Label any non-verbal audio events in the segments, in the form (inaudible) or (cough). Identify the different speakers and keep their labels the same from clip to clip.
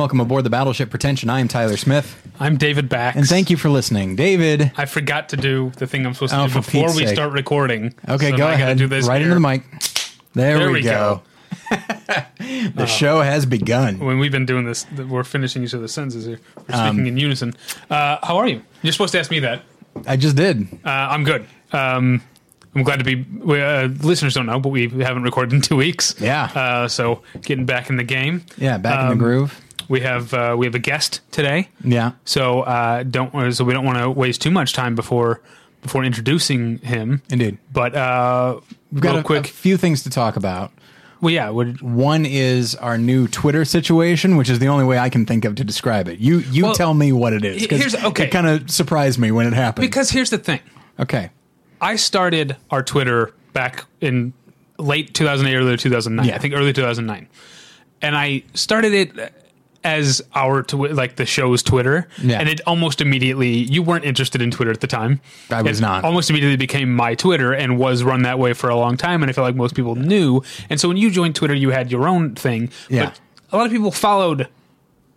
Speaker 1: welcome aboard the Battleship Pretension. I am Tyler Smith,
Speaker 2: I'm David Bax.
Speaker 1: and thank you for listening, David.
Speaker 2: I forgot to do the thing I'm supposed to
Speaker 1: Oh,
Speaker 2: do
Speaker 1: for
Speaker 2: before
Speaker 1: Pete's
Speaker 2: we
Speaker 1: sake.
Speaker 2: start recording.
Speaker 1: Okay,
Speaker 2: So
Speaker 1: go
Speaker 2: now I gotta
Speaker 1: ahead.
Speaker 2: Do this
Speaker 1: right
Speaker 2: here.
Speaker 1: into the mic. There,
Speaker 2: There
Speaker 1: we,
Speaker 2: we
Speaker 1: go. (laughs) the show has begun.
Speaker 2: When we've been doing this, th- we're finishing each other's sentences here. We're
Speaker 1: Um,
Speaker 2: speaking in unison. Uh, how are you? You're supposed to ask me that.
Speaker 1: I just did.
Speaker 2: Uh, I'm good. Um, I'm glad to be. We, uh, listeners don't know, but we haven't recorded in two weeks.
Speaker 1: Yeah.
Speaker 2: Uh, so getting back in the game.
Speaker 1: Yeah, back in
Speaker 2: um,
Speaker 1: the groove.
Speaker 2: We have uh, we have a guest today.
Speaker 1: Yeah.
Speaker 2: So uh, don't so we don't want to waste too much time before before introducing him.
Speaker 1: Indeed.
Speaker 2: But uh,
Speaker 1: We've got a,
Speaker 2: quick.
Speaker 1: a few things to talk about.
Speaker 2: well, yeah. Would,
Speaker 1: One is our new Twitter situation, which is the only way I can think of to describe it. You you
Speaker 2: Well,
Speaker 1: tell me what it is. 'cause
Speaker 2: here's- okay.
Speaker 1: It kind of surprised me when it happened.
Speaker 2: because here's the thing.
Speaker 1: okay.
Speaker 2: I started our Twitter back in late 2008, early 2009.
Speaker 1: Yeah.
Speaker 2: I think early 2009, and I started it as our twi- like the show's Twitter.
Speaker 1: Yeah.
Speaker 2: And it almost immediately you weren't interested in Twitter at the time.
Speaker 1: I was
Speaker 2: It
Speaker 1: not.
Speaker 2: Almost immediately became my Twitter and was run that way for a long time. And I feel like most people knew. And so when you joined Twitter, you had your own thing.
Speaker 1: Yeah.
Speaker 2: But a lot of people followed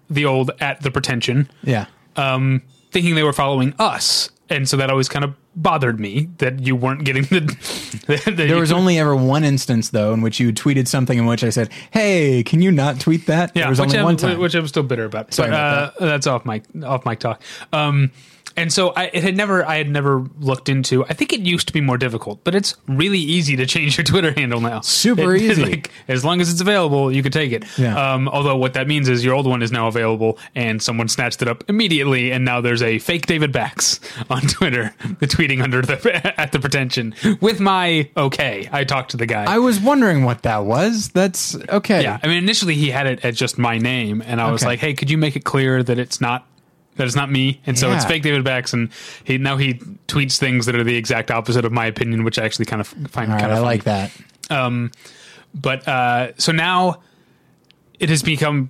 Speaker 2: the old at the pretension
Speaker 1: Yeah.
Speaker 2: um, thinking they were following us, and so that always kind of bothered me that you weren't getting the. (laughs) that
Speaker 1: There was only ever one instance though in which you tweeted something in which I said, "Hey, can you not tweet that?"
Speaker 2: yeah,
Speaker 1: there was
Speaker 2: which,
Speaker 1: only
Speaker 2: I'm,
Speaker 1: one time.
Speaker 2: which I'm still bitter about.
Speaker 1: Sorry
Speaker 2: but
Speaker 1: about
Speaker 2: uh, that's off mic off mic talk. Um, and so I it had never I had never looked into. I think it used to be more difficult, but it's really easy to change your (laughs) Twitter handle now.
Speaker 1: Super
Speaker 2: It-
Speaker 1: easy.
Speaker 2: Like as long as it's available, you could take it.
Speaker 1: Yeah.
Speaker 2: Um, although what that means is your old one is now available, and someone snatched it up immediately, and now there's a fake David Bax (laughs) on Twitter, the (laughs) tweeting under the at the pretension with my okay. I talked to the guy.
Speaker 1: I was wondering what that was. That's okay.
Speaker 2: Yeah, I mean, initially he had it as just my name, and I was
Speaker 1: Okay.
Speaker 2: like, "Hey, could you make it clear that it's not that it's not me?" And so it's fake David Bax, and he now he tweets things that are the exact opposite of my opinion, which I actually kind of find
Speaker 1: right,
Speaker 2: kind of
Speaker 1: I
Speaker 2: of
Speaker 1: like that.
Speaker 2: Um, but uh, so now it has become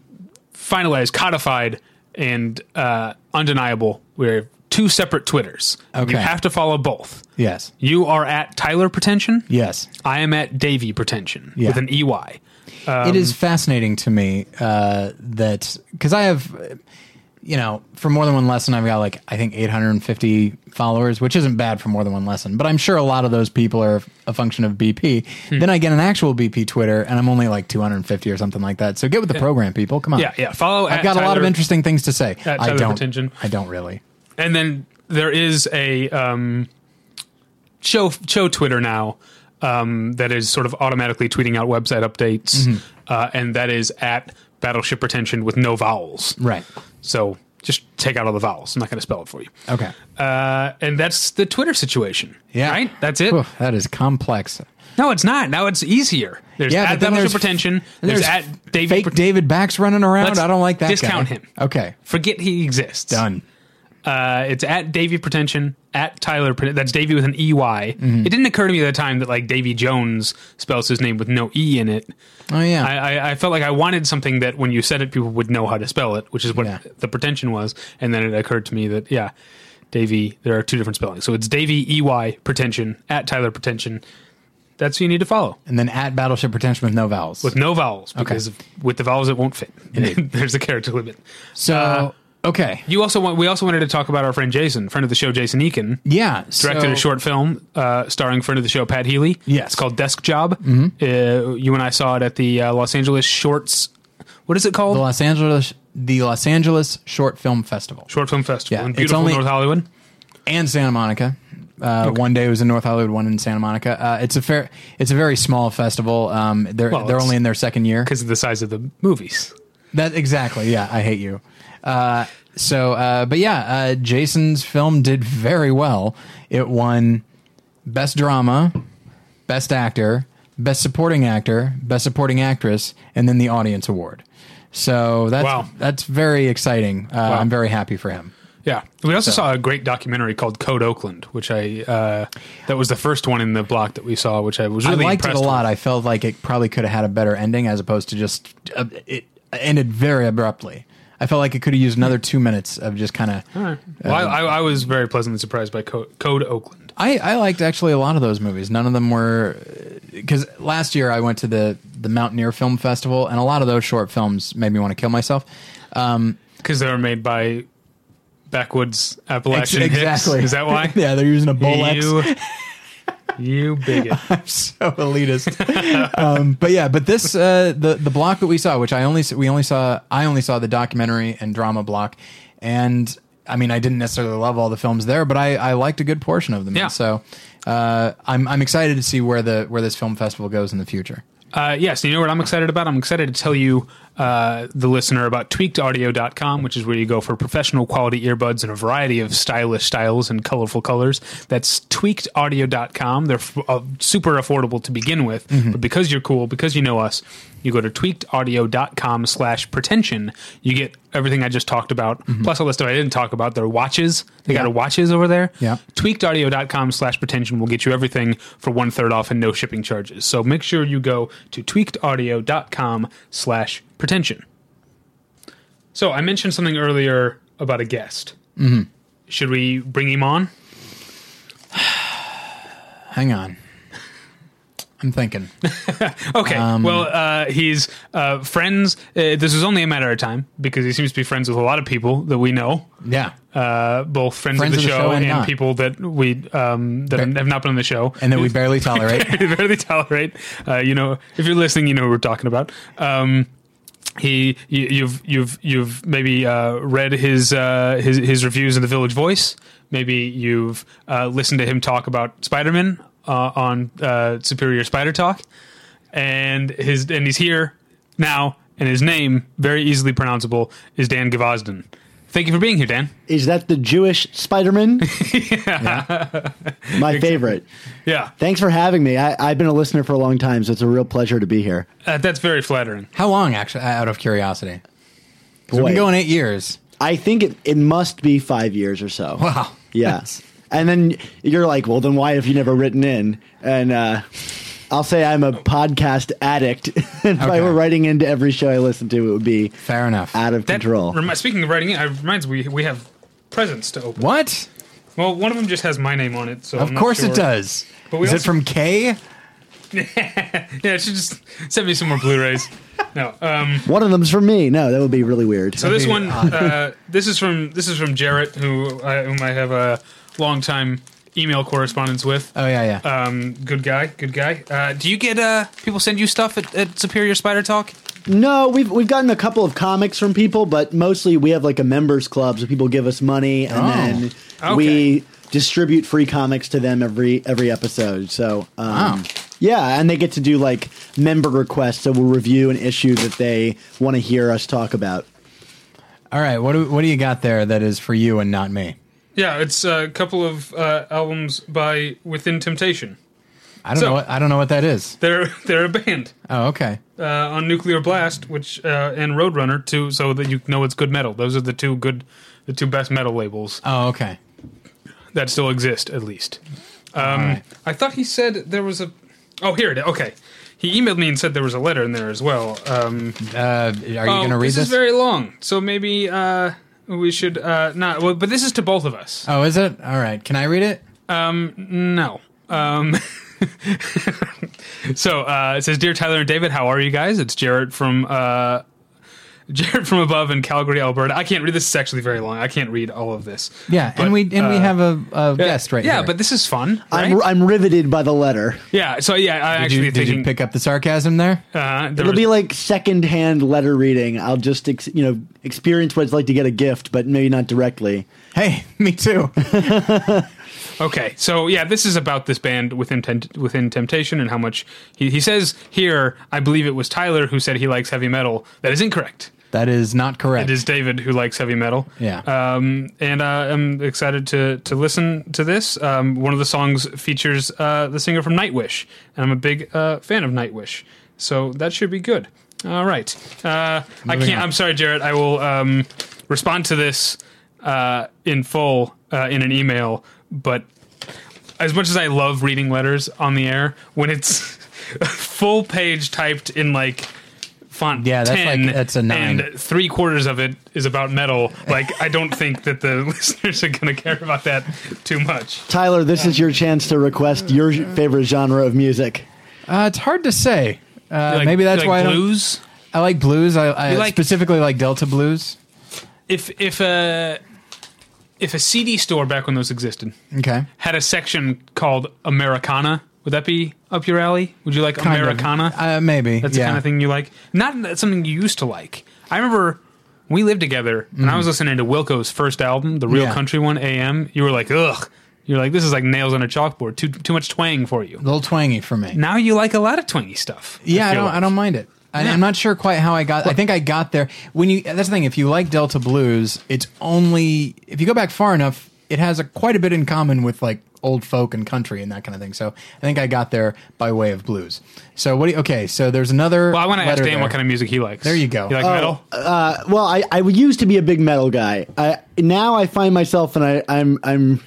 Speaker 2: finalized, codified, and uh, undeniable. We're two separate Twitters. Okay. You have to follow both.
Speaker 1: Yes.
Speaker 2: You are at Tyler Pretension.
Speaker 1: Yes.
Speaker 2: I am at Davy Pretension
Speaker 1: Yeah.
Speaker 2: with an EY.
Speaker 1: it is fascinating to me uh, that because I have, uh, you know, for more than one lesson, I've got like I think 850 followers, which isn't bad for more than one lesson. But I'm sure a lot of those people are a function of BP.
Speaker 2: Hmm.
Speaker 1: Then I get an actual BP Twitter, and I'm only like 250 or something like that. So get with the program, people. Come on.
Speaker 2: Yeah, yeah. Follow.
Speaker 1: I've got a lot of interesting things to say. I don't.
Speaker 2: Pretension.
Speaker 1: I don't really.
Speaker 2: and then there is a um, show show Twitter now um, that is sort of automatically tweeting out website updates,
Speaker 1: Mm-hmm.
Speaker 2: uh, and that is at Battleship Pretension with no vowels.
Speaker 1: Right.
Speaker 2: So just take out all the vowels. I'm not going to spell it for you.
Speaker 1: Okay.
Speaker 2: Uh, and that's the Twitter situation.
Speaker 1: Yeah.
Speaker 2: Right. That's it.
Speaker 1: Whew, that is complex.
Speaker 2: No, it's not. Now it's easier. There's
Speaker 1: Yeah,
Speaker 2: at
Speaker 1: there's-
Speaker 2: Pretension.
Speaker 1: And
Speaker 2: There's, at David.
Speaker 1: fake David Bax running around.
Speaker 2: Let's
Speaker 1: I don't like that.
Speaker 2: discount
Speaker 1: guy.
Speaker 2: him.
Speaker 1: Okay.
Speaker 2: Forget he exists.
Speaker 1: Done.
Speaker 2: Uh, it's at Davy Pretension, at Tyler. Pre- That's Davy with an EY.
Speaker 1: Mm-hmm.
Speaker 2: It didn't occur to me at the time that like Davy Jones spells his name with no E in it.
Speaker 1: Oh yeah.
Speaker 2: I, I, I felt like I wanted something that when you said it, people would know how to spell it, which is what
Speaker 1: Yeah.
Speaker 2: the pretension was. And then it occurred to me that, yeah, Davy, there are two different spellings. So it's Davy EY Pretension, at Tyler Pretension. That's who you need to follow
Speaker 1: and then at Battleship Pretension with no vowels.
Speaker 2: with no vowels because with the vowels it won't fit. (laughs) There's a character limit.
Speaker 1: so
Speaker 2: uh,
Speaker 1: okay.
Speaker 2: You also want, we also wanted to talk about our friend Jason, friend of the show, Jason Eakin.
Speaker 1: Yeah.
Speaker 2: directed
Speaker 1: so,
Speaker 2: a short film uh, starring friend of the show Pat Healy.
Speaker 1: Yes. Mm-hmm.
Speaker 2: it's called Desk Job. Uh, you and I saw it at the uh, Los Angeles Shorts. What is it called?
Speaker 1: The Los Angeles the Los Angeles Short Film Festival
Speaker 2: Short Film Festival
Speaker 1: Yeah,
Speaker 2: in
Speaker 1: it's
Speaker 2: beautiful
Speaker 1: only-
Speaker 2: North Hollywood.
Speaker 1: and Santa Monica. Uh, One day it was in North Hollywood, one in Santa Monica. Uh, it's a fair, it's a very small festival. Um, they're
Speaker 2: Well,
Speaker 1: they're only in their second year.
Speaker 2: Because of the size of the movies.
Speaker 1: That exactly. Yeah, I hate you. Uh, so, uh, but yeah, uh, Jason's film did very well. It won best drama, best actor, best supporting actor, best supporting actress, and then the audience award. So that's
Speaker 2: Wow.
Speaker 1: that's very exciting. Uh, I'm very happy for him.
Speaker 2: Yeah, we also saw a great documentary called Code Oakland, which I uh, that was the first one in the block that we saw, which I was really
Speaker 1: I liked it a lot.
Speaker 2: with.
Speaker 1: I felt like it probably could have had a better ending as opposed to just uh, it ended very abruptly. I felt like it could have used another two minutes of just kind of.
Speaker 2: Uh, well, I, I, I was very pleasantly surprised by Code, Code Oakland.
Speaker 1: I, I liked actually a lot of those movies. None of them were uh, because last year I went to the the Mountaineer Film Festival, and a lot of those short films made me want to kill myself.
Speaker 2: Um, because they were made by backwoods Appalachian
Speaker 1: Ex-
Speaker 2: hicks.
Speaker 1: exactly.
Speaker 2: Is that why? (laughs)
Speaker 1: yeah, they're using a Bolex. (laughs)
Speaker 2: You, bigot. (laughs)
Speaker 1: so elitist. um, but yeah, but this uh, the the block that we saw, which I only we only saw I only saw the documentary and drama block, and I mean I didn't necessarily love all the films there, but I, I liked a good portion of them.
Speaker 2: Yeah.
Speaker 1: So uh, I'm I'm excited to see where the where this film festival goes in the future.
Speaker 2: Uh, yes, you know what I'm excited about? I'm excited to tell you, uh, the listener, about tweakedaudio.com, which is where you go for professional quality earbuds in a variety of stylish styles and colorful colors. That's tweakedaudio.com. They're f- uh, super affordable to begin with, but because you're cool, because you know us, you go to tweakedaudio.com slash pretension. You get everything I just talked about, plus all the stuff I didn't talk about. Their watches. They
Speaker 1: Yeah.
Speaker 2: got watches over there.
Speaker 1: Yeah.
Speaker 2: Tweakedaudio.com slash pretension will get you everything for one third off and no shipping charges. So make sure you go to tweakedaudio.com slash pretension. So I mentioned something earlier about a guest. Mm-hmm. Should we bring him on? (sighs)
Speaker 1: Hang on, I'm thinking. (laughs)
Speaker 2: Okay.
Speaker 1: Um,
Speaker 2: well, uh, he's uh, friends. Uh, this is only a matter of time because he seems to be friends with a lot of people that we know.
Speaker 1: Yeah,
Speaker 2: Uh, both friends,
Speaker 1: Friends
Speaker 2: of the
Speaker 1: of the
Speaker 2: show,
Speaker 1: and
Speaker 2: and, people that we um, that have not been on the show.
Speaker 1: and that we barely tolerate. (laughs)
Speaker 2: barely tolerate. Uh, you know, if you're listening, you know who we're talking about. Um, he, you, you've, you've, you've maybe uh, read his, uh, his his reviews in the Village Voice. Maybe you've uh, listened to him talk about Spider-Man uh, on uh, Superior Spider Talk, and his and he's here now, and his name, very easily pronounceable, is Dan Gvozden. Thank you for being here, Dan.
Speaker 3: Is that the Jewish Spider-Man? (laughs) My favorite.
Speaker 2: Yeah,
Speaker 3: Thanks for having me. I, I've been a listener for a long time, so it's a real pleasure to be here.
Speaker 2: uh, that's very flattering.
Speaker 1: How long, actually? Out of curiosity, 'Cause we've been going eight years.
Speaker 3: I think it, it must be five years or so.
Speaker 1: Wow.
Speaker 3: Yes. And then you're like, well, then why have you never written in? And uh, I'll say I'm a podcast addict. and (laughs) if I were writing into every show I listen to, it would be
Speaker 1: Fair enough.
Speaker 3: out of
Speaker 2: That
Speaker 3: control.
Speaker 2: remi- speaking of writing in, it reminds me we have presents to open.
Speaker 1: What?
Speaker 2: Well, one of them just has my name on it, so
Speaker 1: Of
Speaker 2: I'm not
Speaker 1: course
Speaker 2: sure.
Speaker 1: it does.
Speaker 2: But we
Speaker 1: Is it from K? (laughs)
Speaker 2: Yeah, she just sent me some more Blu-rays. (laughs) no, um,
Speaker 3: One of them's for me. No, that would be really weird.
Speaker 2: so this one, uh, this is from this is from Jarrett, who I, whom I have a long time email correspondence with.
Speaker 1: Oh yeah, yeah.
Speaker 2: Um, good guy, good guy. Uh, do you get uh, people send you stuff at, at Superior Spider Talk?
Speaker 3: No, we've we've gotten a couple of comics from people, but mostly we have like a members club, so people give us money, and
Speaker 1: Oh.
Speaker 3: then
Speaker 2: Okay.
Speaker 3: we distribute free comics to them every every episode. So, um,
Speaker 1: Wow.
Speaker 3: yeah, and they get to do like member requests, so we'll review an issue that they want to hear us talk about.
Speaker 1: All right. What do, what do you got there that is for you and not me?
Speaker 2: Yeah, it's a couple of uh, albums by Within Temptation.
Speaker 1: I don't
Speaker 2: So-
Speaker 1: know. What, I don't know what that is.
Speaker 2: They're they're a band.
Speaker 1: Oh, okay.
Speaker 2: uh, on Nuclear Blast, which uh, and Roadrunner, too, so that you know it's good metal. Those are the two good, the two best metal labels
Speaker 1: Oh, okay.
Speaker 2: that still exist, at least. Um,
Speaker 1: right.
Speaker 2: I thought he said there was a. Oh, here it is. Okay, he emailed me and said there was a letter in there as well. Um,
Speaker 1: Uh, are you
Speaker 2: oh,
Speaker 1: going to read
Speaker 2: this?
Speaker 1: this?
Speaker 2: is very long, so maybe uh, we should uh, not. Well, but this is to both of us.
Speaker 1: oh, is it? All right. Can I read it?
Speaker 2: Um, No. Um, (laughs) so uh, it says, "Dear Tyler and David, how are you guys? It's Jarrett from uh, Jarrett from above in Calgary, Alberta. I can't read this. is actually very long. I can't read all of this.
Speaker 1: Yeah,
Speaker 2: But,
Speaker 1: and we and we
Speaker 2: uh,
Speaker 1: have a, a guest right
Speaker 2: yeah,
Speaker 1: here.
Speaker 2: but this is fun. Right?
Speaker 3: I'm I'm riveted by the letter.
Speaker 2: yeah. So yeah, I
Speaker 1: did
Speaker 2: actually
Speaker 1: you, did you pick up the sarcasm there?
Speaker 2: uh, there
Speaker 3: It'll
Speaker 2: was-
Speaker 3: be like secondhand letter reading. I'll just ex- you know experience what it's like to get a gift, but maybe not directly.
Speaker 1: Hey, (laughs) me too. (laughs)
Speaker 2: Okay, so yeah, this is about this band within within Temptation and how much he, he says here. I believe it was Tyler who said he likes heavy metal. That is incorrect.
Speaker 1: That is not correct.
Speaker 2: It is David who likes heavy metal.
Speaker 1: Yeah.
Speaker 2: Um, and uh, I'm excited to to listen to this. Um, one of the songs features uh, the singer from Nightwish, and I'm a big uh, fan of Nightwish, so that should be good. All right. Uh, I can't.
Speaker 1: on.
Speaker 2: I'm sorry, Jarrett. I will um, respond to this uh, in full uh, in an email, but as much as I love reading letters on the air, when it's (laughs) full page typed in like font
Speaker 1: Yeah, that's
Speaker 2: 10
Speaker 1: like- that's a nine.
Speaker 2: and three quarters of it is about metal, like I don't (laughs) think that the (laughs) listeners are going to care about that too much.
Speaker 3: Tyler, this is your chance to request your favorite genre of music.
Speaker 1: Uh, it's hard to say. Uh,
Speaker 2: like-
Speaker 1: maybe that's
Speaker 2: you
Speaker 1: why
Speaker 2: like
Speaker 1: I don't.
Speaker 2: blues.
Speaker 1: I like blues. I, I
Speaker 2: like-
Speaker 1: specifically like Delta blues.
Speaker 2: if if a if a CD store back when those existed
Speaker 1: Okay.
Speaker 2: had a section called Americana, would that be up your alley? Would you like
Speaker 1: Kind of.
Speaker 2: Americana?
Speaker 1: Uh, maybe.
Speaker 2: That's the kind of thing you like. Not something you used to like. I remember we lived together and I was listening to Wilco's first album, the real.
Speaker 1: Yeah.
Speaker 2: country one, AM. You were like, ugh. You're like, this is like nails on a chalkboard. Too too much twang for you.
Speaker 1: A little twangy for me.
Speaker 2: Now you like a lot of twangy stuff.
Speaker 1: Yeah, I,
Speaker 2: feel
Speaker 1: don't.
Speaker 2: like.
Speaker 1: I don't mind it. I, I'm not sure quite how I got. I think I got there when you. That's the thing. If you like Delta blues, it's only if you go back far enough, it has a, quite a bit in common with like old folk and country and that kind of thing. So I think I got there by way of blues. So what? Do you, okay, so there's another.
Speaker 2: Well, I want to ask
Speaker 1: letter
Speaker 2: Dan what kind of music he likes.
Speaker 1: There you go.
Speaker 2: You like
Speaker 1: Oh,
Speaker 2: metal?
Speaker 3: Uh, well, I, I used to be a big metal guy. I, now I find myself, and I, I'm I'm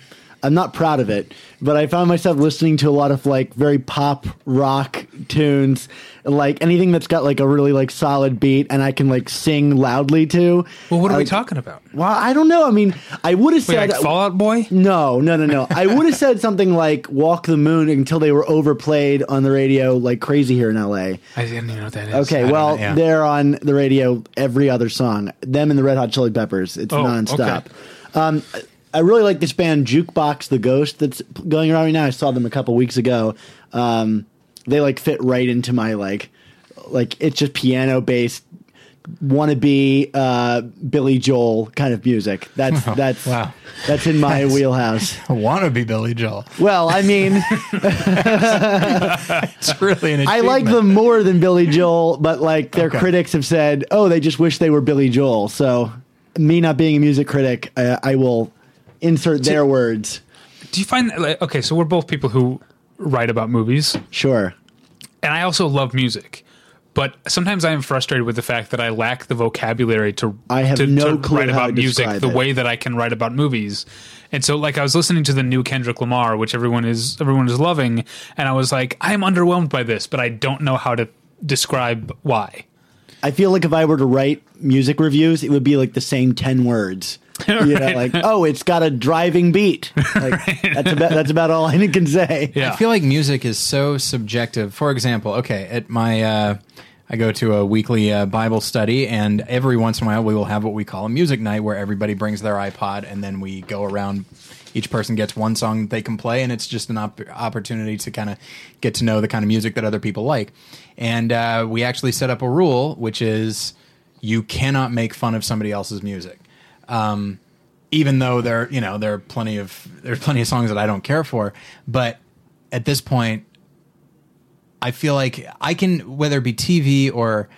Speaker 3: I'm not proud of it, but I found myself listening to a lot of like very pop rock tunes, like anything that's got like a really like solid beat, and I can like sing loudly to.
Speaker 2: well, what are we
Speaker 3: Uh,
Speaker 2: talking about?
Speaker 3: Well, I don't know. I mean, I would have said
Speaker 2: like Fall Out Boy?
Speaker 3: no, no, no, no. I would have said something like "Walk the Moon" until they were overplayed on the radio like crazy here in L.A.
Speaker 2: I didn't even know what that is.
Speaker 3: Okay,
Speaker 1: don't
Speaker 3: well,
Speaker 1: know, yeah.
Speaker 3: they're on the radio every other song. Them and the Red Hot Chili Peppers. It's
Speaker 2: Oh,
Speaker 3: nonstop.
Speaker 2: okay.
Speaker 3: Um, I really like this band Jukebox the Ghost that's going around right now. I saw them a couple weeks ago. Um, they like fit right into my like, like it's just piano based, wannabe uh, Billy Joel kind of music. That's (laughs) that's
Speaker 1: wow.
Speaker 3: that's in my wheelhouse.
Speaker 1: I want to be Billy Joel.
Speaker 3: Well, I mean, (laughs) (laughs)
Speaker 1: It's really an.
Speaker 3: I like them more than Billy Joel, but like their
Speaker 1: Okay.
Speaker 3: critics have said, oh, they just wish they were Billy Joel. So, me not being a music critic, I, I will insert their words.
Speaker 2: Do you find that, like, okay, so we're both people who write about movies,
Speaker 3: Sure.
Speaker 2: and I also love music. But sometimes I am frustrated with the fact that I lack the vocabulary to
Speaker 3: I have
Speaker 2: to,
Speaker 3: no
Speaker 2: to
Speaker 3: clue
Speaker 2: write about music the
Speaker 3: it.
Speaker 2: way that I can write about movies. And so, like, I was listening to the new Kendrick Lamar, which everyone is everyone is loving, and I was like, I'm underwhelmed by this, but I don't know how to describe why.
Speaker 3: I feel like if I were to write music reviews, it would be like the same 10 words. (laughs) You know, like, oh, it's got a driving beat. (laughs) Like, that's, about, that's about all I can say.
Speaker 2: Yeah,
Speaker 1: I feel like music is so subjective. For example, okay, at my uh, I go to a weekly uh, Bible study, and every once in a while we will have what we call a music night, where everybody brings their iPod, and then we go around. Each person gets one song that they can play, and it's just an op- opportunity to kind of get to know the kind of music that other people like. And uh, we actually set up a rule, which is you cannot make fun of somebody else's music um, even though there you know there are plenty of there's plenty of songs that I don't care for, but at this point, I feel like I can whether it be TV or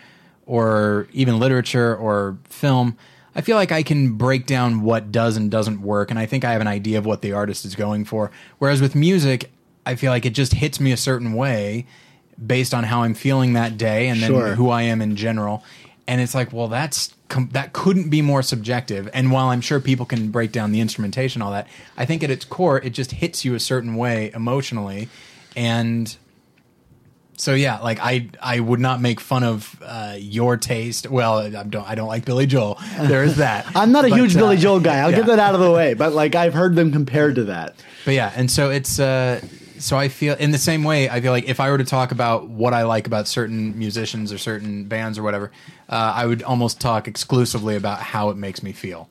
Speaker 1: or even literature or film. I feel like I can break down what does and doesn't work, and I think I have an idea of what the artist is going for. Whereas with music, I feel like it just hits me a certain way based on how I'm feeling that day and then
Speaker 3: Sure.
Speaker 1: who I am in general. And it's like, well, that's com- that couldn't be more subjective. And while I'm sure people can break down the instrumentation, all that, I think at its core, it just hits you a certain way emotionally, and so yeah, like I I would not make fun of uh, your taste. Well, I don't I don't like Billy Joel. There is that. (laughs)
Speaker 3: I'm not a
Speaker 1: But,
Speaker 3: huge
Speaker 1: uh,
Speaker 3: Billy Joel guy. I'll
Speaker 1: yeah.
Speaker 3: get that out of the way. But like I've heard them compared to that.
Speaker 1: But yeah, and so it's uh so I feel in the same way I feel like if I were to talk about what I like about certain musicians or certain bands or whatever, uh, I would almost talk exclusively about how it makes me feel.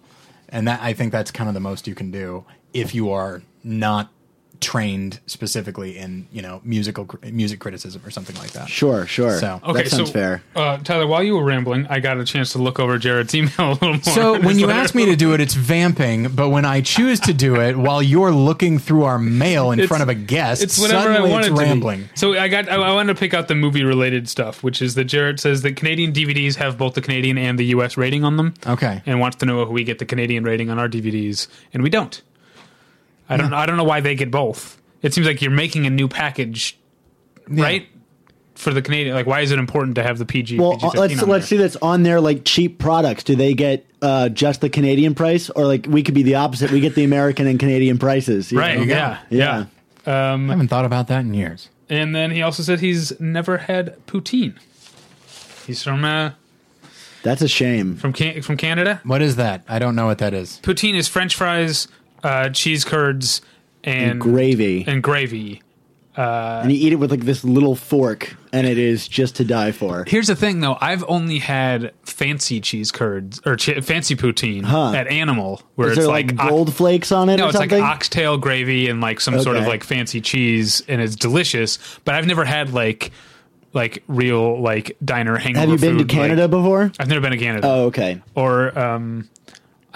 Speaker 1: And that I think that's kind of the most you can do if you are not trained specifically in, you know, musical cr- music criticism or something like that.
Speaker 3: Sure, sure.
Speaker 1: So-
Speaker 2: Okay,
Speaker 3: that sounds
Speaker 2: so
Speaker 3: fair.
Speaker 2: Uh, Tyler, while you were rambling, I got a chance to look over Jared's email (laughs) a little more.
Speaker 1: So (laughs) when you
Speaker 2: let
Speaker 1: ask me to do it, it's vamping. But when I choose to do it while you're looking through our mail in
Speaker 2: It's-
Speaker 1: front of a guest,
Speaker 2: it's whatever I wanted
Speaker 1: it's
Speaker 2: it to be. So I got I, I wanted to pick out the movie related stuff, which is that Jared says that Canadian DVDs have both the Canadian and the US rating on them.
Speaker 1: Okay.
Speaker 2: And wants to know if we get the Canadian rating on our DVDs, and we don't. I don't I don't know why they get both. It seems like you're making a new package, right? For the Canadian, like, why is it important to have the PG?
Speaker 3: Well,
Speaker 2: PG-13
Speaker 3: uh, let's
Speaker 2: on
Speaker 3: let's
Speaker 2: there?
Speaker 3: see that's on their like cheap products. Do they get uh, just the Canadian price, or like we could be the opposite? We get the American and Canadian prices, you
Speaker 2: Right?
Speaker 3: know?
Speaker 2: Yeah,
Speaker 3: Yeah.
Speaker 2: yeah. Um,
Speaker 1: I haven't thought about that in years.
Speaker 2: And then he also said he's never had poutine. He's from uh,
Speaker 3: That's a shame.
Speaker 2: from Can- from Canada.
Speaker 1: What is that? I don't know what that is.
Speaker 2: Poutine is French fries, uh, cheese curds, and
Speaker 3: And gravy.
Speaker 2: and gravy.
Speaker 3: and you eat it with like this little fork, and it is just to die for.
Speaker 2: Here's the thing, though. I've only had fancy cheese curds or ch- fancy poutine
Speaker 3: Huh.
Speaker 2: at Animal, where
Speaker 3: Is
Speaker 2: it's like,
Speaker 3: like, gold flakes on it
Speaker 2: no,
Speaker 3: or
Speaker 2: it's like oxtail gravy and like some sort of like fancy cheese, and it's delicious. But I've never had like like real like diner hangover.
Speaker 3: Have you been to
Speaker 2: food, like-
Speaker 3: Canada before?
Speaker 2: I've never been to Canada.
Speaker 3: Oh, okay.
Speaker 2: or um,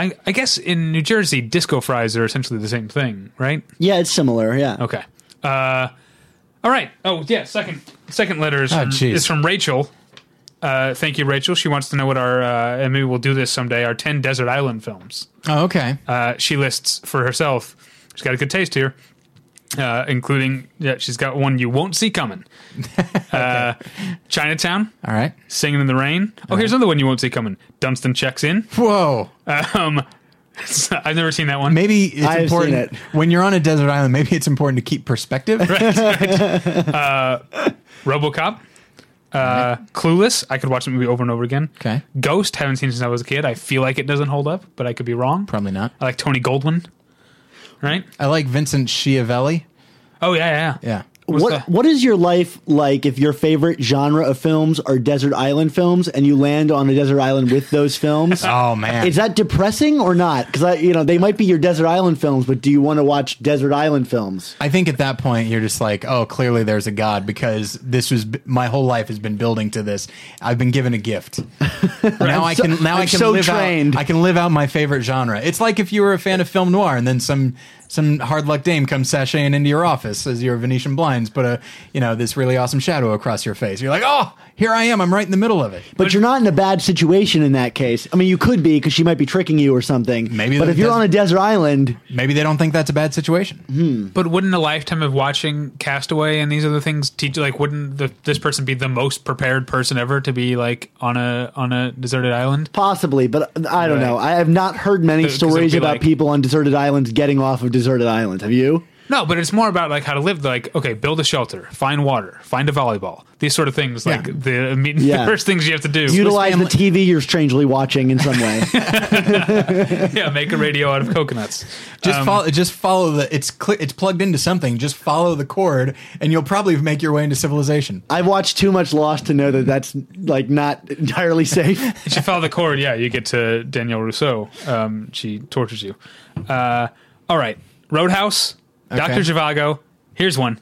Speaker 2: I, I guess in New Jersey, disco fries are essentially the same thing, right?
Speaker 3: Yeah, it's similar. Yeah.
Speaker 2: Okay. Uh, all right. Oh yeah. Second second letter is
Speaker 1: Oh,
Speaker 2: from, is from Rachel. Uh, thank you, Rachel. She wants to know what our uh, and maybe we'll do this someday. Our ten desert island films.
Speaker 1: Oh, okay.
Speaker 2: Uh, she lists for herself. She's got a good taste here, uh, including yeah. She's got one you won't see coming. (laughs) uh, Chinatown,
Speaker 1: All right.
Speaker 2: Singing in the Rain. Oh, here's another one you won't see coming. Dunston checks in.
Speaker 1: Whoa.
Speaker 2: Um, (laughs) I've never seen that one.
Speaker 1: Maybe it's
Speaker 3: I have seen
Speaker 1: important
Speaker 3: it.
Speaker 1: when you're on a desert island. Maybe it's important to keep perspective. (laughs)
Speaker 2: RoboCop. Uh, Clueless. I could watch the movie over and over again.
Speaker 1: Okay.
Speaker 2: Ghost. Haven't seen it since I was a kid. I feel like it doesn't hold up, but I could be wrong.
Speaker 1: Probably not.
Speaker 2: I like Tony Goldwyn. Right.
Speaker 1: I like Vincent Schiavelli.
Speaker 2: Oh yeah, yeah.
Speaker 1: Yeah.
Speaker 2: What's
Speaker 3: What
Speaker 2: the-
Speaker 3: What is your life like if your favorite genre of films are desert island films and you land on a desert island with those films? (laughs)
Speaker 1: Oh man.
Speaker 3: Is that depressing or not? Because I, you know, they might be your desert island films, but do you want to watch desert island films?
Speaker 1: I think at that point you're just like, oh, clearly there's a God because this was my whole life has been building to this. I've been given a gift. (laughs) now I can now i
Speaker 3: I'm
Speaker 1: can
Speaker 3: so
Speaker 1: live
Speaker 3: trained.
Speaker 1: out I can live out my favorite genre. It's like if you were a fan of film noir and then some some hard luck dame comes sashaying into your office as your Venetian blinds put a you know this really awesome shadow across your face. You're like, oh, here I am. I'm right in the middle of it.
Speaker 3: But you're not in a bad situation in that case. I mean, you could be because she might be tricking you or something.
Speaker 1: Maybe
Speaker 3: But if you're on a desert island,
Speaker 1: Maybe they don't think that's a bad situation. Hmm.
Speaker 2: But wouldn't a lifetime of watching Castaway and these other things teach? Like, wouldn't the, this person be the most prepared person ever to be like on a on a deserted island?
Speaker 3: possibly, but I don't
Speaker 2: Right.
Speaker 3: know. I have not heard many stories about
Speaker 2: like-
Speaker 3: people on deserted islands getting off of deserted island. Have you?
Speaker 2: No, but it's more about like how to live. Like, okay, build a shelter, find water, find a volleyball. These sort of things. Like
Speaker 1: Yeah.
Speaker 2: the, I mean, (laughs)
Speaker 3: Yeah.
Speaker 2: the first things you have to do.
Speaker 3: Utilize the TV you're strangely watching in some way. (laughs)
Speaker 2: yeah, make a radio out of coconuts.
Speaker 1: Just
Speaker 2: Um,
Speaker 1: follow. Just follow the. It's cl- it's plugged into something. Just follow the cord, and you'll probably make your way into civilization.
Speaker 3: I've watched too much Lost to know that that's like not entirely safe. (laughs)
Speaker 2: If you follow the cord, yeah, you get to Danielle Rousseau. Um, she tortures you. Uh, all right, Roadhouse, Doctor. Zhivago. Here's one: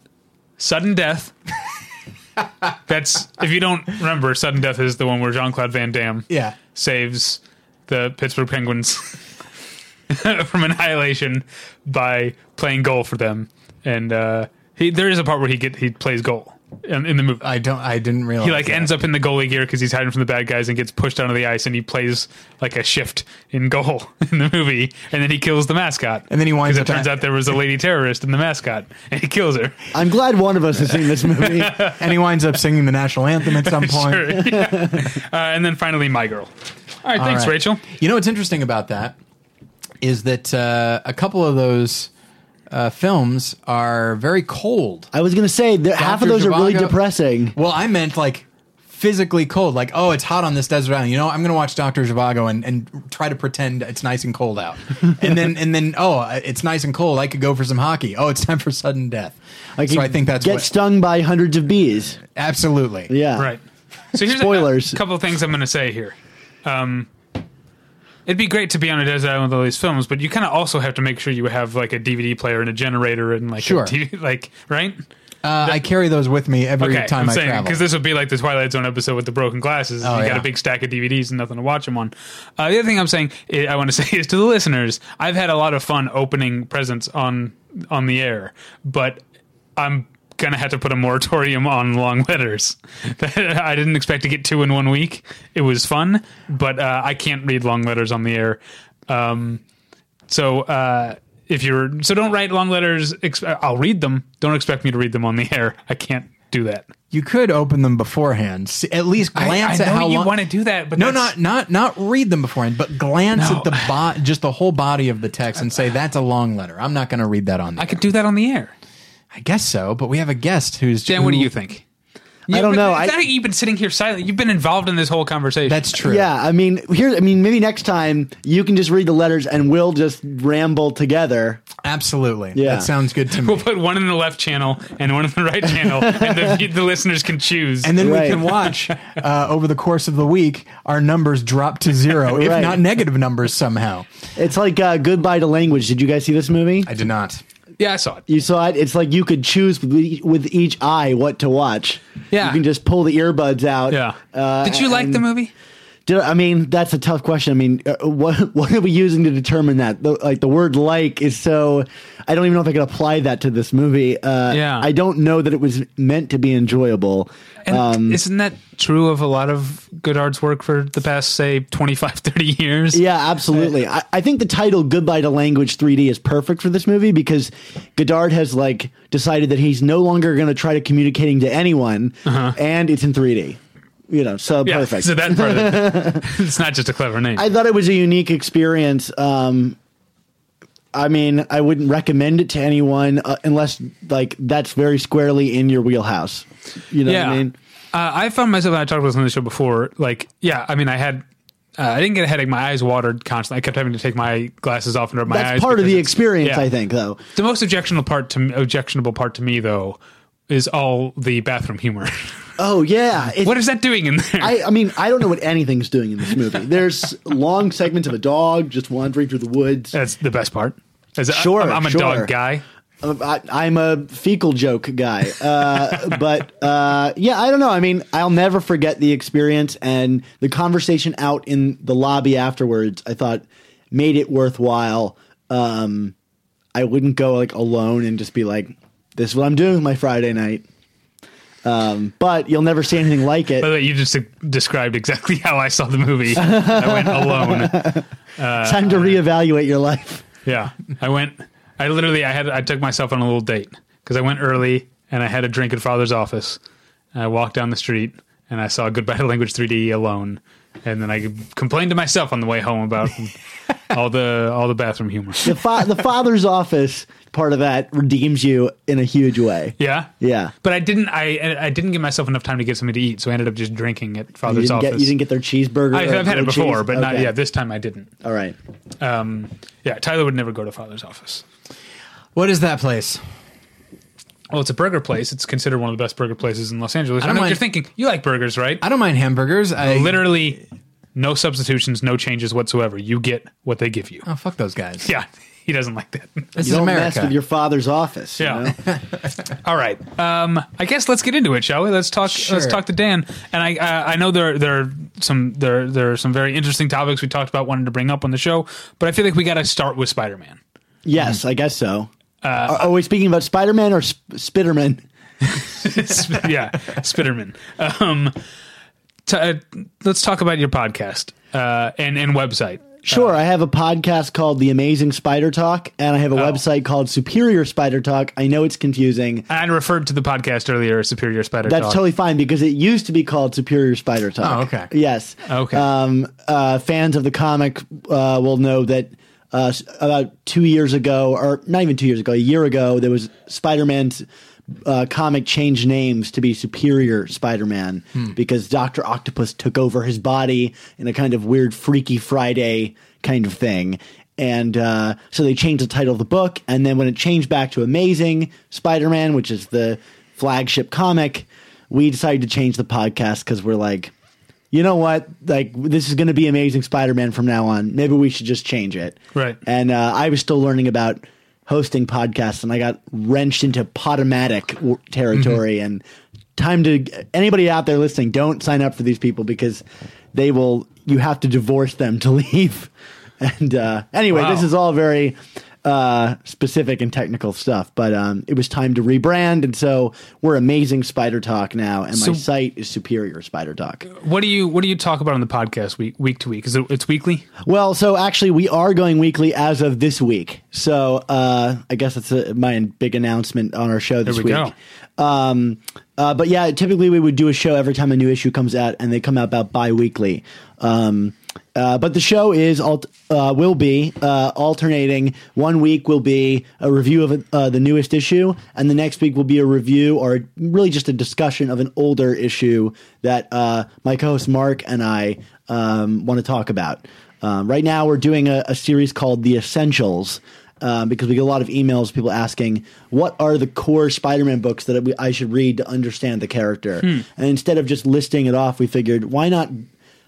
Speaker 2: Sudden Death. (laughs) That's if you don't remember, Sudden Death is the one where Jean Claude Van Damme
Speaker 1: Yeah.
Speaker 2: saves the Pittsburgh Penguins (laughs) from annihilation by playing goal for them, and uh, he there is a part where he get he plays goal in, in the movie.
Speaker 1: I don't. I didn't realize.
Speaker 2: He like
Speaker 1: that.
Speaker 2: ends up in the goalie gear because he's hiding from the bad guys and gets pushed onto the ice and he plays like a shift in goal (laughs) in the movie and then he kills the mascot
Speaker 1: And then he winds
Speaker 2: because it
Speaker 1: up
Speaker 2: turns
Speaker 1: at-
Speaker 2: out there was a lady terrorist in the mascot (laughs) and he kills her.
Speaker 3: I'm glad one of us has seen this movie. (laughs)
Speaker 1: and he winds up singing the national anthem at some point.
Speaker 2: Sure, yeah. uh, and then finally, my girl. All right,
Speaker 1: All
Speaker 2: thanks,
Speaker 1: right.
Speaker 2: Rachel.
Speaker 1: You know what's interesting about that is that uh, a couple of those uh, films are very cold.
Speaker 3: I was going to say that half of
Speaker 1: Dr.
Speaker 3: those are really
Speaker 1: Zhivago-
Speaker 3: depressing.
Speaker 1: Well, I meant like physically cold. Like, oh, it's hot on this desert island. You know, I'm going to watch Doctor Zhivago and, and try to pretend it's nice and cold out. (laughs) and then and then oh, it's nice and cold. I could go for some hockey. Oh, it's time for sudden death.
Speaker 3: Like
Speaker 1: so
Speaker 3: you
Speaker 1: I think that's
Speaker 3: get
Speaker 1: what,
Speaker 3: stung by hundreds of bees.
Speaker 1: absolutely.
Speaker 3: Yeah,
Speaker 2: Right. So here's
Speaker 3: Spoilers.
Speaker 2: a, couple of things I'm going to say here. Um, it'd be great to be on a desert island with all these films, but you kind of also have to make sure you have like a DVD player and a generator and like
Speaker 1: Sure.
Speaker 2: a TV, (laughs) like right.
Speaker 1: Uh, I carry those with me every
Speaker 2: Okay,
Speaker 1: time
Speaker 2: I'm
Speaker 1: I
Speaker 2: saying
Speaker 1: travel.
Speaker 2: because this would be like the Twilight Zone episode with the broken glasses.
Speaker 1: Oh,
Speaker 2: you got a big stack of DVDs and nothing to watch them on. Uh, the other thing I'm saying, I want to (laughs) say is to the listeners, I've had a lot of fun opening presents on on the air, but I'm gonna have to put a moratorium on long letters. (laughs) I didn't expect to get two in one week. It was fun, but uh, I can't read long letters on the air. Um, so uh, if you're so don't write long letters. I'll read them. Don't expect me to read them on the air. I can't do that.
Speaker 1: you could open them beforehand. See, at least glance
Speaker 2: I,
Speaker 1: at
Speaker 2: I know
Speaker 1: how
Speaker 2: you
Speaker 1: long.
Speaker 2: want to do that, but
Speaker 1: no,
Speaker 2: that's-
Speaker 1: not not not read them beforehand, but glance
Speaker 2: No.
Speaker 1: at the bo- just the whole body of the text and say that's a long letter. I'm not going to read that on. The
Speaker 2: I could do that on the air.
Speaker 1: I guess so, but we have a guest who's.
Speaker 2: Dan, what do
Speaker 1: who-
Speaker 2: you think?
Speaker 3: I don't
Speaker 2: but
Speaker 3: know.
Speaker 2: It's
Speaker 3: I-
Speaker 2: not like you've been sitting here silent. You've been involved in this whole conversation.
Speaker 1: That's true.
Speaker 3: Yeah, I mean, here. I mean, maybe next time you can just read the letters and we'll just ramble together.
Speaker 1: Absolutely.
Speaker 3: Yeah.
Speaker 1: That sounds good to me.
Speaker 2: We'll put one in the left channel and one in the right channel, (laughs) and the, the listeners can choose.
Speaker 1: and then
Speaker 3: Right.
Speaker 1: we can watch uh, over the course of the week our numbers drop to zero, if
Speaker 3: Right.
Speaker 1: not negative numbers somehow.
Speaker 3: It's like uh, Goodbye to Language. Did you guys see this movie?
Speaker 1: I did not.
Speaker 2: Yeah, I saw it.
Speaker 3: You saw it. It's like you could choose with each, eye what to watch.
Speaker 2: Yeah.
Speaker 3: you can just pull the earbuds out.
Speaker 2: Yeah.
Speaker 3: Uh,
Speaker 2: Did you like
Speaker 3: and-
Speaker 2: the movie?
Speaker 3: Did, I mean, that's a tough question. I mean, uh, what (laughs) what are we using to determine that? The, like the word "like" is so. I don't even know if I could apply that to this movie. Uh,
Speaker 2: Yeah.
Speaker 3: I don't know that it was meant to be enjoyable.
Speaker 2: And
Speaker 3: Um,
Speaker 2: isn't that true of a lot of Godard's work for the past, say, 25, (laughs) 30 years?
Speaker 3: Yeah, absolutely. I, I think the title "Goodbye to Language 3D" is perfect for this movie because Godard has like decided that he's no longer going to try to communicating to anyone, and it's in 3D. You know, so.
Speaker 2: Yeah,
Speaker 3: perfect.
Speaker 2: so that part of it, (laughs) it's not just a clever name.
Speaker 3: I thought it was a unique experience. Um, I mean, I wouldn't recommend it to anyone uh, unless like that's very squarely in your wheelhouse. You know
Speaker 2: yeah.
Speaker 3: what I mean?
Speaker 2: uh, I found myself, and I talked about this on the show before, like, yeah, I mean, I had. Uh, I didn't get a headache. My eyes watered constantly. I kept having to take my glasses off and rub my eyes.
Speaker 3: That's part of the experience,
Speaker 2: yeah.
Speaker 3: I think, though.
Speaker 2: The most objectionable part to objectionable part to me, though, is all the bathroom humor. (laughs)
Speaker 3: Oh yeah, It-
Speaker 2: what is that doing in there?
Speaker 3: I, I mean, I don't know what anything's doing in this movie. There's long segments of a dog just wandering through the woods.
Speaker 2: That's the best part. As
Speaker 3: Sure,
Speaker 2: I'm, I'm a
Speaker 3: sure.
Speaker 2: dog guy.
Speaker 3: Uh, I, I'm a fecal joke guy, uh, (laughs) but uh, yeah, I don't know. I mean, I'll never forget the experience and the conversation out in the lobby afterwards. I thought made it worthwhile. Um, I wouldn't go like alone and just be like, "This is what I'm doing with my Friday night." Um, but you'll never see anything like it.
Speaker 2: By the way, you just uh, described exactly (laughs) how I saw the movie. I went alone. (laughs)
Speaker 3: Time to reevaluate your life.
Speaker 2: Yeah, I went. I literally, I had, I took myself on a little date because I went early and I had a drink at father's office. I walked down the street and I saw Goodbye to Language 3D alone, and then I complained to myself on the way home about (laughs) all the all the bathroom humor.
Speaker 3: The, fa- the father's office part of that redeems you in a huge way.
Speaker 2: Yeah,
Speaker 3: Yeah.
Speaker 2: But I didn't. I I didn't give myself enough time to get something to eat, so I ended up just drinking at
Speaker 3: You
Speaker 2: father's
Speaker 3: didn't,
Speaker 2: office.
Speaker 3: get, you didn't get their cheeseburger.
Speaker 2: I, I've had it before,
Speaker 3: cheese?
Speaker 2: but not yeah. This time I didn't.
Speaker 3: All right.
Speaker 2: Um, yeah, Tyler would never go to father's office.
Speaker 1: What is that place?
Speaker 2: Well, it's a burger place. It's considered one of the best burger places in Los Angeles. I,
Speaker 1: don't
Speaker 2: know what you're thinking. You like burgers, right?
Speaker 1: I don't mind hamburgers. I
Speaker 2: Literally, no substitutions, no changes whatsoever. You get what they give you.
Speaker 1: Oh, fuck those guys.
Speaker 2: Yeah, (laughs) he doesn't like that.
Speaker 1: This
Speaker 3: You
Speaker 1: is
Speaker 3: don't
Speaker 1: America.
Speaker 3: mess with your father's office. you
Speaker 2: Yeah.
Speaker 3: know? (laughs)
Speaker 2: All right. Um, I guess let's get into it, shall we? Let's talk.
Speaker 1: Sure.
Speaker 2: Let's talk to Dan. And I, I, I know there, there are some, there, there are some very interesting topics we talked about wanting to bring up on the show, but I feel like we got to start with Spider-Man.
Speaker 3: Yes, I guess so.
Speaker 2: Uh,
Speaker 3: are, are we speaking about Spider Man or Sp- Spiderman? (laughs)
Speaker 2: yeah, Spiderman. Um, t- uh, let's talk about your podcast uh, and and website.
Speaker 3: Sure, I have a podcast called The Amazing Spider Talk, and I have a
Speaker 2: Oh.
Speaker 3: website called Superior Spider Talk. I know it's confusing.
Speaker 2: I referred to the podcast earlier, Superior Spider
Speaker 3: That's
Speaker 2: Talk.
Speaker 3: totally fine because it used to be called Superior Spider Talk.
Speaker 1: Oh, okay.
Speaker 3: Yes.
Speaker 2: Okay.
Speaker 3: Um, uh, fans of the comic uh, will know that uh, about two years ago, or not even two years ago, a year ago, there was Spider Man's uh, comic changed names to be Superior Spider Man because Doctor Octopus took over his body in a kind of weird Freaky Friday kind of thing. And uh, so they changed the title of the book. And then when it changed back to Amazing Spider Man, which is the flagship comic, we decided to change the podcast because we're like, you know what? Like, this is going to be Amazing Spider Man from now on. Maybe we should just change it.
Speaker 2: Right.
Speaker 3: And uh, I was still learning about hosting podcasts, and I got wrenched into Podomatic w- territory.
Speaker 2: Mm-hmm.
Speaker 3: And time to anybody out there listening, don't sign up for these people because they will. You have to divorce them to (laughs) leave. And uh, anyway,
Speaker 2: Wow.
Speaker 3: this is all very uh, specific and technical stuff. But um, it was time to rebrand, and so we're Amazing Spider Talk now, and
Speaker 2: So-
Speaker 3: my site is Superior Spider Talk.
Speaker 2: What do you What do you talk about on the podcast week week to week? Is it it's weekly?
Speaker 3: Well, so actually, we are going weekly as of this week. So uh, I guess that's a, my big announcement on our show this
Speaker 2: we
Speaker 3: week.
Speaker 2: go.
Speaker 3: Um, uh, but yeah, typically we would do a show every time a new issue comes out, and they come out about bi-weekly. Um, Uh, but the show is alt- uh, will be uh, alternating. One week will be a review of uh, the newest issue, and the next week will be a review or really just a discussion of an older issue that uh, my co-host Mark and I um, want to talk about. Um, right now, we're doing a, a series called The Essentials. Um, because we get a lot of emails, people asking, "What are the core Spider-Man books that I should read to understand the character?" And instead of just listing it off, we figured, why not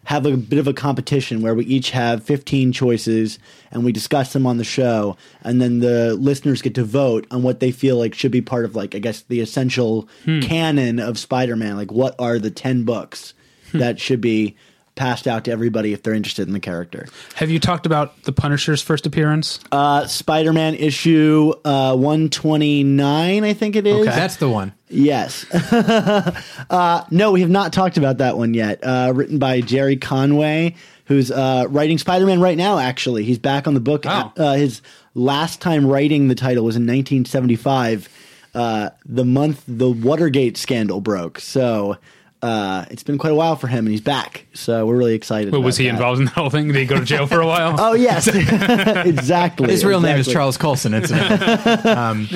Speaker 3: have a bit of a competition where we each have 15 choices and we discuss them on the show and then the listeners get to vote on what they feel like should be part of like i guess the essential hmm. canon of spider-man. Like what are the 10 books hmm. that should be passed out to everybody if they're interested in the character
Speaker 2: Have you talked about the Punisher's first appearance?
Speaker 3: uh, spider-man issue uh, 129 i think it is
Speaker 1: That's the one.
Speaker 3: Yes. (laughs) uh, no, we have not talked about that one yet. Uh, written by Gerry Conway, who's uh, writing Spider Man right now, actually. He's back on the book.
Speaker 2: Oh.
Speaker 3: Uh, his last time writing the title was in 1975, uh, the month the Watergate scandal broke. So. Uh, it's been quite a while for him, and he's back. So we're really excited.
Speaker 2: Well, was he
Speaker 3: that.
Speaker 2: involved in the whole thing? Did he go to jail for a while? (laughs)
Speaker 3: Oh yes, (laughs) exactly.
Speaker 1: His real name is
Speaker 3: exactly.
Speaker 1: Charles Colson, incidentally. (laughs) um,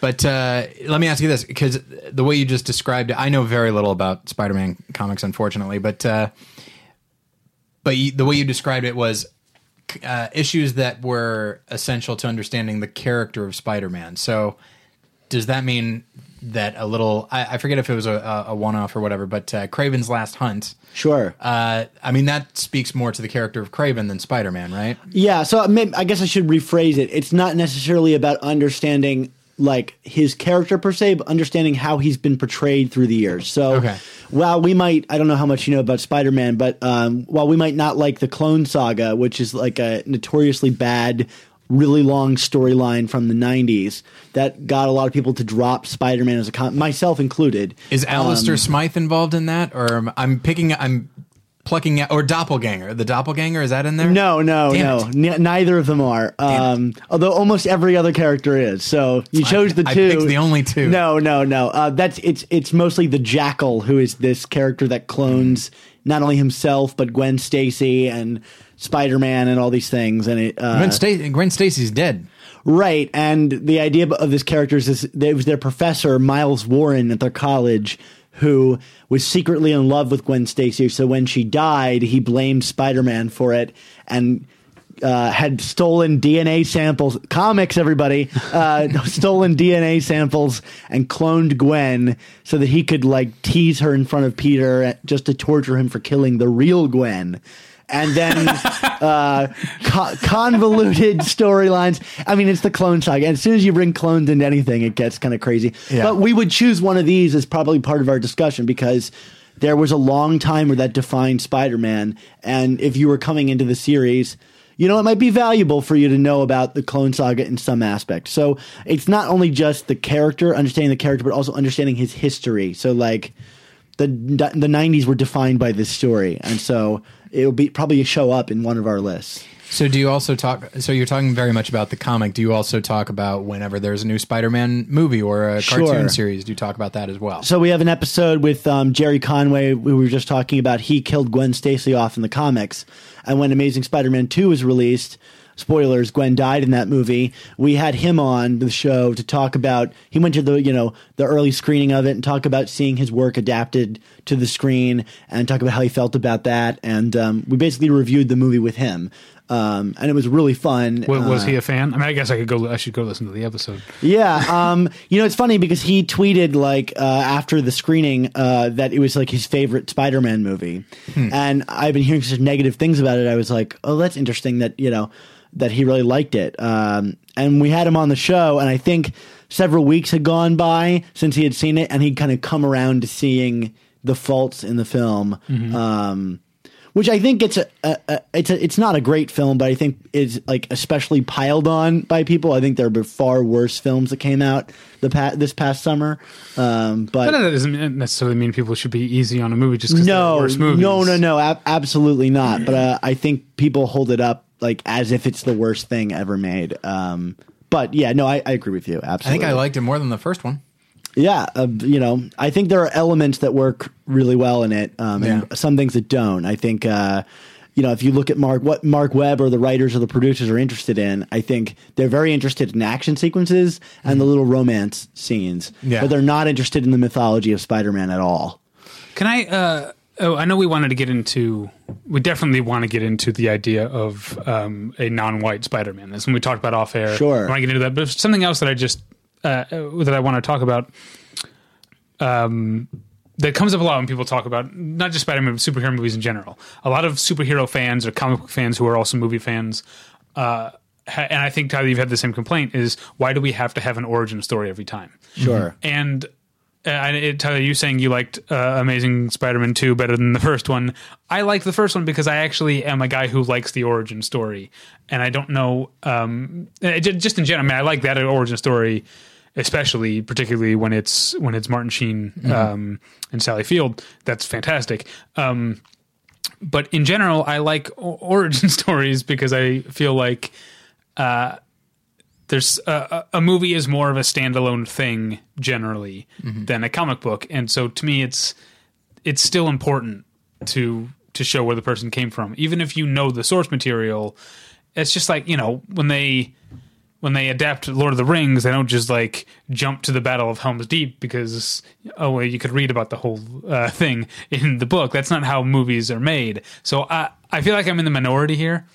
Speaker 1: but uh, let me ask you this, because the way you just described it, I know very little about Spider-Man comics, unfortunately. But uh, but you, the way you described it was uh, issues that were essential to understanding the character of Spider-Man. So does that mean that a little? I, I forget if it was a, a one-off or whatever, but uh, Kraven's Last Hunt.
Speaker 3: Sure.
Speaker 1: Uh, I mean, that speaks more to the character of Craven than Spider-Man, right?
Speaker 3: Yeah, so may- I guess I should rephrase it. It's not necessarily about understanding like his character per se, but understanding how he's been portrayed through the years. So,
Speaker 1: Okay.
Speaker 3: while we might, I don't know how much you know about Spider Man, but um, while we might not like the Clone Saga, which is like a notoriously bad, really long storyline from the '90s that got a lot of people to drop Spider Man as a con, myself included.
Speaker 1: Is Alistair
Speaker 3: Um,
Speaker 1: Smythe involved in that, or I'm picking? I'm plucking out, or Doppelganger? The Doppelganger is that in there?
Speaker 3: No, no,
Speaker 1: Damn
Speaker 3: no. N- neither of them are. Um, although almost every other character is. So you chose the
Speaker 1: I
Speaker 3: two.
Speaker 1: picked the only two.
Speaker 3: No, no, no. Uh, that's it's it's mostly the Jackal who is this character that clones not only himself but Gwen Stacy and Spider Man and all these things. And it uh,
Speaker 1: Gwen, Sta- Gwen Stacy's dead.
Speaker 3: Right, and the idea of this character is this, it was their professor Miles Warren at their college who was secretly in love with Gwen Stacy. So when she died, he blamed Spider Man for it and. Uh, had stolen DNA samples, comics, everybody, uh, (laughs) stolen DNA samples and cloned Gwen so that he could like tease her in front of Peter just to torture him for killing the real Gwen. And then uh, co- convoluted storylines. I mean, it's the clone saga. And as soon as you bring clones into anything, it gets kind of crazy.
Speaker 1: Yeah.
Speaker 3: But we would choose one of these as probably part of our discussion because there was a long time where that defined Spider-Man. And if you were coming into the series, you know, it might be valuable for you to know about the Clone Saga in some aspect. So it's not only just the character, understanding the character, but also understanding his history. So like the the '90s were defined by this story, and so it'll be probably show up in one of our lists.
Speaker 1: So do you also talk? So you're talking very much about the comic. Do you also talk about whenever there's a new Spider-Man movie or a
Speaker 3: Sure.
Speaker 1: cartoon series? Do you talk about that as well?
Speaker 3: So we have an episode with um, Gerry Conway. We were just talking about he killed Gwen Stacy off in the comics, and when Amazing Spider-Man Two was released, spoilers, Gwen died in that movie. We had him on the show to talk about. He went to the you know the early screening of it and talk about seeing his work adapted to the screen and talk about how he felt about that. And um, we basically reviewed the movie with him. Um, and it was really fun.
Speaker 2: Was, was
Speaker 3: Uh,
Speaker 2: he a fan? I mean, I guess I could go. I should go listen to the episode.
Speaker 3: yeah, um, you know it's funny because he tweeted like uh, after the screening uh, that it was like his favorite Spider-Man movie, and I've been hearing such negative things about it. I was like, oh, that's interesting that you know that he really liked it. Um, and we had him on the show, and I think several weeks had gone by since he had seen it, and he'd kind of come around to seeing the faults in the film. Um, which I think it's a, a, a it's a, it's not a great film, but I think is like especially piled on by people. I think there have far worse films that came out the pa- this past summer. Um, but
Speaker 2: But that doesn't necessarily mean people should be easy on a movie just because
Speaker 3: no,
Speaker 2: worse movies.
Speaker 3: no, no, no, ab- absolutely not. But uh, I think people hold it up like as if it's the worst thing ever made. Um, but yeah, no, I, I agree with you. Absolutely.
Speaker 1: I think I liked it more than the first one.
Speaker 3: Yeah, uh, you know, I think there are elements that work really well in it, um, and
Speaker 1: Yeah.
Speaker 3: some things that don't. I think, uh, you know, if you look at Marc, what Marc Webb or the writers or the producers are interested in, I think they're very interested in action sequences and the little romance scenes.
Speaker 1: Yeah.
Speaker 3: But they're not interested in the mythology of Spider-Man at all.
Speaker 2: Can I? Uh, oh, I know we wanted to get into. We definitely want to get into the idea of um, a non-white Spider-Man. That's when we talked about off air.
Speaker 3: Sure.
Speaker 2: I want to get into that, but something else that I just uh, that I want to talk about. Um, that comes up a lot when people talk about not just Spider-Man, but superhero movies in general. A lot of superhero fans or comic book fans who are also movie fans. Uh, ha- and I think Tyler, you've had the same complaint: is why do we have to have an origin story every time?
Speaker 3: Sure.
Speaker 2: And uh, I- it, Tyler, you saying you liked uh, Amazing Spider-Man two better than the first one. I liked the first one because I actually am a guy who likes the origin story, and I don't know. Um, uh, just in general, I mean, I like that origin story, especially particularly when it's when it's Martin Sheen um, and Sally Field. That's fantastic. Um, but in general, I like origin (laughs) stories because I feel like there's a, a a movie is more of a standalone thing generally than a comic book, and so to me, it's it's still important to to show where the person came from, even if you know the source material. It's just like you know when they when they adapt Lord of the Rings, they don't just like jump to the Battle of Helm's Deep because oh well, you could read about the whole uh, thing in the book. That's not how movies are made. So I I feel like I'm in the minority here,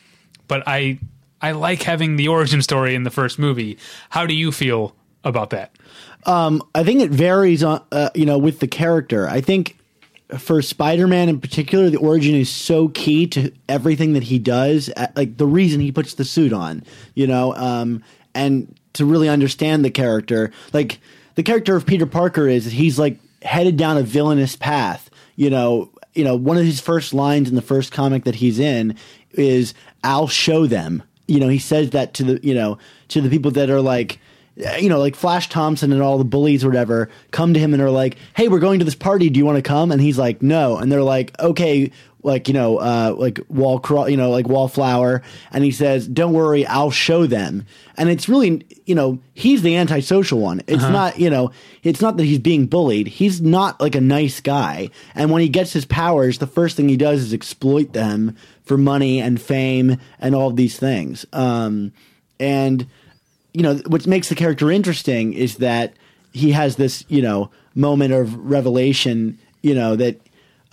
Speaker 2: but I I like having the origin story in the first movie. How do you feel about that?
Speaker 3: I think it varies on, uh, you know, with the character. I think for Spider-Man in particular, the origin is so key to everything that he does. uh, Like the reason he puts the suit on, you know, um, and to really understand the character, like the character of Peter Parker is he's like headed down a villainous path. You know, you know, one of his first lines in the first comic that he's in is "I'll show them." You know, he says that to the you know to the people that are like you know, like Flash Thompson and all the bullies or whatever come to him and are like, "Hey, we're going to this party. Do you want to come?" And he's like, "No." And they're like, "Okay." Like you know, uh, like wall, craw- you know, like wallflower, and he says, "Don't worry, I'll show them." And it's really, you know, he's the antisocial one. It's not, you know, it's not that he's being bullied. He's not like a nice guy. And when he gets his powers, the first thing he does is exploit them for money and fame and all of these things. Um, and you know what makes the character interesting is that he has this you know moment of revelation you know that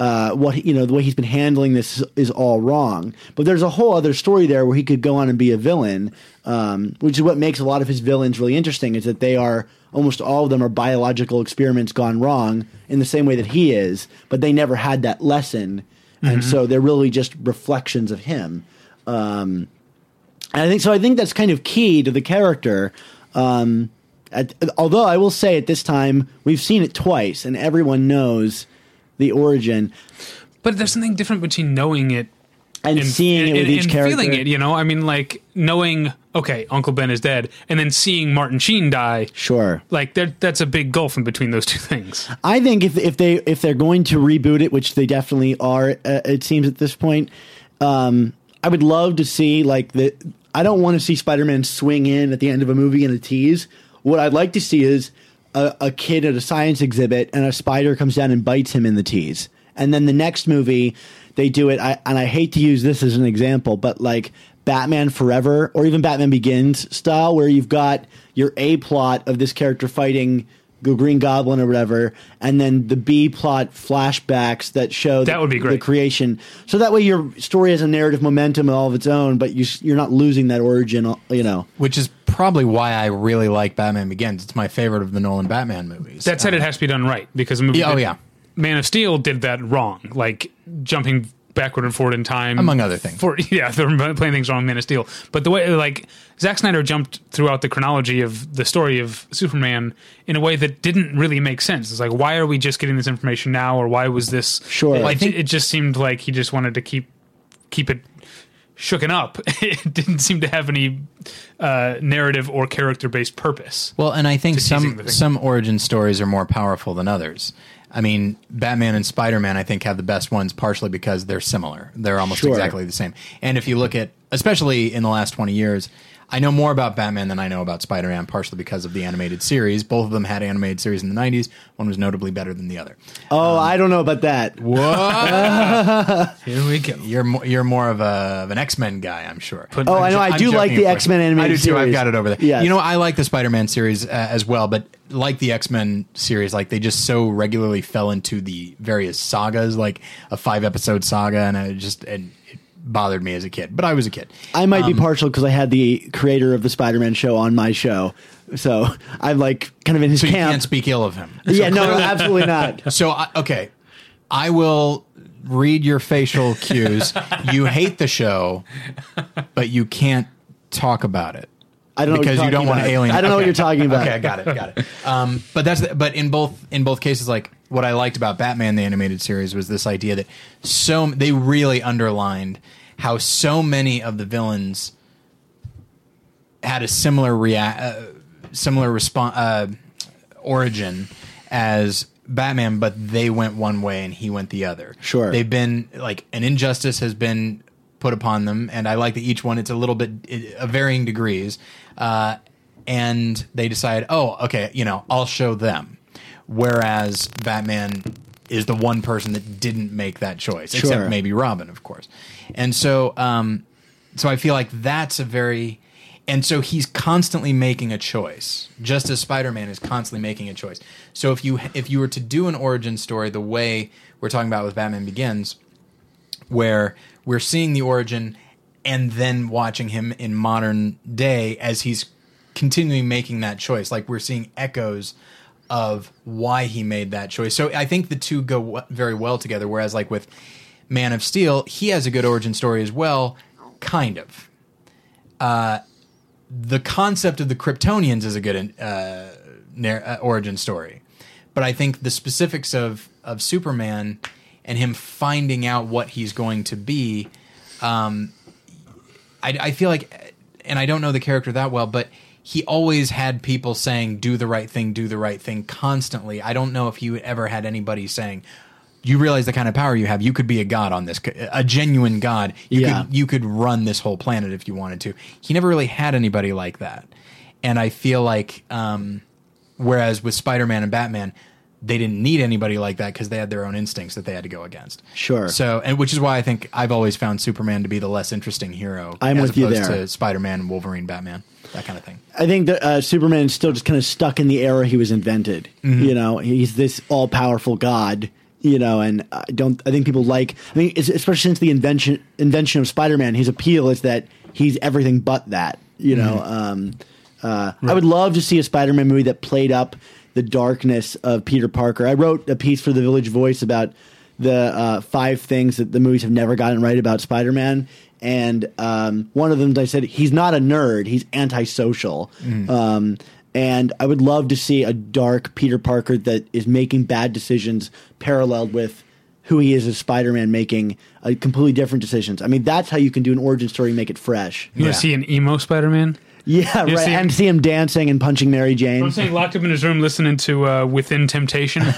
Speaker 3: uh, what you know the way he's been handling this is all wrong but there's a whole other story there where he could go on and be a villain um, which is what makes a lot of his villains really interesting is that they are almost all of them are biological experiments gone wrong in the same way that he is but they never had that lesson and so they're really just reflections of him um, and I think so. I think that's kind of key to the character. Um, at, although I will say at this time we've seen it twice, and everyone knows the origin
Speaker 2: But there's something different between knowing it
Speaker 3: and, seeing it with
Speaker 2: and,
Speaker 3: each
Speaker 2: and
Speaker 3: character.
Speaker 2: feeling it. You know, I mean, like knowing okay, Uncle Ben is dead, and then seeing Martin Sheen die.
Speaker 3: Sure.
Speaker 2: Like that's a big gulf in between those two things.
Speaker 3: I think if if they if they're going to reboot it, which they definitely are, uh, it seems at this point, um, I would love to see like the. I don't want to see Spider Man swing in at the end of a movie in a tease. What I'd like to see is a, a kid at a science exhibit and a spider comes down and bites him in the tease, and then the next movie they do it. I, and I hate to use this as an example, but like Batman Forever or even Batman Begins style, where you've got your A plot of this character fighting the Green Goblin or whatever, and then the B plot flashbacks that show
Speaker 2: That
Speaker 3: the,
Speaker 2: would be great.
Speaker 3: the creation. So that way your story has a narrative momentum all of its own, but you you're not losing that origin. You know,
Speaker 1: which is probably why I really like Batman Begins. It's my favorite of the Nolan Batman movies.
Speaker 2: That said, it has to be done right because a movie.
Speaker 1: Oh,
Speaker 2: that-
Speaker 1: yeah.
Speaker 2: Man of Steel did that wrong, like jumping backward and forward in time,
Speaker 1: Among other things.
Speaker 2: For (laughs) yeah, they're playing things wrong. in Man of Steel, but the way like Zack Snyder jumped throughout the chronology of the story of Superman in a way that didn't really make sense. It's like, why are we just getting this information now, or why was this?
Speaker 3: Sure.
Speaker 2: it,
Speaker 3: I
Speaker 1: think-
Speaker 2: it just seemed like he just wanted to keep keep it shooken up. (laughs) it didn't seem to have any uh, narrative or character based purpose.
Speaker 1: Well, and I think some some origin stories are more powerful than others. I mean, Batman and Spider Man, I think, have the best ones partially because they're similar. They're almost
Speaker 3: Sure.
Speaker 1: exactly the same. And if you look at, especially in the last twenty years, I know more about Batman than I know about Spider Man, partially because of the animated series. Both of them had animated series in the '90s. One was notably better than the other.
Speaker 3: Oh, I don't know about that.
Speaker 1: What? (laughs) (laughs)
Speaker 2: Here we go.
Speaker 1: you're more, you're more of a of an X Men guy, I'm sure.
Speaker 2: Put-
Speaker 3: Oh,
Speaker 2: I'm
Speaker 3: I know.
Speaker 2: jo-
Speaker 3: I do like the. X Men animated series.
Speaker 1: I do too. I've got it over there.
Speaker 3: Yes.
Speaker 1: You know, I like the Spider Man series uh, as well, but like the X Men series, like they just so regularly fell into the various sagas, like a five episode saga, and it just and it bothered me as a kid. But I was a kid.
Speaker 3: I might
Speaker 1: Um,
Speaker 3: be partial because I had the creator of the Spider-Man show on my show, so I'm like kind of in his
Speaker 1: So you
Speaker 3: camp.
Speaker 1: can't speak ill of him.
Speaker 3: yeah, no, absolutely not. (laughs)
Speaker 1: So I, okay, I will read your facial cues. you hate the show, but you can't talk about it.
Speaker 3: I don't
Speaker 1: because you don't want to alienate.
Speaker 3: I don't know what you're talking about.
Speaker 1: Okay, I got it, got it. Um, but that's the, but in both in both cases, like what I liked about Batman the animated series was this idea that so they really underlined how so many of the villains had a similar react, uh, similar response uh, origin as Batman, but they went one way and he went the other.
Speaker 3: Sure.
Speaker 1: they've been like an injustice has been put upon them, and I like that each one it's a little bit uh, varying degrees, uh, and they decide, oh, okay, you know, I'll show them. Whereas Batman is the one person that didn't make that choice,
Speaker 3: Sure.
Speaker 1: except maybe Robin, of course. And so, um, so I feel like that's a very, and so he's constantly making a choice, just as Spider-Man is constantly making a choice. So if you if you were to do an origin story the way we're talking about with Batman Begins, where we're seeing the origin and then watching him in modern day as he's continually making that choice, like we're seeing echoes of why he made that choice. So I think the two go w- very well together. Whereas, like with Man of Steel, he has a good origin story as well, kind of. Uh, the concept of the Kryptonians is a good uh, uh, origin story, but I think the specifics of of Superman and him finding out what he's going to be, um, I, I feel like, and I don't know the character that well, but he always had people saying "do the right thing, do the right thing" constantly. I don't know if he ever had anybody saying. You realize the kind of power you have. You could be a god on this, a genuine god. You
Speaker 3: Yeah.
Speaker 1: could you could run this whole planet if you wanted to. He never really had anybody like that, and I feel like, um, whereas with Spider Man and Batman, they didn't need anybody like that because they had their own instincts that they had to go against.
Speaker 3: Sure.
Speaker 1: So, and which is why I think I've always found Superman to be the less interesting hero.
Speaker 3: I'm
Speaker 1: as
Speaker 3: with you
Speaker 1: opposed
Speaker 3: there.
Speaker 1: To Spider Man, Wolverine, Batman, that kind of thing.
Speaker 3: I think that uh, Superman is still just kind of stuck in the era he was invented.
Speaker 1: Mm-hmm.
Speaker 3: You know, he's this all powerful god. You know, and I don't. I think people like. I mean, especially since the invention invention of Spider Man, his appeal is that he's everything but that. You know,
Speaker 1: Mm-hmm.
Speaker 3: um, uh, I would love to see a Spider Man movie that played up the darkness of Peter Parker. I wrote a piece for the Village Voice about the uh, five things that the movies have never gotten right about Spider Man. And um, one of them, I said, he's not a nerd, he's antisocial. Um, and I would love to see a dark Peter Parker that is making bad decisions paralleled with who he is as Spider Man making uh, completely different decisions. I mean, that's how you can do an origin story and make it fresh.
Speaker 2: You
Speaker 1: Yeah.
Speaker 2: want to see an emo Spider Man?
Speaker 3: Yeah,
Speaker 2: You
Speaker 3: right.
Speaker 2: see-
Speaker 3: and see him dancing and punching Mary Jane.
Speaker 2: I'm saying locked up in his room listening to uh, Within Temptation. (laughs)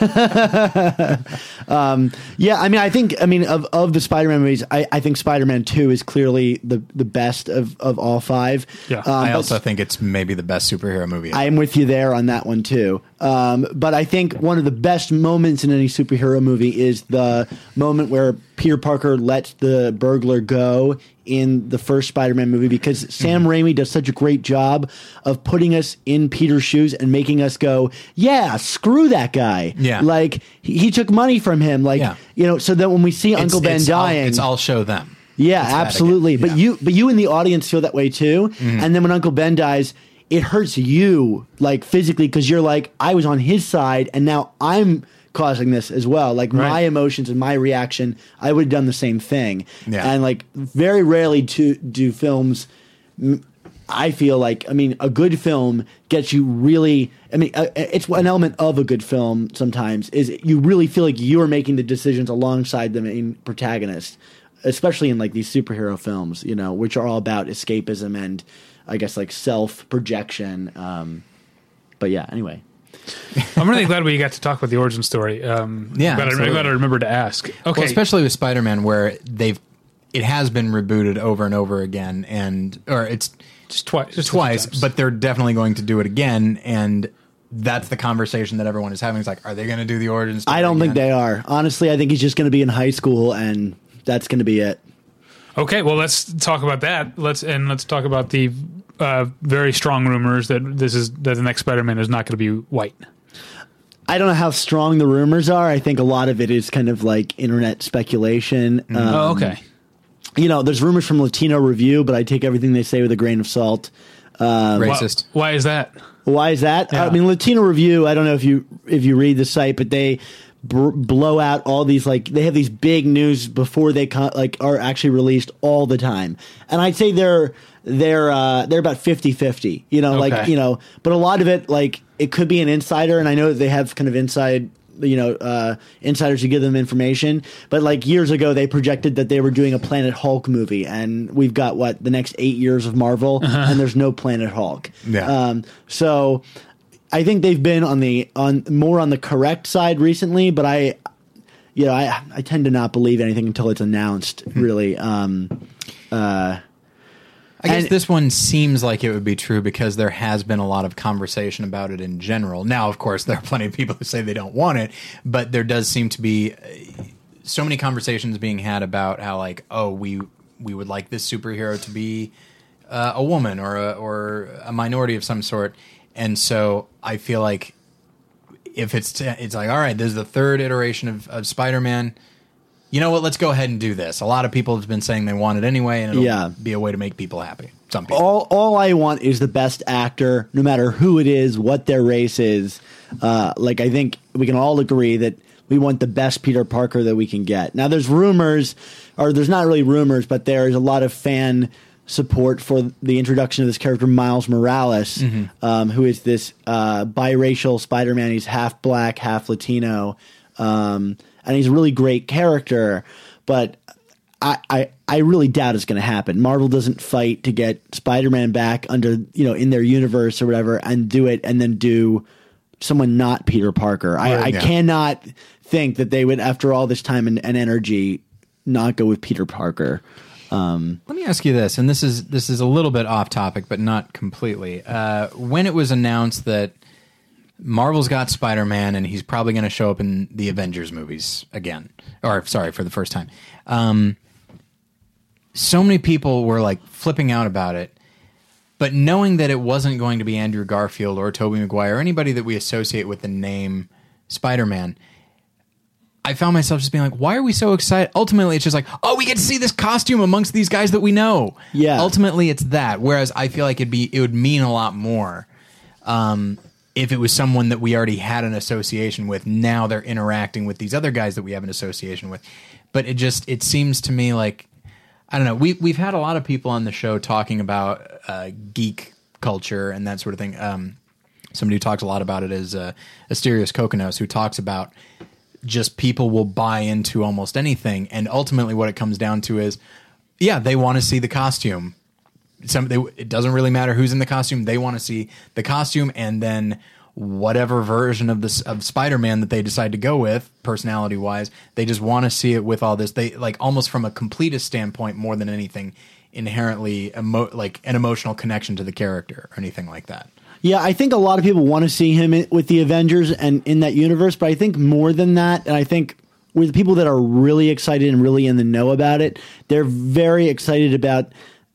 Speaker 3: Yeah, I mean, I think, I mean, of, of the Spider-Man movies, I, I think Spider-Man Two is clearly the the best of, of all five.
Speaker 2: Yeah.
Speaker 3: um,
Speaker 1: I also think it's maybe the best superhero movie.
Speaker 3: I'm with you there on that one too. Um, but I think one of the best moments in any superhero movie is the moment where Peter Parker lets the burglar go in the first Spider-Man movie because Sam Raimi does such a great job of putting us in Peter's shoes and making us go, "Yeah, screw that guy."
Speaker 1: Yeah.
Speaker 3: like he, he took money from him. Like
Speaker 1: Yeah.
Speaker 3: you know, so that when we see
Speaker 1: It's-
Speaker 3: Uncle Ben
Speaker 1: it's all-
Speaker 3: dying,
Speaker 1: it's all show them.
Speaker 3: yeah,
Speaker 1: It's
Speaker 3: absolutely.
Speaker 1: again.
Speaker 3: But you, but you in the audience feel that way too.
Speaker 1: Mm-hmm.
Speaker 3: And then when Uncle Ben dies, it hurts you like physically because you're like, I was on his side, and now I'm causing this as well. Like my emotions and my reaction, I would have done the same thing.
Speaker 1: Yeah.
Speaker 3: And like very rarely to do films. m- I feel like I mean a good film gets you really. I mean, uh, it's an element of a good film. Sometimes is you really feel like you are making the decisions alongside the main protagonist, especially in like these superhero films, you know, which are all about escapism and I guess like self projection. Um, but yeah, anyway, (laughs)
Speaker 2: I'm really glad we got to talk about the origin story. Um,
Speaker 1: Yeah,
Speaker 2: but I'm
Speaker 1: absolutely.
Speaker 2: glad I remembered to ask. Okay,
Speaker 1: Well, especially with Spider-Man, where they've it has been rebooted over and over again, and or it's
Speaker 2: just twice, just
Speaker 1: twice, but they're definitely going to do it again, and that's the conversation that everyone is having. It's like, are they going to do the origin story?
Speaker 3: I don't think they are. Honestly, I think he's just going to be in high school, and that's going to be it.
Speaker 2: Okay, well, let's talk about that. Let's and let's talk about the uh, very strong rumors that this is that the next Spider-Man is not going to be white.
Speaker 3: I don't know how strong the rumors are. I think a lot of it is kind of like internet speculation. Um,
Speaker 2: oh, okay.
Speaker 3: You know, there's rumors from Latino Review, but I take everything they say with a grain of salt.
Speaker 1: racist.
Speaker 2: Why, why is that?
Speaker 3: Why is that?
Speaker 2: Yeah.
Speaker 3: I mean, Latino Review. I don't know if you if you read the site, but they br- blow out all these like they have these big news before they co- like are actually released all the time. And I'd say they're they're uh, they're about 50-50, You know, like you know, but a lot of it like it could be an insider, and I know that they have kind of inside. You know, uh, insiders who give them information, but like years ago, they projected that they were doing a Planet Hulk movie, and we've got what the next eight years of Marvel, and there's no Planet Hulk.
Speaker 1: Yeah.
Speaker 3: Um, so I think they've been on the on more on the correct side recently, but I you know, I I tend to not believe anything until it's announced, really. Um
Speaker 1: I guess
Speaker 3: And-
Speaker 1: this one seems like it would be true because there has been a lot of conversation about it in general. Now, of course, there are plenty of people who say they don't want it, but there does seem to be uh, so many conversations being had about how, like, oh, we we would like this superhero to be uh, a woman or a, or a minority of some sort, and so I feel like if it's it's like, all right, this is the third iteration of, of Spider-Man. You know what? Let's go ahead and do this. A lot of people have been saying they want it anyway, and it'll
Speaker 3: Yeah.
Speaker 1: be a way to make people happy. Some people.
Speaker 3: all all I want is the best actor, no matter who it is, what their race is. Uh, like I think we can all agree that we want the best Peter Parker that we can get. Now there's rumors, or there's not really rumors, but there's a lot of fan support for the introduction of this character Miles Morales, um, who is this uh, biracial Spider-Man. He's half black, half Latino, um, and he's a really great character. But I, I, I really doubt it's going to happen. Marvel doesn't fight to get Spider-Man back under you know in their universe or whatever, and do it, and then do someone not Peter Parker. I, I
Speaker 1: yeah.
Speaker 3: cannot think that they would, after all this time and, and energy, not go with Peter Parker.
Speaker 1: Let me ask you this, and this is this is a little bit off topic, but not completely. Uh, when it was announced that Marvel's got Spider Man and he's probably going to show up in the Avengers movies again, or sorry, for the first time, um, so many people were like flipping out about it. But knowing that it wasn't going to be Andrew Garfield or Tobey Maguire or anybody that we associate with the name Spider Man, I found myself just being like, why are we so excited? Ultimately, it's just like, oh, we get to see this costume amongst these guys that we know.
Speaker 3: Yeah.
Speaker 1: Ultimately, it's that. Whereas I feel like it'd be it would mean a lot more um, if it was someone that we already had an association with. Now they're interacting with these other guys that we have an association with. But it just it seems to me like I don't know. We we've had a lot of people on the show talking about uh, geek culture and that sort of thing. Um, somebody who talks a lot about it is uh, Asterios Kokonos, who talks about just people will buy into almost anything, and ultimately, what it comes down to is, yeah, they want to see the costume. Some they, it doesn't really matter who's in the costume; they want to see the costume, and then whatever version of this of Spider-Man that they decide to go with, personality wise, they just want to see it with all this. They like almost from a completist standpoint more than anything, inherently emo- like an emotional connection to the character or anything like that.
Speaker 3: Yeah, I think a lot of people want to see him in, with the Avengers and in that universe, but I think more than that, and I think with people that are really excited and really in the know about it, they're very excited about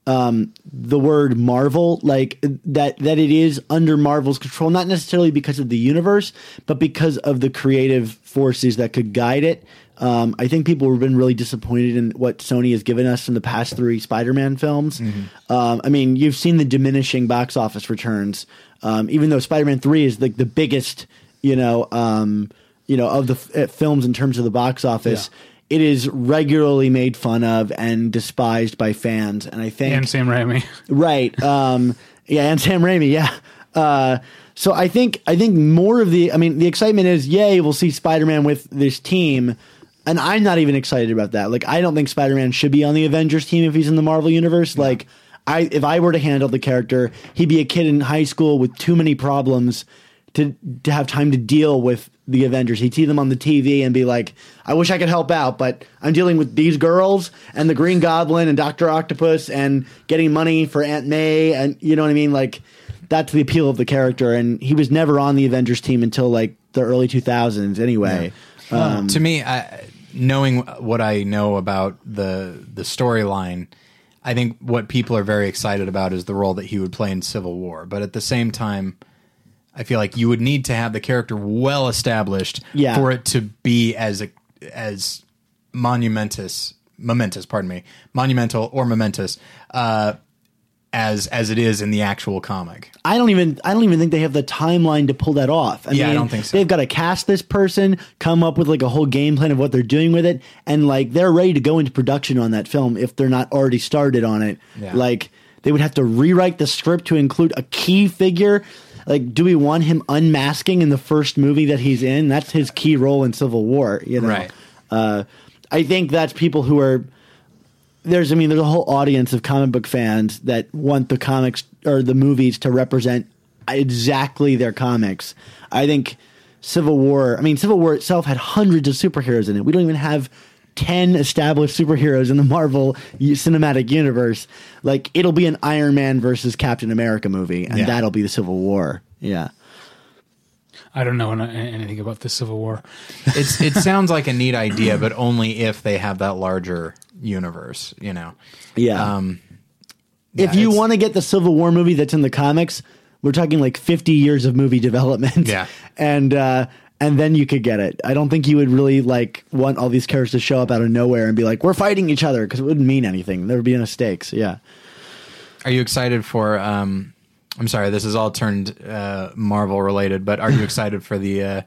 Speaker 3: um, the word Marvel, like that that it is under Marvel's control, not necessarily because of the universe, but because of the creative forces that could guide it. Um, I think people have been really disappointed in what Sony has given us in the past three Spider-Man films. Um, I mean, you've seen the diminishing box office returns, um, even though Spider-Man Three is like the biggest, you know, um, you know, of the f- uh, films in terms of the box office. It is regularly made fun of and despised by fans, and I think
Speaker 2: And Sam Raimi.
Speaker 3: right um yeah and sam raimi yeah. Uh so i think i think more of the i mean the excitement is yay we'll see spider-man with this team and i'm not even excited about that. Like i don't think spider-man should be on the avengers team if he's in the marvel universe. Like i if i were to handle the character he'd be a kid in high school with too many problems to to have time to deal with the Avengers. He'd see them on the TV and be like, "I wish I could help out, but I'm dealing with these girls and the Green Goblin and Doctor Octopus and getting money for Aunt May and you know what I mean, like." That's the appeal of the character, and he was never on the Avengers team until like the early 2000s. Anyway, um,
Speaker 1: to me, I, knowing what I know about the the storyline, I think what people are very excited about is the role that he would play in Civil War. But at the same time, I feel like you would need to have the character well established
Speaker 3: Yeah.
Speaker 1: for it to be as a, as monumentous, momentous, pardon me, monumental or momentous uh, as as it is in the actual comic.
Speaker 3: I don't even I don't even think they have the timeline to pull that off. I
Speaker 1: Yeah, I don't think so.
Speaker 3: They've got to cast this person, come up with like a whole game plan of what they're doing with it, and like they're ready to go into production on that film if they're not already started on it.
Speaker 1: Yeah.
Speaker 3: Like they would have to rewrite the script to include a key figure. Like, do we want him unmasking in the first movie that he's in? That's his key role in Civil War. You know,
Speaker 1: Right.
Speaker 3: uh, I think that's people who are there's I mean there's a whole audience of comic book fans that want the comics or the movies to represent exactly their comics. I think Civil War, I mean Civil War itself had hundreds of superheroes in it. We don't even have 10 established superheroes in the Marvel cinematic universe. Like it'll be an Iron Man versus Captain America movie and
Speaker 1: Yeah.
Speaker 3: that'll be the Civil War. Yeah.
Speaker 2: I don't know anything about the Civil War.
Speaker 1: It's it (laughs) sounds like a neat idea, but only if they have that larger universe. You know.
Speaker 3: Yeah.
Speaker 1: Um,
Speaker 3: if
Speaker 1: yeah,
Speaker 3: you want to get the Civil War movie that's in the comics, we're talking like 50 years of movie development.
Speaker 1: Yeah. (laughs)
Speaker 3: And uh and then you could get it. I don't think you would really like want all these characters to show up out of nowhere and be like, "We're fighting each other" because it wouldn't mean anything. There would be no stakes. Yeah.
Speaker 1: Are you excited for? Um, I'm sorry, this is all turned uh, Marvel related, but are you (laughs) excited for the uh,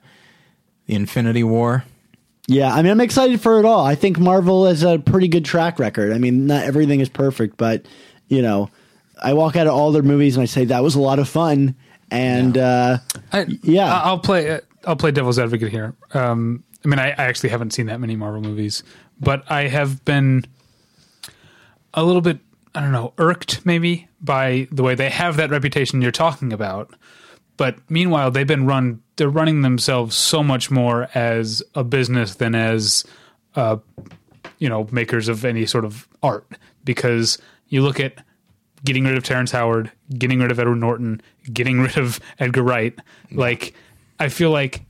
Speaker 1: the Infinity War?
Speaker 3: Yeah, I mean, I'm excited for it all. I think Marvel has a pretty good track record. I mean, not everything is perfect, but you know, I walk out of all their movies and I say that was a lot of fun. And uh,
Speaker 2: I,
Speaker 3: Yeah.
Speaker 2: I'll play. I'll play devil's advocate here. Um, I mean, I, I actually haven't seen that many Marvel movies, but I have been a little bit, I don't know, irked maybe by the way they have that reputation you're talking about. But meanwhile, they've been run. They're running themselves so much more as a business than as, uh, you know, makers of any sort of art. Because you look at getting rid of Terrence Howard, getting rid of Edward Norton, getting rid of Edgar Wright. Like, I feel like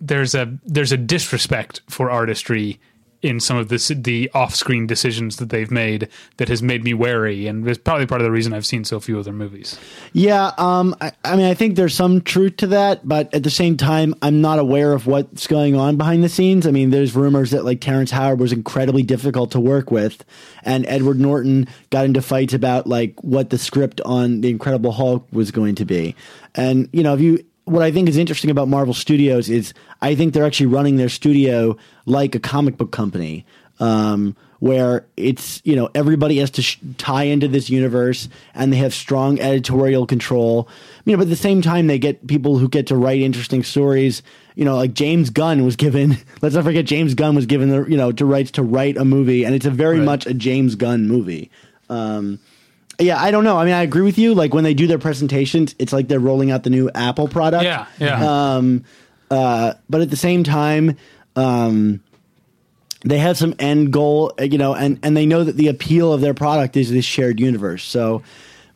Speaker 2: there's a there's a disrespect for artistry in some of this the off-screen decisions that they've made that has made me wary, and it's probably part of the reason I've seen so few of their movies.
Speaker 3: Yeah, um, I, I mean, I think there's some truth to that, but at the same time, I'm not aware of what's going on behind the scenes. I mean, there's rumors that like Terrence Howard was incredibly difficult to work with, and Edward Norton got into fights about like what the script on The Incredible Hulk was going to be. And you know, if you what I think is interesting about Marvel Studios is I think they're actually running their studio like a comic book company. Um, where it's you know everybody has to sh- tie into this universe and they have strong editorial control you know but at the same time they get people who get to write interesting stories you know like James Gunn was given (laughs) let's not forget James Gunn was given the you know to rights to write a movie and it's a very
Speaker 1: Right.
Speaker 3: much a James Gunn movie um yeah, I don't know. I mean, I agree with you. Like when they do their presentations, it's like they're rolling out the new Apple product.
Speaker 2: Yeah, yeah.
Speaker 3: Um, uh, but at the same time, um, they have some end goal, you know, and and they know that the appeal of their product is this shared universe. So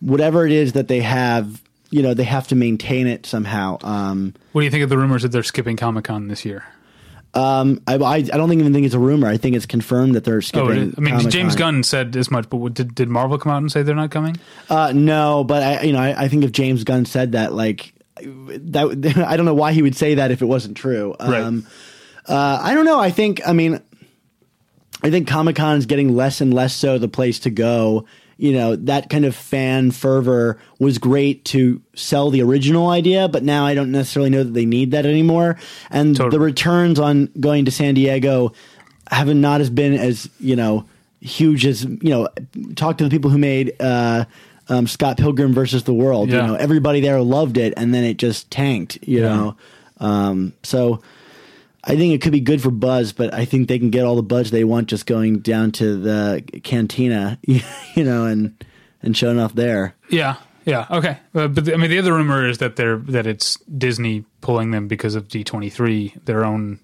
Speaker 3: whatever it is that they have, you know, they have to maintain it somehow. Um,
Speaker 2: What do you think of the rumors that they're skipping Comic Con this year?
Speaker 3: Um, I, I I don't even think it's a rumor. I think it's confirmed that they're skipping.
Speaker 2: Oh, it is. I mean, James
Speaker 3: Comic-Con.
Speaker 2: Gunn said as much, but what- did did Marvel come out and say they're not coming?
Speaker 3: Uh, no, but I, you know, I, I think if James Gunn said that, like, that (laughs) I don't know why he would say that if it wasn't true. Um, uh, I don't know. I think, I mean, I think Comic Con is getting less and less so the place to go. You know, that kind of fan fervor was great to sell the original idea, but now I don't necessarily know that they need that anymore. And
Speaker 2: Totally.
Speaker 3: the returns on going to San Diego have not as been as, you know, huge as, you know, talk to the people who made uh, um, Scott Pilgrim versus the World.
Speaker 2: Yeah.
Speaker 3: You know, everybody there loved it, and then it just tanked, you
Speaker 2: Yeah.
Speaker 3: know. Um, so I think it could be good for buzz, but I think they can get all the buzz they want just going down to the cantina, (laughs) you know, and and showing off there.
Speaker 2: Yeah, Yeah. Okay. Uh, but the, I mean, the other rumor is that they're that it's Disney pulling them because of D twenty three, their own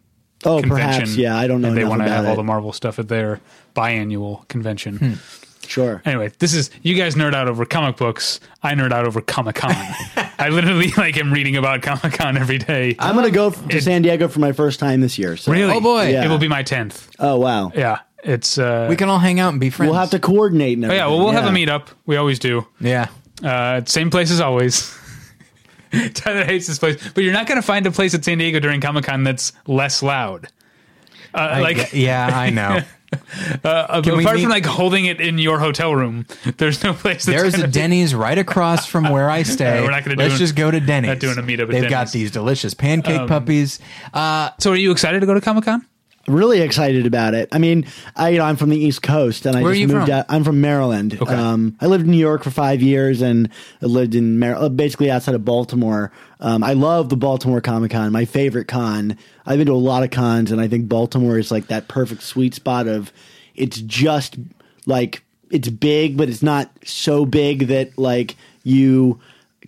Speaker 3: Oh,
Speaker 2: convention.
Speaker 3: perhaps. Yeah, I don't know
Speaker 2: And they want to
Speaker 3: about
Speaker 2: have all the Marvel stuff at their biannual convention.
Speaker 3: Sure.
Speaker 2: Anyway, this is you guys nerd out over comic books. I nerd out over Comic Con. (laughs) I literally like am reading about Comic Con every day.
Speaker 3: I'm gonna go f- to
Speaker 2: it-
Speaker 3: San Diego for my first time this year. So.
Speaker 2: really?
Speaker 1: Oh, boy.
Speaker 3: Yeah.
Speaker 2: It will be my tenth.
Speaker 3: Oh wow.
Speaker 2: Yeah. It's uh.
Speaker 1: We can all hang out and be friends.
Speaker 3: We'll have to coordinate. And
Speaker 2: oh, yeah. Well, we'll have a meetup. We always do.
Speaker 1: Yeah.
Speaker 2: Uh, same place as always. (laughs) Tyler hates this place, but you're not going to find a place at San Diego during Comic Con that's less loud. Uh,
Speaker 1: I
Speaker 2: like
Speaker 1: get- yeah, I know. (laughs)
Speaker 2: uh, apart
Speaker 1: meet-
Speaker 2: from like holding it in your hotel room, there's no place. That's
Speaker 1: There's a Denny's right across from (laughs) where I stay.
Speaker 2: We're not gonna do
Speaker 1: Let's
Speaker 2: it-
Speaker 1: just go to Denny's.
Speaker 2: not doing a meetup at
Speaker 1: They've got
Speaker 2: Denny's. Um,
Speaker 1: these delicious pancake puppies. Uh,
Speaker 2: So, are you excited to go to Comic Con?
Speaker 3: Really excited about it. I mean, I you know I'm from the East Coast and I
Speaker 1: Where
Speaker 3: just moved
Speaker 1: from?
Speaker 3: out. I'm from Maryland.
Speaker 2: Okay.
Speaker 3: Um, I lived in New York for five years and I lived in Mar- uh, basically outside of Baltimore. Um, I love the Baltimore Comic Con, my favorite con. I've been to a lot of cons and I think Baltimore is like that perfect sweet spot of it's just like it's big, but it's not so big that like you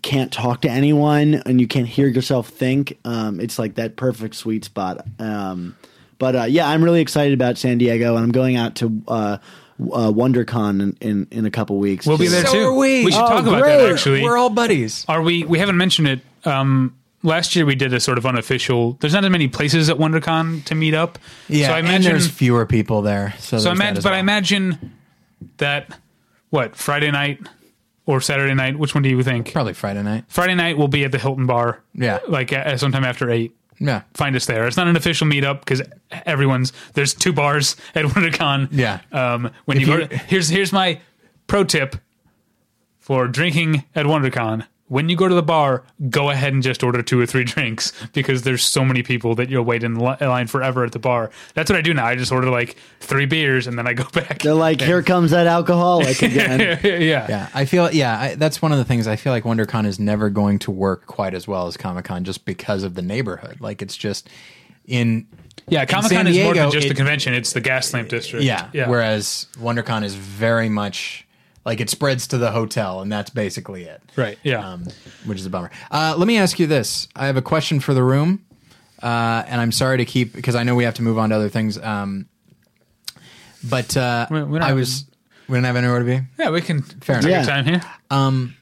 Speaker 3: can't talk to anyone and you can't hear yourself think. Um, it's like that perfect sweet spot. Um, but uh, yeah, I'm really excited about San Diego, and I'm going out to uh, uh, WonderCon in, in, in a couple weeks.
Speaker 2: We'll be there
Speaker 1: So
Speaker 2: too.
Speaker 1: are we.
Speaker 2: should
Speaker 3: Oh,
Speaker 2: talk about
Speaker 3: great.
Speaker 2: that actually.
Speaker 1: we're all buddies.
Speaker 2: Are we? We haven't mentioned it. Um, last year we did a sort of unofficial. There's not as many places at WonderCon to meet up.
Speaker 1: Yeah,
Speaker 2: so I
Speaker 1: and
Speaker 2: imagine.
Speaker 1: there's fewer people there. So,
Speaker 2: so I imagine,
Speaker 1: as
Speaker 2: but I imagine that what Friday night or Saturday night. Which one do you think?
Speaker 1: probably Friday night.
Speaker 2: Friday night we'll be at the Hilton Bar.
Speaker 1: Yeah.
Speaker 2: like uh, sometime after eight.
Speaker 1: Yeah,
Speaker 2: Find us there. It's not an official meetup because everyone's there's two bars (laughs) at WonderCon.
Speaker 1: Yeah.
Speaker 2: Um, when
Speaker 1: If
Speaker 2: you go to, here's here's my pro tip for drinking at WonderCon. When you go to the bar, go ahead and just order two or three (laughs) drinks because there's so many people that you'll wait in line forever at the bar. That's what I do now. I just order like three beers and then I go (laughs) back.
Speaker 3: They're like, here comes that alcoholic (laughs) again.
Speaker 2: yeah.
Speaker 1: yeah. I feel yeah. I, that's one of the things. I feel like WonderCon is never going to work quite as well as Comic Con just because of the neighborhood. Like it's just in
Speaker 2: Yeah, Comic Con is more than just
Speaker 1: it-
Speaker 2: the convention; it's the Gaslamp district.
Speaker 1: Yeah.
Speaker 2: yeah.
Speaker 1: Whereas WonderCon is very much like it spreads to the hotel, and that's basically it.
Speaker 2: right. Yeah.
Speaker 1: Um, which is a bummer. Uh, let me ask you this: I have a question for the room, uh, and I'm sorry to keep because I know we have to move on to other things. Um, but uh,
Speaker 2: We- we
Speaker 1: I was we don't have anywhere to be.
Speaker 2: yeah, we can
Speaker 1: Fair
Speaker 3: enough.
Speaker 2: our time here.
Speaker 1: Um,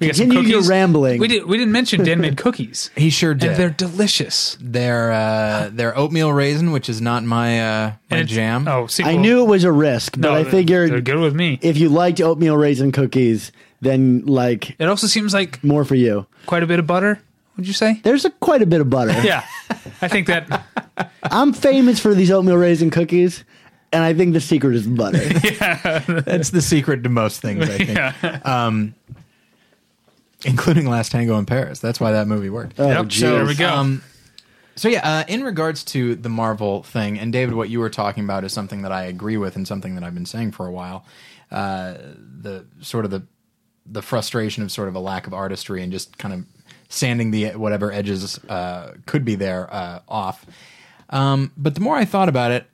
Speaker 2: We got
Speaker 3: Continue your
Speaker 2: cookies.
Speaker 3: rambling.
Speaker 2: We did. We didn't mention Dan made (laughs) cookies.
Speaker 1: he sure did.
Speaker 2: and they're delicious.
Speaker 1: They're uh, they're oatmeal raisin, which is not my uh, my
Speaker 2: And it's-
Speaker 1: jam.
Speaker 2: Oh, see,
Speaker 3: I knew it was a risk, but
Speaker 2: no,
Speaker 3: I
Speaker 2: they're
Speaker 3: figured
Speaker 2: good with me.
Speaker 3: if you liked oatmeal raisin cookies, then like
Speaker 2: It also seems like
Speaker 3: more for you.
Speaker 2: quite a bit of butter. Would you say?
Speaker 3: There's a, quite a bit of butter. (laughs)
Speaker 2: Yeah, I think that. (laughs)
Speaker 3: I'm famous for these oatmeal raisin cookies, and I think the secret is the butter.
Speaker 1: That's the secret to most things, I think,
Speaker 2: Yeah.
Speaker 1: Including Last Tango in Paris. That's why that movie worked.
Speaker 3: Oh,
Speaker 2: Yep,
Speaker 3: geez.
Speaker 2: there we go.
Speaker 1: Um, so yeah, uh, in regards to the Marvel thing, and David, what you were talking about is something that I agree with, and something that I've been saying for a while. Uh, the sort of the the frustration of sort of a lack of artistry and just kind of sanding the whatever edges uh, could be there uh, off. Um, but the more I thought about it,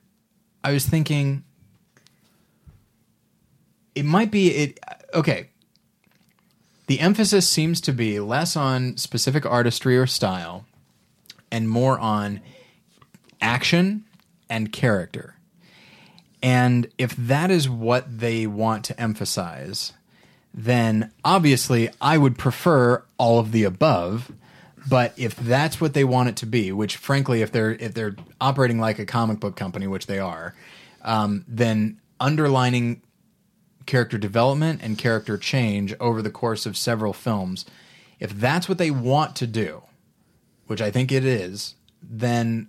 Speaker 1: I was thinking it might be it. Okay, the emphasis seems to be less on specific artistry or style and more on action and character. And if that is what they want to emphasize, then obviously I would prefer all of the above. But if that's what they want it to be, which frankly, if they're if they're operating like a comic book company, which they are, um, then underlining character development and character change over the course of several films, if that's what they want to do, which I think it is, then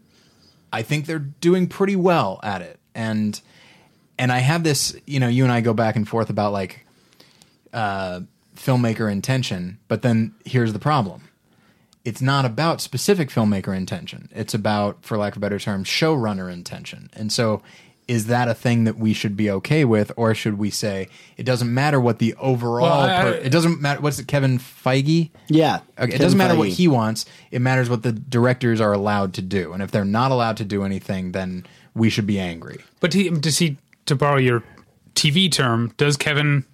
Speaker 1: I think they're doing pretty well at it. And and I have this, you know, you and I go back and forth about like uh, filmmaker intention, but then here's the problem. It's not about specific filmmaker intention. It's about, for lack of a better term, showrunner intention. And so is that a thing that we should be okay with, or should we say it doesn't matter what the overall?
Speaker 2: Well, I-
Speaker 1: per- it doesn't matter. What's it? Kevin Feige?
Speaker 3: Yeah.
Speaker 1: Okay, it
Speaker 3: Kevin
Speaker 1: doesn't matter what
Speaker 3: Feige.
Speaker 1: he wants. It matters what the directors are allowed to do. And if they're not allowed to do anything, then we should be angry.
Speaker 2: But he, does he, to borrow your TV term, does Kevin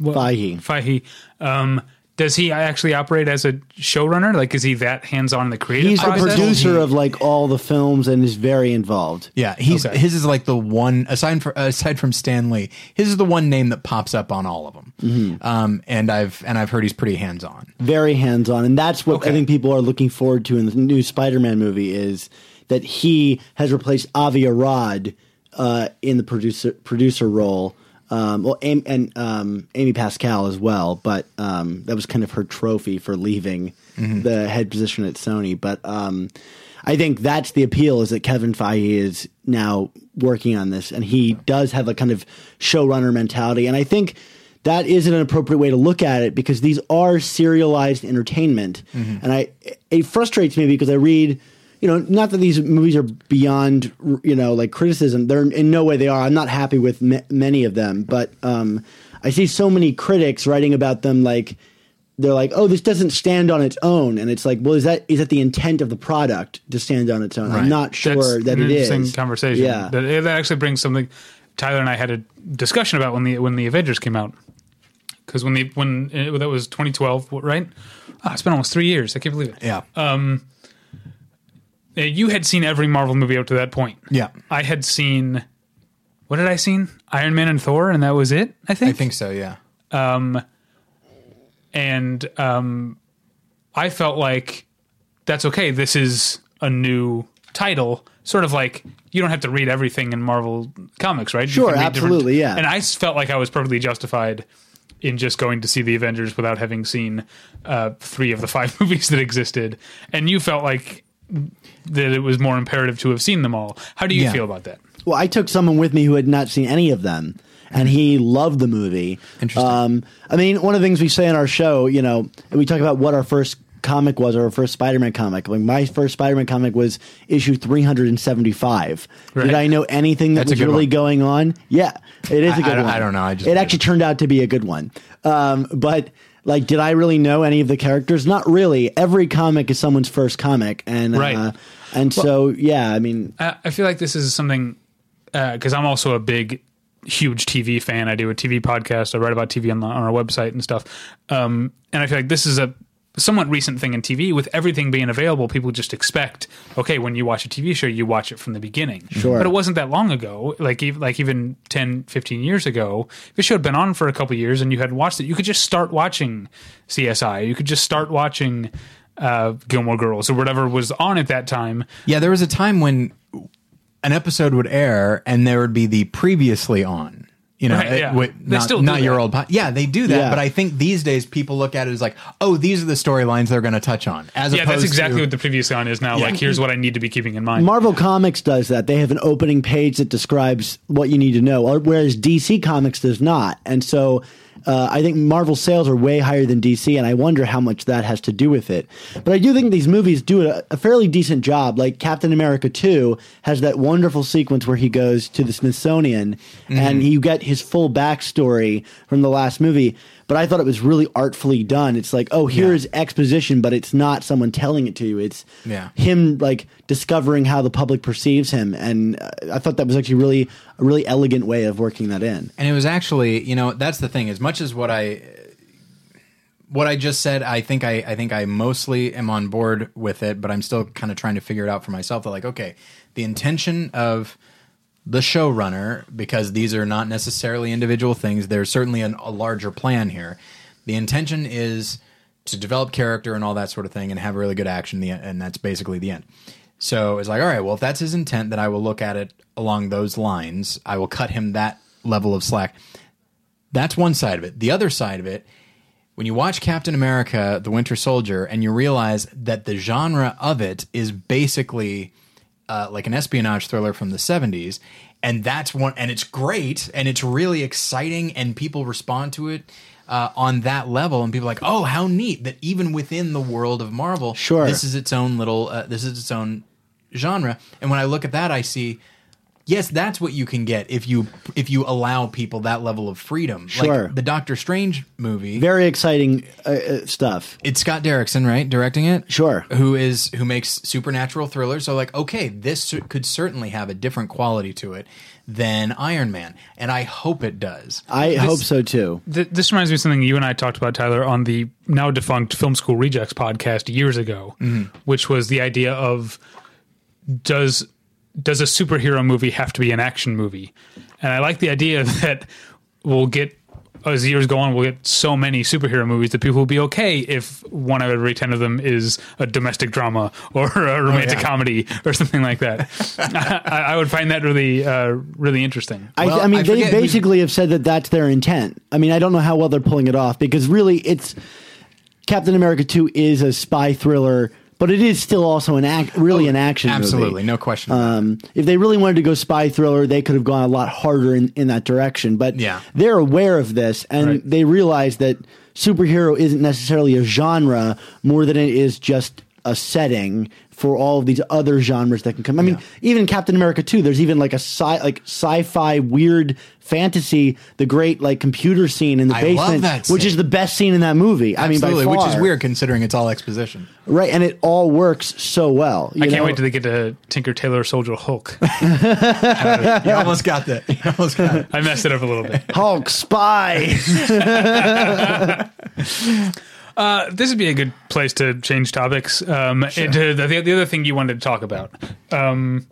Speaker 3: Feige.
Speaker 2: Feige, um, Does he actually operate as a showrunner? Like, is he that hands on in the creative
Speaker 3: He's the producer
Speaker 1: He-
Speaker 3: of like all the films and is very involved.
Speaker 1: Yeah, he's
Speaker 2: Okay.
Speaker 1: his is like the one aside from aside from Stan Lee, his is the one name that pops up on all of them.
Speaker 3: Mm-hmm.
Speaker 1: Um, and I've and I've heard he's pretty hands on.
Speaker 3: very hands on, and that's what
Speaker 2: Okay.
Speaker 3: I think people are looking forward to in the new Spider-Man movie is that he has replaced Avi Arad uh, in the producer producer role. Um, well, Amy, and um, Amy Pascal as well, but um, that was kind of her trophy for leaving the head position at Sony. But um, I think that's the appeal is that Kevin Feige is now working on this, and he does have a kind of showrunner mentality, and I think that isn't an appropriate way to look at it because these are serialized entertainment, and I it frustrates me because I read. You know, not that these movies are beyond, you know, like criticism. They're in no way they are. I'm not happy with ma- many of them, but um, I see so many critics writing about them like they're like, "Oh, this doesn't stand on its own," and it's like, "Well, is that is that the intent of the product to stand on its own?"
Speaker 1: Right.
Speaker 3: I'm not sure
Speaker 2: That's
Speaker 3: that
Speaker 2: an
Speaker 3: it
Speaker 2: interesting
Speaker 3: is.
Speaker 2: conversation.
Speaker 3: Yeah,
Speaker 2: that, that actually brings something. Tyler and I had a discussion about when the when the Avengers came out. Because when the when uh, that was 2012, right? Ah, it's been almost three years. I can't believe it.
Speaker 1: Yeah,
Speaker 2: Uh, you had seen every Marvel movie up to that point.
Speaker 1: yeah,
Speaker 2: I had seen. What did I seen? Iron Man and Thor, and that was it. I think.
Speaker 1: I think so. Yeah,
Speaker 2: and um, I felt like that's okay. This is a new title, sort of like you don't have to read everything in Marvel comics, right? You
Speaker 3: Sure,
Speaker 2: can read different-
Speaker 3: absolutely, yeah.
Speaker 2: And I felt like I was perfectly justified in just going to see the Avengers without having seen uh, three of the five (laughs) movies that existed, and you felt like that it was more imperative to have seen them all. How do you
Speaker 1: Yeah.
Speaker 2: feel about that?
Speaker 3: Well, I took someone with me who had not seen any of them, and he loved the movie.
Speaker 1: Interesting.
Speaker 3: Um, I mean, one of the things we say in our show, you know, we talk about what our first comic was, or our first Spider-Man comic. Like my first Spider-Man comic was issue 375.
Speaker 2: Right.
Speaker 3: Did I know anything that
Speaker 1: That's
Speaker 3: was really
Speaker 1: one.
Speaker 3: going on? Yeah, it is a good
Speaker 1: I don't-
Speaker 3: one.
Speaker 1: I don't know. I just
Speaker 3: it actually
Speaker 1: it.
Speaker 3: turned out to be a good one. Um, but like, did I really know any of the characters? Not really. Every comic is someone's first comic, and
Speaker 2: Right.
Speaker 3: uh, and so yeah, I mean,
Speaker 2: I I feel like this is something because I'm also a big, huge TV fan. I do a TV podcast. I write about TV on, the, on our website and stuff. Um, and I feel like this is a somewhat recent thing in TV. With everything being available, people just expect okay, when you watch a TV show, you watch it from the beginning.
Speaker 3: Sure.
Speaker 2: But it wasn't that long ago. Like even, like even 10, 15 years ago, if a show had been on for a couple years and you hadn't watched it, you could just start watching CSI. You could just start watching. Uh, Gilmore Girls or whatever was on at that time,
Speaker 1: yeah. There was a time when an episode would air and there would be the previously on. You know,
Speaker 2: Right,
Speaker 1: it
Speaker 2: yeah.
Speaker 1: would-
Speaker 2: They
Speaker 1: not,
Speaker 2: still do
Speaker 1: not your old. Po- yeah, they do that.
Speaker 3: Yeah.
Speaker 1: But I think these days people look at it as like, oh, these are the storylines they're going to touch on. As
Speaker 2: yeah, that's exactly
Speaker 1: to,
Speaker 2: what the previous on is now. Like, here's what I need to be keeping in mind.
Speaker 3: Marvel Comics does that. They have an opening page that describes what you need to know, whereas DC Comics does not. And so uh, I think Marvel sales are way higher than DC, and I wonder how much that has to do with it. But I do think these movies do a, a fairly decent job. Like Captain America 2 has that wonderful sequence where he goes to the Smithsonian and you get his full backstory from the last movie. But I thought it was really artfully done. It's like, oh, here's exposition, but it's not someone telling it to you. It's
Speaker 1: Yeah.
Speaker 3: him like discovering how the public perceives him and uh, i thought that was actually really a really elegant way of working that in
Speaker 1: And it was actually, you know, that's the thing. As much as what I what I just said, I think I I think I mostly am on board with it, but I'm still kind of trying to figure it out for myself. That like, okay, the intention of the showrunner, because these are not necessarily individual things. There's certainly an, a larger plan here. The intention is to develop character and all that sort of thing, and have really good action. And that's basically the end. So it's like, all right, well, if that's his intent, then I will look at it along those lines. I will cut him that level of slack. That's one side of it. The other side of it, when you watch Captain America: The Winter Soldier, and you realize that the genre of it is basically uh, like an espionage thriller from the 70s and that's one and it's great and it's really exciting and people respond to it uh, on that level. And people are like oh how neat that even within the world of marvel
Speaker 3: Sure.
Speaker 1: this is its own little uh, this is its own genre. And when i look at that i see yes, that's what you can get if you if you allow people that level of freedom.
Speaker 3: Sure.
Speaker 1: Like the Doctor Strange movie.
Speaker 3: Very exciting uh, uh, stuff.
Speaker 1: it's Scott Derrickson, right, directing it.
Speaker 3: Sure.
Speaker 1: Who is who makes supernatural thrillers? So like, okay, this could certainly have a different quality to it than Iron Man, and I hope it does.
Speaker 3: I hope so too.
Speaker 2: Th- this reminds me of something you and I talked about, Tyler, on the now defunct Film School Rejects podcast years ago, which was the idea of does does a superhero movie have to be an action movie? And I like the idea (laughs) that we'll get as years go on, we'll get so many superhero movies that people will be okay if one out of every ten of them is a domestic drama or (laughs) a romantic
Speaker 1: yeah.
Speaker 2: comedy or something like that. (laughs) I, I would find that really, uh, really interesting.
Speaker 3: I,
Speaker 1: Well,
Speaker 3: I mean,
Speaker 1: I
Speaker 3: they
Speaker 1: forget who's-
Speaker 3: basically have said that that's their intent. I mean, I don't know how well they're pulling it off because really, it's Captain America Two is a spy thriller, but it is still also an act, really an action. movie.
Speaker 1: Absolutely, no question.
Speaker 3: Um, if they really wanted to go spy thriller, they could have gone a lot harder in, in that direction. But
Speaker 1: Yeah.
Speaker 3: they're aware of this and
Speaker 2: Right.
Speaker 3: they realize that superhero isn't necessarily a genre more than it is just a setting for all of these other genres that can come. I mean, even Captain America 2, there's even like a sci like sci-fi weird fantasy, the great like computer scene in the
Speaker 1: I love
Speaker 3: basement,
Speaker 1: that
Speaker 3: which is the best scene in that movie.
Speaker 1: Absolutely,
Speaker 3: I mean, by
Speaker 1: which is weird considering it's all exposition.
Speaker 3: right? And it all works so well.
Speaker 2: I
Speaker 3: you
Speaker 2: can't
Speaker 3: know?
Speaker 2: wait till they get to Tinker Tailor Soldier Hulk. (laughs) (laughs)
Speaker 1: You almost got that. You almost got it.
Speaker 2: I messed it up a little bit.
Speaker 3: Hulk spy. (laughs)
Speaker 2: Uh, this would be a good place to change topics um, into the, the other thing you wanted to talk about. Um,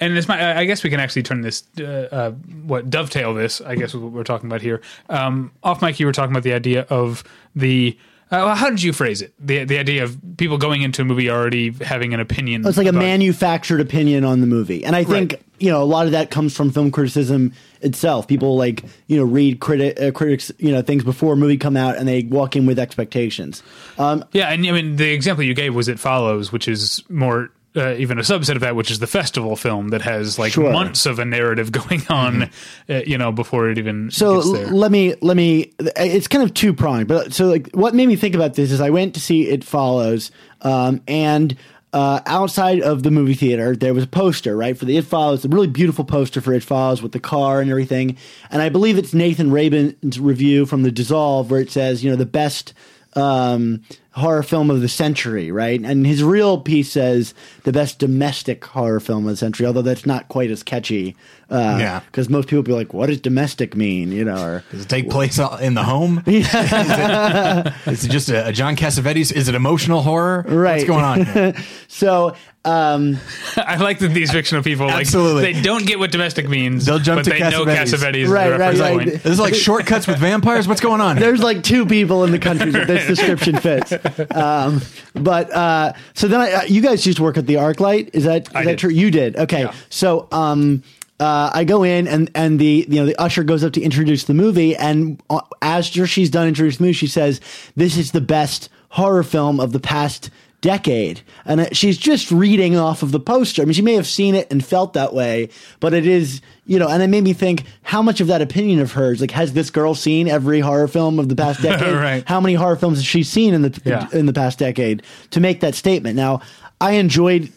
Speaker 2: and this might, I guess we can actually turn this, uh, uh, what dovetail this, I guess, is what we're talking about here. Um, off mic, you were talking about the idea of the. Uh, well, how did you phrase it? The the idea of people going into a movie already having an opinion.
Speaker 3: It's like a manufactured opinion on the movie, and I think
Speaker 2: Right.
Speaker 3: You know a lot of that comes from film criticism itself. People like you know read criti- uh, critics you know things before a movie come out, and they walk in with expectations. Um,
Speaker 2: Yeah, and I mean the example you gave was It Follows, which is more uh, even a subset of that, which is the festival film that has like
Speaker 3: Sure.
Speaker 2: months of a narrative (laughs) going on, uh, you know, before it even
Speaker 3: so let me let me. It's kind of two pronged, but so like what made me think about this is I went to see It Follows, um, and. Uh, outside of the movie theater, there was a poster, right, for the It Follows, a really beautiful poster for It Follows with the car and everything. And I believe it's Nathan Rabin's review from The Dissolve where it says, you know, the best um, horror film of the century, right? And his real piece says the best domestic horror film of the century, although that's not quite as catchy. Uh,
Speaker 1: Yeah.
Speaker 3: Because most people be like, what does domestic mean? You know, or.
Speaker 1: Does it take place in the home? (laughs) is, it, is it just a, a John Cassavetes? Is it emotional horror?
Speaker 3: Right.
Speaker 1: What's going on? (laughs)
Speaker 3: So, um, (laughs)
Speaker 2: I like that these fictional people like
Speaker 1: Absolutely.
Speaker 2: they don't get what domestic means.
Speaker 1: They'll jump
Speaker 2: but
Speaker 1: to
Speaker 2: they know
Speaker 1: Cassavetes.
Speaker 2: Cassavetes
Speaker 3: Right,
Speaker 2: is the
Speaker 3: right,
Speaker 2: reference
Speaker 3: right.
Speaker 2: point.
Speaker 1: This is like shortcuts with vampires. What's going on?
Speaker 3: there's like two people in the country that this description fits. (laughs) Um, but uh, so then I, uh, you guys used to work at the ArcLight. Is that is
Speaker 2: I
Speaker 3: that
Speaker 2: did.
Speaker 3: true? You did. Okay.
Speaker 2: Yeah.
Speaker 3: So um, uh, I go in and and the you know the usher goes up to introduce the movie, and uh, as she's done introducing the movie, she says, "This is the best horror film of the past." Decade and uh, she's just reading off of the poster i mean she may have seen it and felt that way but it is you know and it made me think how much of that opinion of hers like has this girl seen every horror film of the past (laughs) decade
Speaker 2: Right.
Speaker 3: how many horror films has she seen in the
Speaker 2: Yeah.
Speaker 3: in the past decade to make that statement now i enjoyed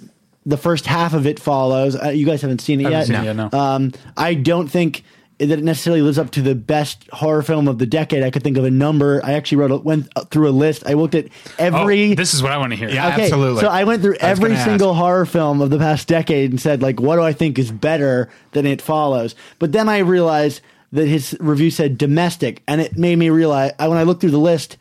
Speaker 3: the first half of it follows uh, you guys haven't seen it
Speaker 2: I
Speaker 3: yet
Speaker 2: seen it yet, no.
Speaker 3: um, i don't think that it necessarily lives up to the best horror film of the decade i could think of a number i actually wrote a, went through a list i looked at
Speaker 2: Oh,
Speaker 3: every
Speaker 2: this is what I want to hear.
Speaker 1: Yeah.
Speaker 3: Okay,
Speaker 1: Absolutely.
Speaker 3: So I went through
Speaker 1: I
Speaker 3: every
Speaker 1: gonna ask.
Speaker 3: single horror film of the past decade and said, like, what do I think is better than It Follows? But then I realized that his review said domestic, and it made me realize I- when I looked through the list,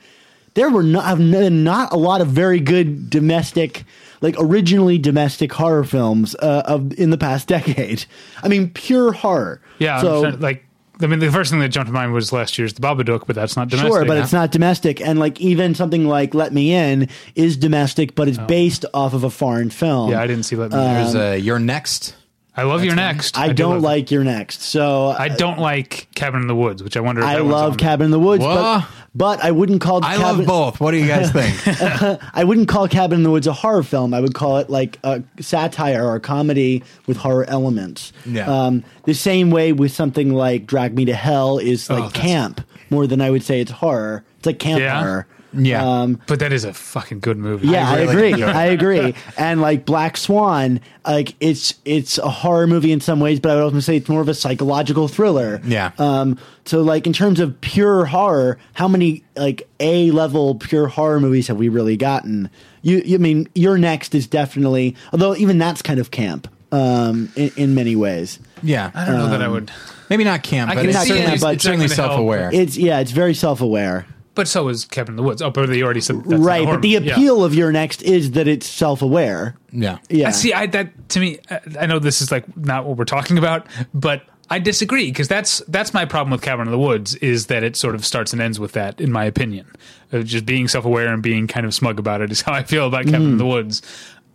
Speaker 3: there were not, have n- not a lot of very good domestic, like originally domestic horror films uh, of in the past decade. I mean, pure horror.
Speaker 2: Yeah,
Speaker 3: So
Speaker 2: like I mean, the first thing that jumped to mind was last year's The Babadook, but that's not domestic.
Speaker 3: Sure, but it's not domestic. And like even something like Let Me In is domestic, but it's based off of a foreign film.
Speaker 2: Oh. Yeah, I didn't see Let Me. In.
Speaker 1: There's uh, You're Next.
Speaker 2: I love You're Next.
Speaker 3: I,
Speaker 2: do
Speaker 3: don't
Speaker 2: love-
Speaker 3: like You're Next. So
Speaker 2: I don't like Cabin in the Woods, which I wonder. if
Speaker 3: I
Speaker 2: that one's
Speaker 3: love
Speaker 2: on
Speaker 3: Cabin in the Woods, but, but I wouldn't call
Speaker 1: I
Speaker 3: Cabin,
Speaker 1: love both. What do you guys think? (laughs)
Speaker 3: I wouldn't call Cabin in the Woods a horror film. I would call it like a satire or a comedy with horror elements.
Speaker 1: Yeah.
Speaker 3: Um, the same way with something like Drag Me to Hell is like
Speaker 1: that's-
Speaker 3: camp more than I would say it's horror. It's like camp
Speaker 2: Yeah?
Speaker 3: horror.
Speaker 1: Yeah.
Speaker 3: Um,
Speaker 2: But that is a fucking good movie.
Speaker 3: yeah, I,
Speaker 1: really
Speaker 3: agree. I agree. (laughs) And like Black Swan, like it's it's a horror movie in some ways, but I would also say it's more of a psychological thriller.
Speaker 1: Yeah.
Speaker 3: Um. So like in terms of pure horror, how many like A level pure horror movies have we really gotten? You, you I mean You're Next is definitely, although even that's kind of camp. Um. In, in many ways,
Speaker 1: Yeah.
Speaker 2: I don't know that I
Speaker 3: Um,
Speaker 2: would.
Speaker 1: Maybe not camp,
Speaker 2: I
Speaker 1: but
Speaker 2: can
Speaker 1: it's
Speaker 3: see
Speaker 1: certainly,
Speaker 3: it, but
Speaker 1: it's certainly
Speaker 2: it's not gonna help.
Speaker 1: self-aware.
Speaker 3: it's yeah, it's very self aware.
Speaker 2: But so is Cabin in the Woods. Oh, but they already said that's not a
Speaker 3: Right,
Speaker 2: horror
Speaker 3: but the
Speaker 2: movie. Yeah.
Speaker 3: appeal of You're Next is that it's self aware.
Speaker 1: yeah.
Speaker 3: Yeah.
Speaker 2: I see. I that to me. I- I know this is like not what we're talking about, but I disagree because that's that's my problem with Cabin in the Woods is that it sort of starts and ends with that, in my opinion. Of just being self aware and being kind of smug about it is (laughs) how I feel about Cabin in the Woods.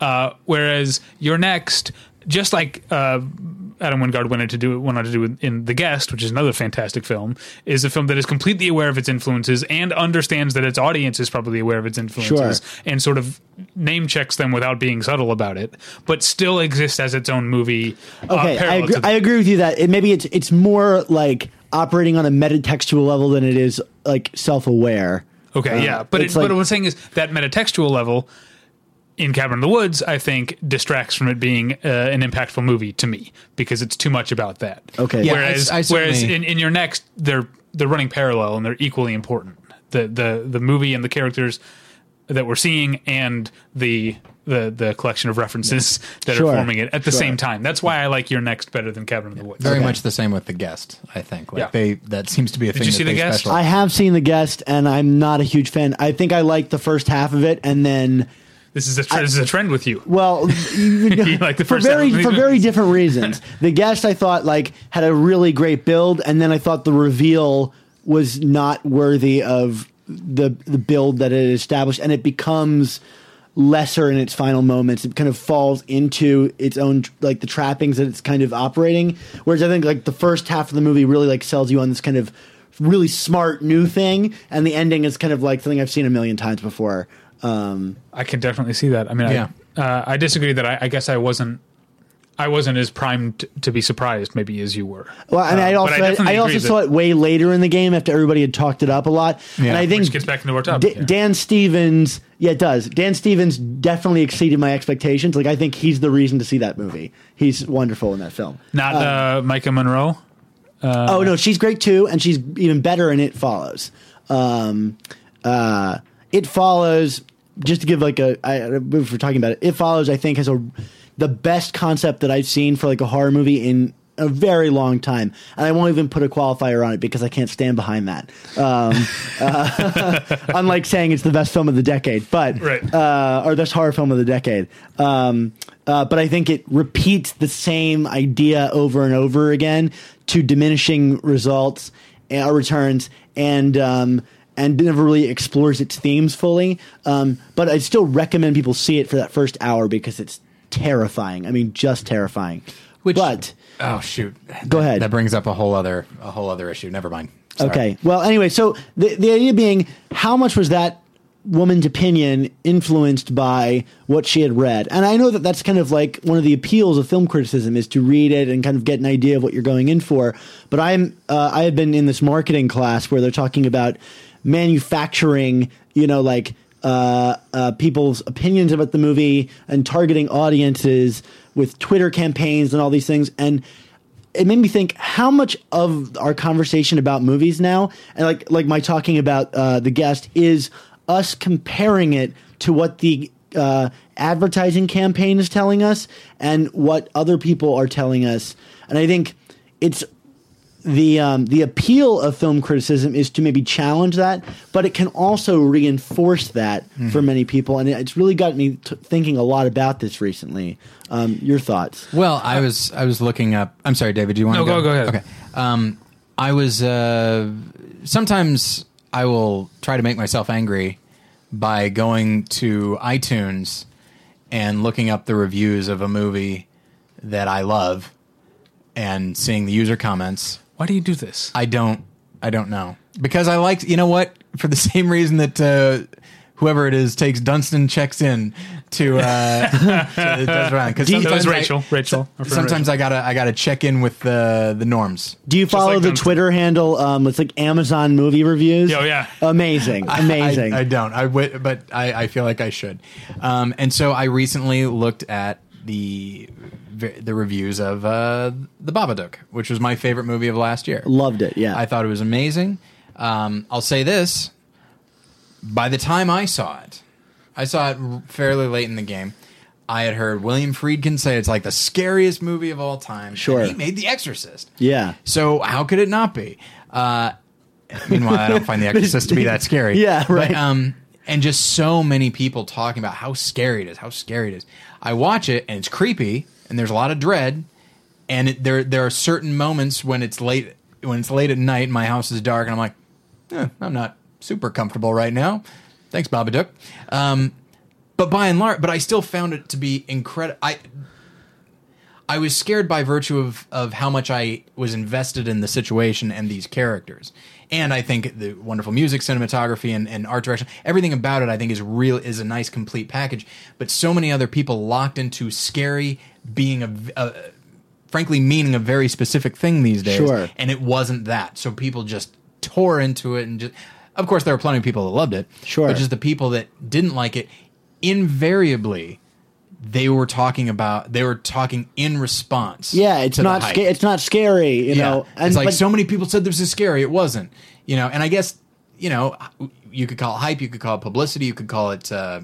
Speaker 2: Uh, whereas You're Next, just like uh, Adam Wingard wanted to do wanted to do in- in The Guest, which is another fantastic film, is a film that is completely aware of its influences and understands that its audience is probably aware of its influences
Speaker 3: Sure.
Speaker 2: and sort of name checks them without being subtle about it, but still exists as its own movie. uh,
Speaker 3: Okay, I agree, I agree with you that it, maybe it's it's more like operating on a metatextual level than it is like self aware.
Speaker 2: okay, yeah, but it,
Speaker 3: like-
Speaker 2: but what I'm saying is that metatextual level in Cabin in the Woods, I think, distracts from it being uh, an impactful movie to me because it's too much about that.
Speaker 3: Okay.
Speaker 1: Yeah,
Speaker 2: whereas
Speaker 1: I- I
Speaker 2: whereas in, in You're Next, they're they're running parallel and they're equally important. The the the movie and the characters that we're seeing and the the the collection of references (laughs) that
Speaker 3: Sure.
Speaker 2: are forming it at the
Speaker 3: Sure.
Speaker 2: same time. That's why I like You're Next better than Cabin in the Woods.
Speaker 1: Very
Speaker 3: Okay.
Speaker 1: much the same with the guest, I think. Like
Speaker 2: Yeah.
Speaker 1: they that seems to be a thing Did
Speaker 2: you
Speaker 1: that
Speaker 2: see The
Speaker 1: they
Speaker 2: Guest?
Speaker 1: specialize-
Speaker 3: I have seen the guest, and I'm not a huge fan. I think I liked the first half of it, and then
Speaker 2: This is a tr- this is a trend with you.
Speaker 3: well, (laughs) you,
Speaker 2: like the
Speaker 3: for very for very
Speaker 2: movies.
Speaker 3: different reasons. (laughs) the guest I thought like had a really great build, and then I thought the reveal was not worthy of the the build that it established, and it becomes lesser in its final moments. It kind of falls into its own like the trappings that it's kind of operating. Whereas I think like the first half of the movie really like sells you on this kind of really smart new thing, and the ending is kind of like something I've seen a million times before. Um,
Speaker 2: I can definitely see that. I mean,
Speaker 1: Yeah.
Speaker 2: I, uh, I disagree that I, I guess I wasn't. I wasn't as primed to be surprised, maybe as you were.
Speaker 3: Well, and
Speaker 2: Uh,
Speaker 3: I
Speaker 2: but
Speaker 3: also I,
Speaker 2: definitely
Speaker 3: also saw it way later in the game after everybody had talked it up a lot.
Speaker 1: Yeah.
Speaker 3: and I think
Speaker 2: Which gets back into our topic,
Speaker 3: D-
Speaker 2: yeah.
Speaker 3: Dan Stevens, yeah, it does. Dan Stevens definitely exceeded my expectations. Like I think he's the reason to see that movie. He's wonderful in that film.
Speaker 2: Not uh, Maika Monroe.
Speaker 3: oh no, she's great too, and she's even better in It Follows. Um, uh, it follows. Just to give like a, I, if we're talking about it, it follows. I think has a the best concept that I've seen for like a horror movie in a very long time, and I won't even put a qualifier on it because I can't stand behind that. Um, (laughs) uh, (laughs) unlike saying it's the best film of the decade, but
Speaker 2: Right.
Speaker 3: uh, or best horror film of the decade. Um, uh, but I think it repeats the same idea over and over again to diminishing results and returns, and um, and never really explores its themes fully. Um, but I still recommend people see it for that first hour because it's terrifying. I mean, just terrifying.
Speaker 1: Which-
Speaker 3: but
Speaker 1: Oh shoot!
Speaker 3: Go ahead.
Speaker 1: That brings up a whole other a whole other issue. Never mind. Sorry.
Speaker 3: Okay. Well, anyway, so the the idea being, how much was that woman's opinion influenced by what she had read? And I know that that's kind of like one of the appeals of film criticism is to read it and kind of get an idea of what you're going in for. But I'm uh, I have been in this marketing class where they're talking about manufacturing, you know, like. Uh, uh, people's opinions about the movie and targeting audiences with Twitter campaigns and all these things. And it made me think how much of our conversation about movies now and like like my talking about uh, the guest is us comparing it to what the uh, advertising campaign is telling us and what other people are telling us and i think it's the um, the appeal of film criticism is to maybe challenge that, but it can also reinforce that for many people, and it's really got me t- thinking a lot about this recently. Um, your thoughts?
Speaker 1: Well, I was I was looking up. I'm sorry, David. Do you want
Speaker 2: No,
Speaker 1: to
Speaker 2: go- go ahead.
Speaker 1: Okay. Um, I was uh, sometimes I will try to make myself angry by going to iTunes and looking up the reviews of a movie that I love and seeing the user comments.
Speaker 2: Why do you do this?
Speaker 1: I don't I don't know because I liked you know what for the (laughs) same reason that uh, whoever it is takes Dunston checks in to uh (laughs) to, does around because
Speaker 3: Do you-
Speaker 2: That was
Speaker 1: sometimes I-
Speaker 2: Rachel. Rachel.
Speaker 1: Sometimes I gotta I gotta check in with the the norms.
Speaker 3: Do you follow
Speaker 2: like
Speaker 3: the
Speaker 2: them.
Speaker 3: Twitter handle? Um, it's like Amazon movie reviews.
Speaker 2: Oh, yeah.
Speaker 3: amazing, (laughs) amazing.
Speaker 1: I, I don't. I wi- but I, I feel like I should. Um, and so I recently looked at the the reviews of uh, the Babadook, which was my favorite movie of last year.
Speaker 3: Loved it. Yeah,
Speaker 1: I thought it was amazing. Um, I'll say this: by the time I saw it, I saw it fairly late in the game. I had heard William Friedkin say it's like the scariest movie of all time.
Speaker 3: Sure.
Speaker 1: he made The Exorcist.
Speaker 3: yeah.
Speaker 1: So how could it not be? Uh, meanwhile, I don't find The Exorcist to be that scary. (laughs)
Speaker 3: Yeah, right.
Speaker 1: But, um, and just so many people talking about how scary it is, how scary it is. I watch it and it's creepy, and there's a lot of dread. And it, there, there are certain moments when it's late, when it's late at night, and my house is dark, and I'm like, eh, I'm not super comfortable right now. Thanks, Babadook. Um, but by and large, but I still found it to be incredible. I I was scared by virtue of of how much I was invested in the situation and these characters. And I think the wonderful music, cinematography, and, and art direction, everything about it, I think is real is a nice complete package. But so many other people locked into scary being a, a frankly meaning a very specific thing these days,
Speaker 3: Sure.
Speaker 1: and it wasn't that. So people just tore into it, and just of course there were plenty of people that loved it,
Speaker 3: Sure.
Speaker 1: but just the people that didn't like it, invariably they were talking about they were talking in response.
Speaker 3: Yeah, it's not sca- it's not scary, you know.
Speaker 1: it's like
Speaker 3: but-
Speaker 1: so many people said this is scary. It wasn't, you know. And I guess you know you could call it hype, you could call it publicity, you could call it uh,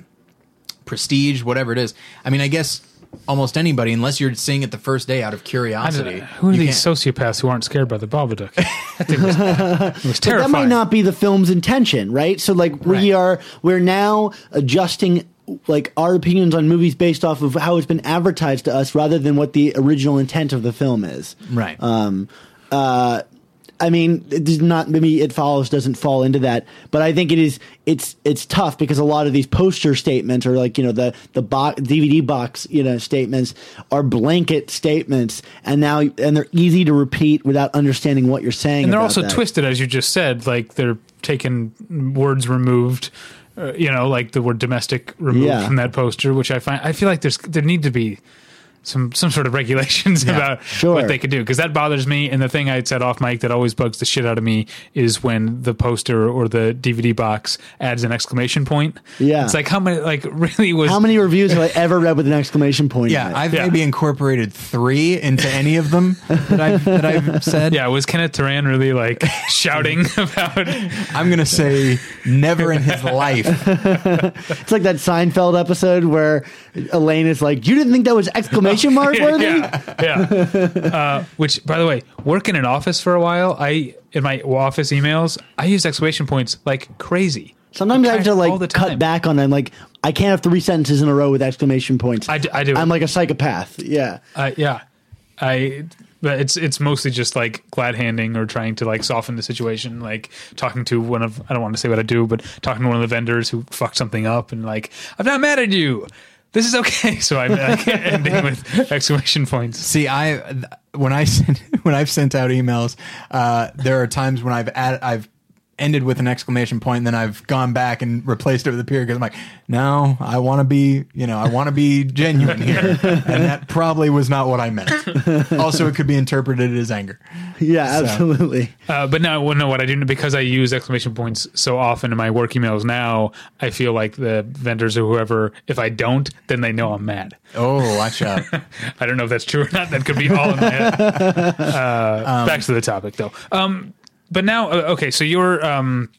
Speaker 1: prestige, whatever it is. I mean, I guess almost anybody, unless you're seeing it the first day out of curiosity.
Speaker 2: don't- Who are
Speaker 1: you
Speaker 2: these
Speaker 1: can't-
Speaker 2: sociopaths who aren't scared by the Babadook? (laughs) That thing was, it was
Speaker 3: But
Speaker 2: terrifying.
Speaker 3: that might not be the film's intention, right? So like we
Speaker 1: Right.
Speaker 3: are we're now adjusting like our opinions on movies based off of how it's been advertised to us rather than what the original intent of the film is.
Speaker 1: right?
Speaker 3: Um uh I mean, it does not maybe it follows doesn't fall into that, but I think it is it's it's tough because a lot of these poster statements or like you know the the box, DVD box you know statements are blanket statements, and now and they're easy to repeat without understanding what you're saying.
Speaker 2: and they're also
Speaker 3: that.
Speaker 2: twisted, as you just said. Like they're taking words removed. Uh, you know, like the word domestic removed
Speaker 3: Yeah.
Speaker 2: from that poster, which I find I feel like there's there need to be some some sort of regulations about
Speaker 3: sure.
Speaker 2: what they could do because that bothers me. And the thing I said off mic that always bugs the shit out of me is when the poster or the DVD box adds an exclamation point.
Speaker 3: Yeah.
Speaker 2: it's like how many like really was
Speaker 3: How many reviews have I ever read with an exclamation point? in
Speaker 1: yeah,
Speaker 3: it?
Speaker 1: I've
Speaker 2: Yeah.
Speaker 1: maybe incorporated three into any of them that I've that I've said.
Speaker 2: yeah was Kenneth Turan really like (laughs) shouting about
Speaker 1: I'm gonna say never in his life. (laughs)
Speaker 3: It's like that Seinfeld episode where Elaine is like, "You didn't think that was exclamation (laughs) mark worthy?"
Speaker 2: yeah, yeah. Uh, which, by the way, work in an office for a while. I in my office emails, I use exclamation points like crazy.
Speaker 3: Sometimes I have to like cut back on them. Like I can't have three sentences in a row with exclamation points.
Speaker 2: I do- I do.
Speaker 3: I'm like a psychopath. Yeah.
Speaker 2: Uh, yeah, I. But it's it's mostly just like glad handing or trying to like soften the situation, like talking to one of I don't want to say what I do, but talking to one of the vendors who fucked something up and like I'm not mad at you. This is okay. (laughs) So I'm like, (laughs) ending with exclamation points.
Speaker 1: See, I when I (laughs) send, when I've sent out emails, uh, there are times when I've added, I've ended with an exclamation point, and then I've gone back and replaced it with a period because I'm like, no, I want to be, you know, I want to be genuine here, (laughs) and that probably was not what I meant. (laughs) also, it could be interpreted as anger.
Speaker 3: Yeah,
Speaker 1: So-
Speaker 3: absolutely.
Speaker 2: Uh, but now, well, no, what I do because I use exclamation points so often in my work emails now, I feel like the vendors or whoever, if I don't, then they know I'm mad.
Speaker 1: Oh, watch out! (laughs)
Speaker 2: I don't know if that's true or not. That could be all in my head. Uh, back to the topic, though. Um, but now, uh, okay, so you're, um,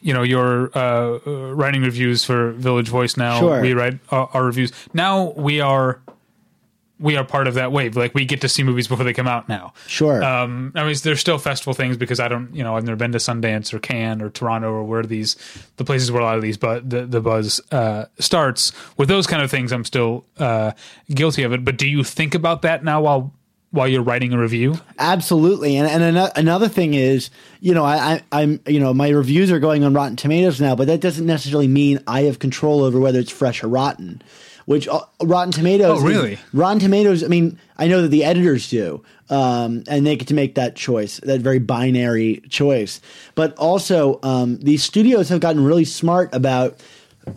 Speaker 2: you know, you're uh, uh, writing reviews for Village Voice now.
Speaker 3: Sure.
Speaker 2: We write our, our reviews. Now we are. We are part of that wave. Like we get to see movies before they come out now.
Speaker 3: Sure.
Speaker 2: Um, I mean, there's still festival things because I don't, you know, I've never been to Sundance or Cannes or Toronto or where these, the places where a lot of these, but the, the buzz uh, starts with those kind of things. I'm still uh, guilty of it. But do you think about that now while while you're writing a review?
Speaker 3: Absolutely, and and ano- another thing is, you know, I, I I'm you know my reviews are going on Rotten Tomatoes now, but that doesn't necessarily mean I have control over whether it's fresh or rotten. Which uh, Rotten Tomatoes?
Speaker 2: Oh, really?
Speaker 3: Rotten Tomatoes. I mean, I know that the editors do, um, and they get to make that choice, that very binary choice. But also, um, these studios have gotten really smart about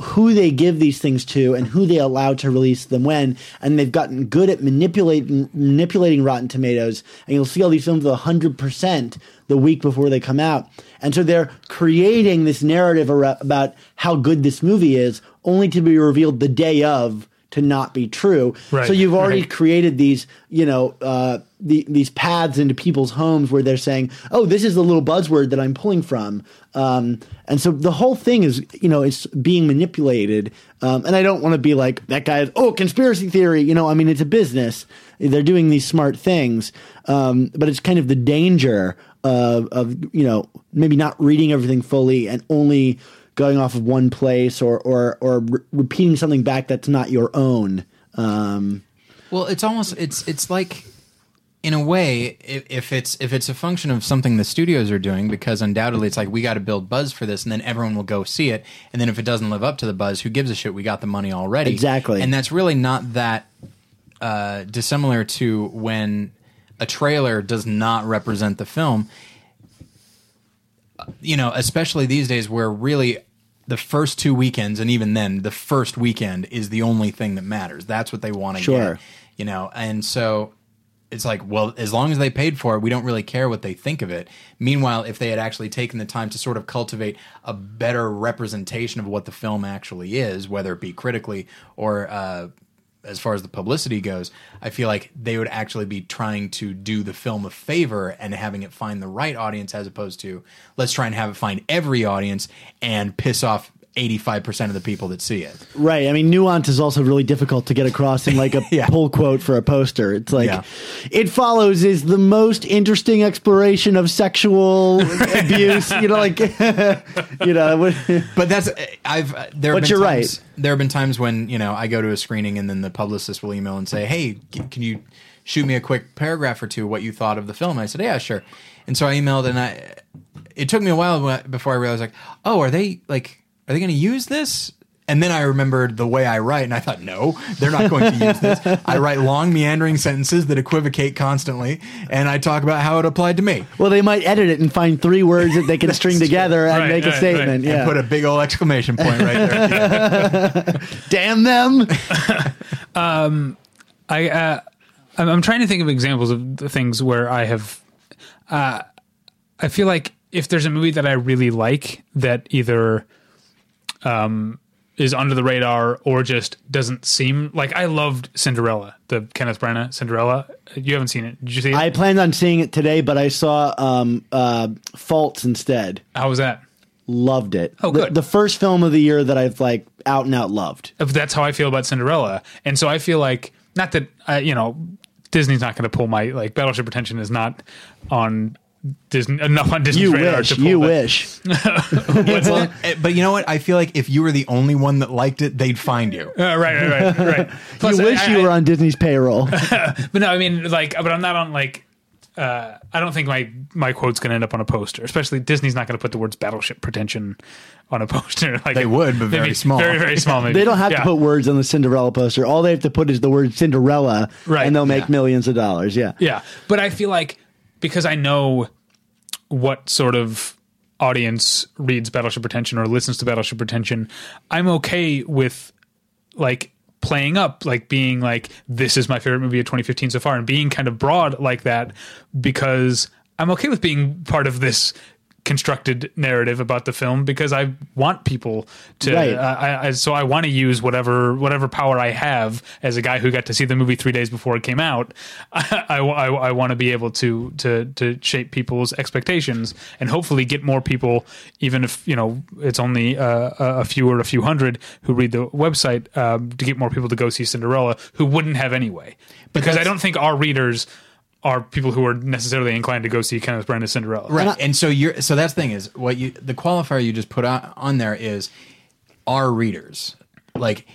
Speaker 3: who they give these things to and who they allow to release them when, and they've gotten good at manipulating manipulating Rotten Tomatoes. And you'll see all these films with hundred percent the week before they come out, and so they're creating this narrative about how good this movie is, only to be revealed the day of to not be true.
Speaker 2: Right,
Speaker 3: so you've already
Speaker 2: right.
Speaker 3: created these, you know, uh, the, these paths into people's homes where they're saying, "Oh, this is the little buzzword that I'm pulling from," um, and so the whole thing is, you know, it's being manipulated. Um, and I don't want to be like that guy. Oh, conspiracy theory. You know, I mean, it's a business. They're doing these smart things, um, but it's kind of the danger of, of you know maybe not reading everything fully and only going off of one place or or or re- repeating something back that's not your own. Um,
Speaker 1: Well, it's almost it's it's like in a way if, if it's if it's a function of something the studios are doing because undoubtedly it's like we got to build buzz for this and then everyone will go see it and then if it doesn't live up to the buzz who gives a shit we got the money already
Speaker 3: Exactly.
Speaker 1: and that's really not that uh, dissimilar to when a trailer does not represent the film you know, especially these days where really the first two weekends, and even then, the first weekend is the only thing that matters. That's what they want to
Speaker 3: Sure.
Speaker 1: get, you know. And so it's like, well, as long as they paid for it, we don't really care what they think of it. Meanwhile, if they had actually taken the time to sort of cultivate a better representation of what the film actually is, whether it be critically or uh, as far as the publicity goes, I feel like they would actually be trying to do the film a favor and having it find the right audience as opposed to let's try and have it find every audience and piss off 85% of the people that see it.
Speaker 3: Right. I mean, nuance is also really difficult to get across in like a (laughs)
Speaker 1: Yeah.
Speaker 3: pull quote for a poster. It's like,
Speaker 1: Yeah.
Speaker 3: it follows is the most interesting exploration of sexual (laughs) abuse. You know, like, (laughs) you know,
Speaker 1: But that's I've there. Have
Speaker 3: But
Speaker 1: been
Speaker 3: you're
Speaker 1: times,
Speaker 3: right.
Speaker 1: There have been times when you know I go to a screening and then the publicist will email and say, "Hey, can you shoot me a quick paragraph or two what you thought of the film?" And I said, "Yeah, sure." And so I emailed and I. It took me a while before I realized like, oh, are they like are they going to use this? And then I remembered the way I write, and I thought, no, they're not going to use this. I write long, meandering sentences that equivocate constantly, and I talk about how it applied to me.
Speaker 3: well, they might edit it and find three words that they can string together and
Speaker 2: Right,
Speaker 3: make a statement.
Speaker 2: right.
Speaker 3: Yeah.
Speaker 1: And put a big old exclamation point right there. (laughs)
Speaker 3: Damn them. (laughs)
Speaker 2: I uh, I'm, I'm trying to think of examples of the things where I have. Uh, I feel like if there's a movie that I really like that either um, is under the radar or just doesn't seem like I loved Cinderella, the Kenneth Branagh Cinderella. You haven't seen it? Did you see it?
Speaker 3: I planned on seeing it today, but I saw um, uh, Faults instead.
Speaker 2: How was that?
Speaker 3: Loved it.
Speaker 2: Oh,
Speaker 3: The-
Speaker 2: good.
Speaker 3: The, first film of the year that I've like out and out loved.
Speaker 2: That's how I feel about Cinderella, and so I feel like not that I, you know Disney's not going to pull my like Battleship Pretension is not on Disney enough on Disney.
Speaker 3: You
Speaker 2: radar
Speaker 3: wish.
Speaker 2: to pull
Speaker 3: You (laughs)
Speaker 2: that.
Speaker 3: wish.
Speaker 1: well, eh, but you know what? I feel like if you were the only one that liked it, they'd find you.
Speaker 2: Uh, right, right, right, right. (laughs) Plus,
Speaker 3: you wish
Speaker 2: I-
Speaker 3: you
Speaker 2: I-
Speaker 3: were on Disney's payroll. (laughs)
Speaker 2: But no, I mean, like, but I'm not on like. Uh, I don't think my my quote's going to end up on a poster. Especially Disney's not going to put the words "battleship pretension" on a poster. Like
Speaker 1: They would, but very
Speaker 2: maybe-
Speaker 1: small.
Speaker 2: very very small. Maybe
Speaker 3: They don't have
Speaker 2: Yeah.
Speaker 3: to put words on the Cinderella poster. All they have to put is the word Cinderella,
Speaker 2: Right.
Speaker 3: and they'll make
Speaker 1: Yeah.
Speaker 3: millions of dollars. Yeah.
Speaker 2: Yeah, but I feel like because I know what sort of audience reads Battleship Pretension or listens to Battleship Pretension, I'm okay with like playing up like being like this is my favorite movie of 2015 so far and being kind of broad like that because I'm okay with being part of this constructed narrative about the film because I want people to
Speaker 3: Right.
Speaker 2: I, I, I- so I want to use whatever whatever power I have as a guy who got to see the movie three days before it came out. (laughs) I, I, I want to be able to to to shape people's expectations and hopefully get more people, even if you know it's only uh, a few or a few hundred who read the website, um, to get more people to go see Cinderella who wouldn't have anyway. Because I don't think our readers are people who are necessarily inclined to go see Kenneth Branagh's Cinderella.
Speaker 1: Right. And so you're so that's the thing is what you the qualifier you just put on, on there is our readers. Like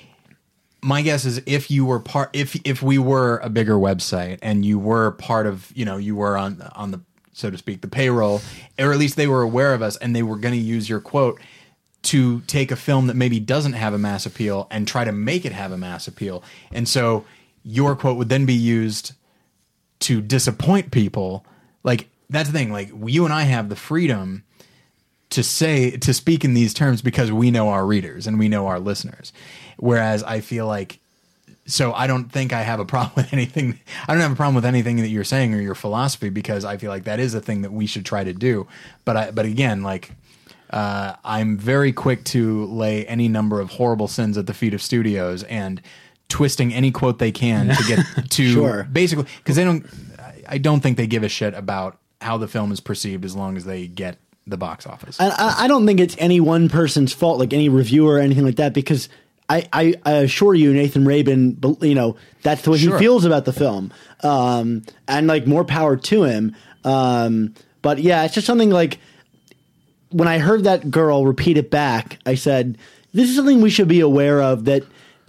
Speaker 1: my guess is if you were part if if we were a bigger website and you were part of, you know, you were on on the so to speak, the payroll, or at least they were aware of us and they were going to use your quote to take a film that maybe doesn't have a mass appeal and try to make it have a mass appeal. And so your quote would then be used to disappoint people. Like that's the thing. Like you and I have the freedom to say to speak in these terms because we know our readers and we know our listeners. Whereas I feel like so I don't think I have a problem (laughs) with anything. I don't have a problem with anything that you're saying or your philosophy because I feel like that is a thing that we should try to do. But I, but again, like uh, I'm very quick to lay any number of horrible sins at the feet of studios and twisting any quote they can to get (laughs) to
Speaker 3: Sure.
Speaker 1: basically because they don't. I- I don't think they give a shit about how the film is perceived as long as they get the box office.
Speaker 3: And I, I don't think it's any one person's fault, like any reviewer or anything like that, because I, I, I assure you, Nathan Rabin, you know, that's the way
Speaker 1: Sure.
Speaker 3: he feels about the film. Um, and like more power to him. Um, but yeah, it's just something like when I heard that girl repeat it back, I said, this is something we should be aware of that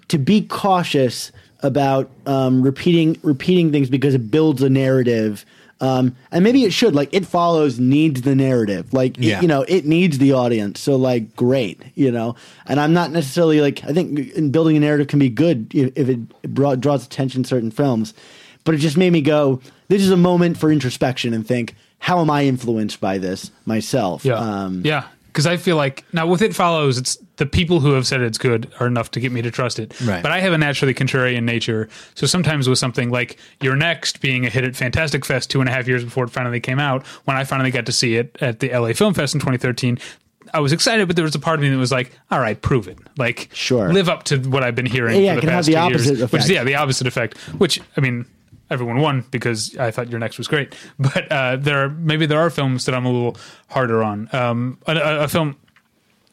Speaker 3: to be cautious about um, repeating repeating things because it builds a narrative. Um, and maybe it should like it follows needs the narrative like it- you know it needs the audience so like great you know and i'm not necessarily like i think in building a narrative can be good if, if it brought, draws attention to certain films but it just made me go this is a moment for introspection and think how am i influenced by this myself
Speaker 2: Yeah.
Speaker 3: um,
Speaker 2: yeah. Because I feel like now with it follows, it's the people who have said it's good are enough to get me to trust it.
Speaker 1: Right.
Speaker 2: But I have a naturally contrarian nature, so sometimes with something like You're Next being a hit at Fantastic Fest two and a half years before it finally came out, when I finally got to see it at the LA Film Fest in 2013. I was excited, but there was a part of me that was like, "All right, prove it. Like,
Speaker 3: Sure.
Speaker 2: live up to what I've been hearing
Speaker 3: Yeah,
Speaker 2: for
Speaker 3: it
Speaker 2: the past
Speaker 3: the
Speaker 2: two
Speaker 3: opposite
Speaker 2: years." Which is yeah, the opposite effect. Which I mean, everyone won because I thought You're Next was great. (laughs) But uh, there are maybe there are films that I'm a little harder on. Um, a, a, film.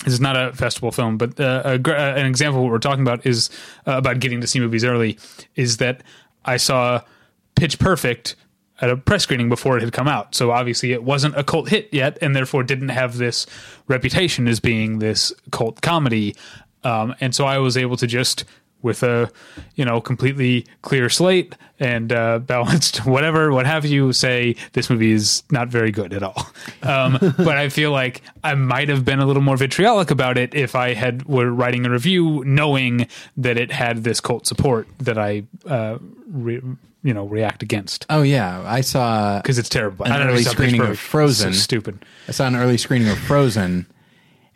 Speaker 2: This is not a festival film, but uh, a, uh, an example of what we're talking about is uh, about getting to see movies early. Is that I saw Pitch Perfect at a press screening before it had come out, so obviously it wasn't a cult hit yet, and therefore didn't have this reputation as being this cult comedy. Um, and so I was able to just with a you know completely clear slate and uh, (laughs) balanced whatever what have you say this movie is not very good at all. Um, (laughs) but i feel like i might have been a little more vitriolic about it if i had were writing a review knowing that it had this cult support that i uh, re, you know react against.
Speaker 1: Oh yeah, I saw
Speaker 2: because it's terrible.
Speaker 1: An
Speaker 2: I don't know
Speaker 1: early
Speaker 2: it's
Speaker 1: screening of Frozen.
Speaker 2: So stupid.
Speaker 1: I saw an early screening of Frozen,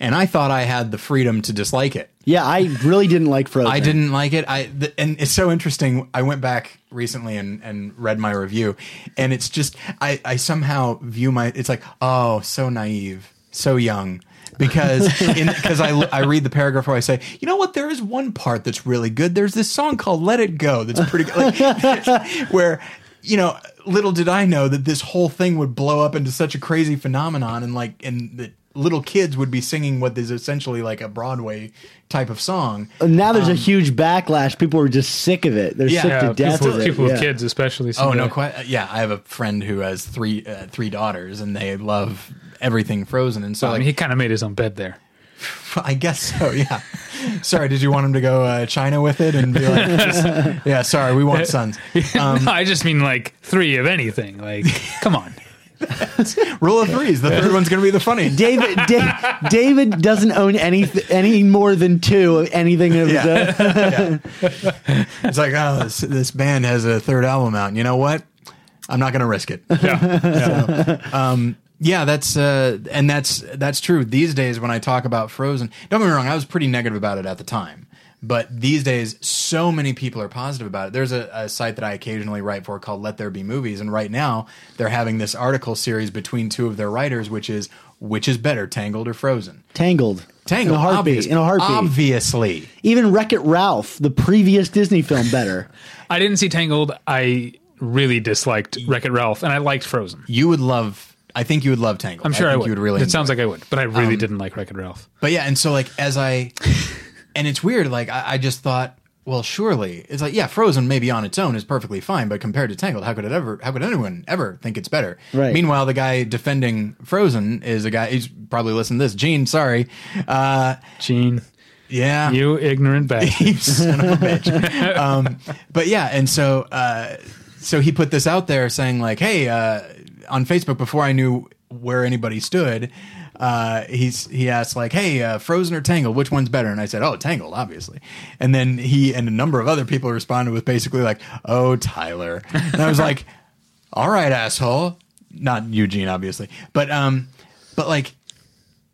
Speaker 1: and I thought I had the freedom to dislike it.
Speaker 3: yeah i really didn't like frozen
Speaker 1: I didn't like it. I th- and it's so interesting. I went back recently and and read my review, and it's just I I somehow view my it's like oh so naive, so young. Because (laughs) because I I read the paragraph where I say you know what there is one part that's really good. There's this song called "Let It Go" that's pretty good. Like, (laughs) where you know little did I know that this whole thing would blow up into such a crazy phenomenon and like and that little kids would be singing what is essentially like a Broadway type of song.
Speaker 3: now there's a huge backlash people are just sick of it they're
Speaker 1: Um, Yeah.
Speaker 3: sick
Speaker 2: yeah,
Speaker 3: to death
Speaker 2: people,
Speaker 3: of it
Speaker 2: people
Speaker 3: yeah.
Speaker 2: with kids especially
Speaker 1: Oh no, quite yeah. I have a friend who has three uh, three daughters, and they love everything Frozen. And so,
Speaker 2: I
Speaker 1: like,
Speaker 2: mean, he kind of made his own bed there (laughs)
Speaker 1: I guess so. Yeah. sorry, did you want him to go uh, China with it and be like, (laughs) just, yeah? Sorry, we want sons. (laughs) Um,
Speaker 2: no, I just mean like three of anything. Like, come on. (laughs)
Speaker 1: Rule of threes. The third one's going to be the funny.
Speaker 3: David da- David doesn't own any any more than two of anything of his
Speaker 1: Yeah.
Speaker 3: own. (laughs)
Speaker 1: Yeah. It's like, oh, this, this band has a third album out. And you know what? I'm not going to risk it.
Speaker 2: Yeah. (laughs)
Speaker 1: Yeah, that's uh, and that's that's true. These days, when I talk about Frozen, don't get me wrong, I was pretty negative about it at the time. But these days, so many people are positive about it. There's a, a site that I occasionally write for called Let There Be Movies, and right now they're having this article series between two of their writers, which is which is better, Tangled or Frozen?
Speaker 3: Tangled.
Speaker 1: Tangled,
Speaker 3: In a heartbeat.
Speaker 1: obvious-
Speaker 3: in a heartbeat.
Speaker 1: obviously.
Speaker 3: Even Wreck It Ralph, the previous Disney film, better. (laughs)
Speaker 2: I didn't see Tangled. I really disliked Wreck It Ralph, and I liked Frozen.
Speaker 1: You would love. I think you would love Tangled.
Speaker 2: I'm sure I,
Speaker 1: think
Speaker 2: would.
Speaker 1: You would really.
Speaker 2: it
Speaker 1: enjoy
Speaker 2: sounds like I would, but I really um, didn't like Wreck It Ralph.
Speaker 1: But yeah, and so like as I, (laughs) and it's weird. Like I, I just thought, well, surely it's like yeah, Frozen maybe on its own is perfectly fine, but compared to Tangled, how could it ever? How could anyone ever think it's better?
Speaker 3: Right.
Speaker 1: Meanwhile, the guy defending Frozen is a guy. He's probably listening to this. Gene, sorry. Uh,
Speaker 2: Gene,
Speaker 1: yeah,
Speaker 2: you ignorant bastard. (laughs)
Speaker 1: you son of a bitch. Um, but yeah, and so uh, so he put this out there saying like, hey, uh, on Facebook before I knew where anybody stood. Uh, he's he asked like, "Hey, uh, Frozen or Tangled, which one's better?" And I said, "Oh, Tangled, obviously." And then he and a number of other people responded with basically like, "Oh, Tyler," and I was like, (laughs) "All right, asshole." Not Eugene, obviously, but um, but like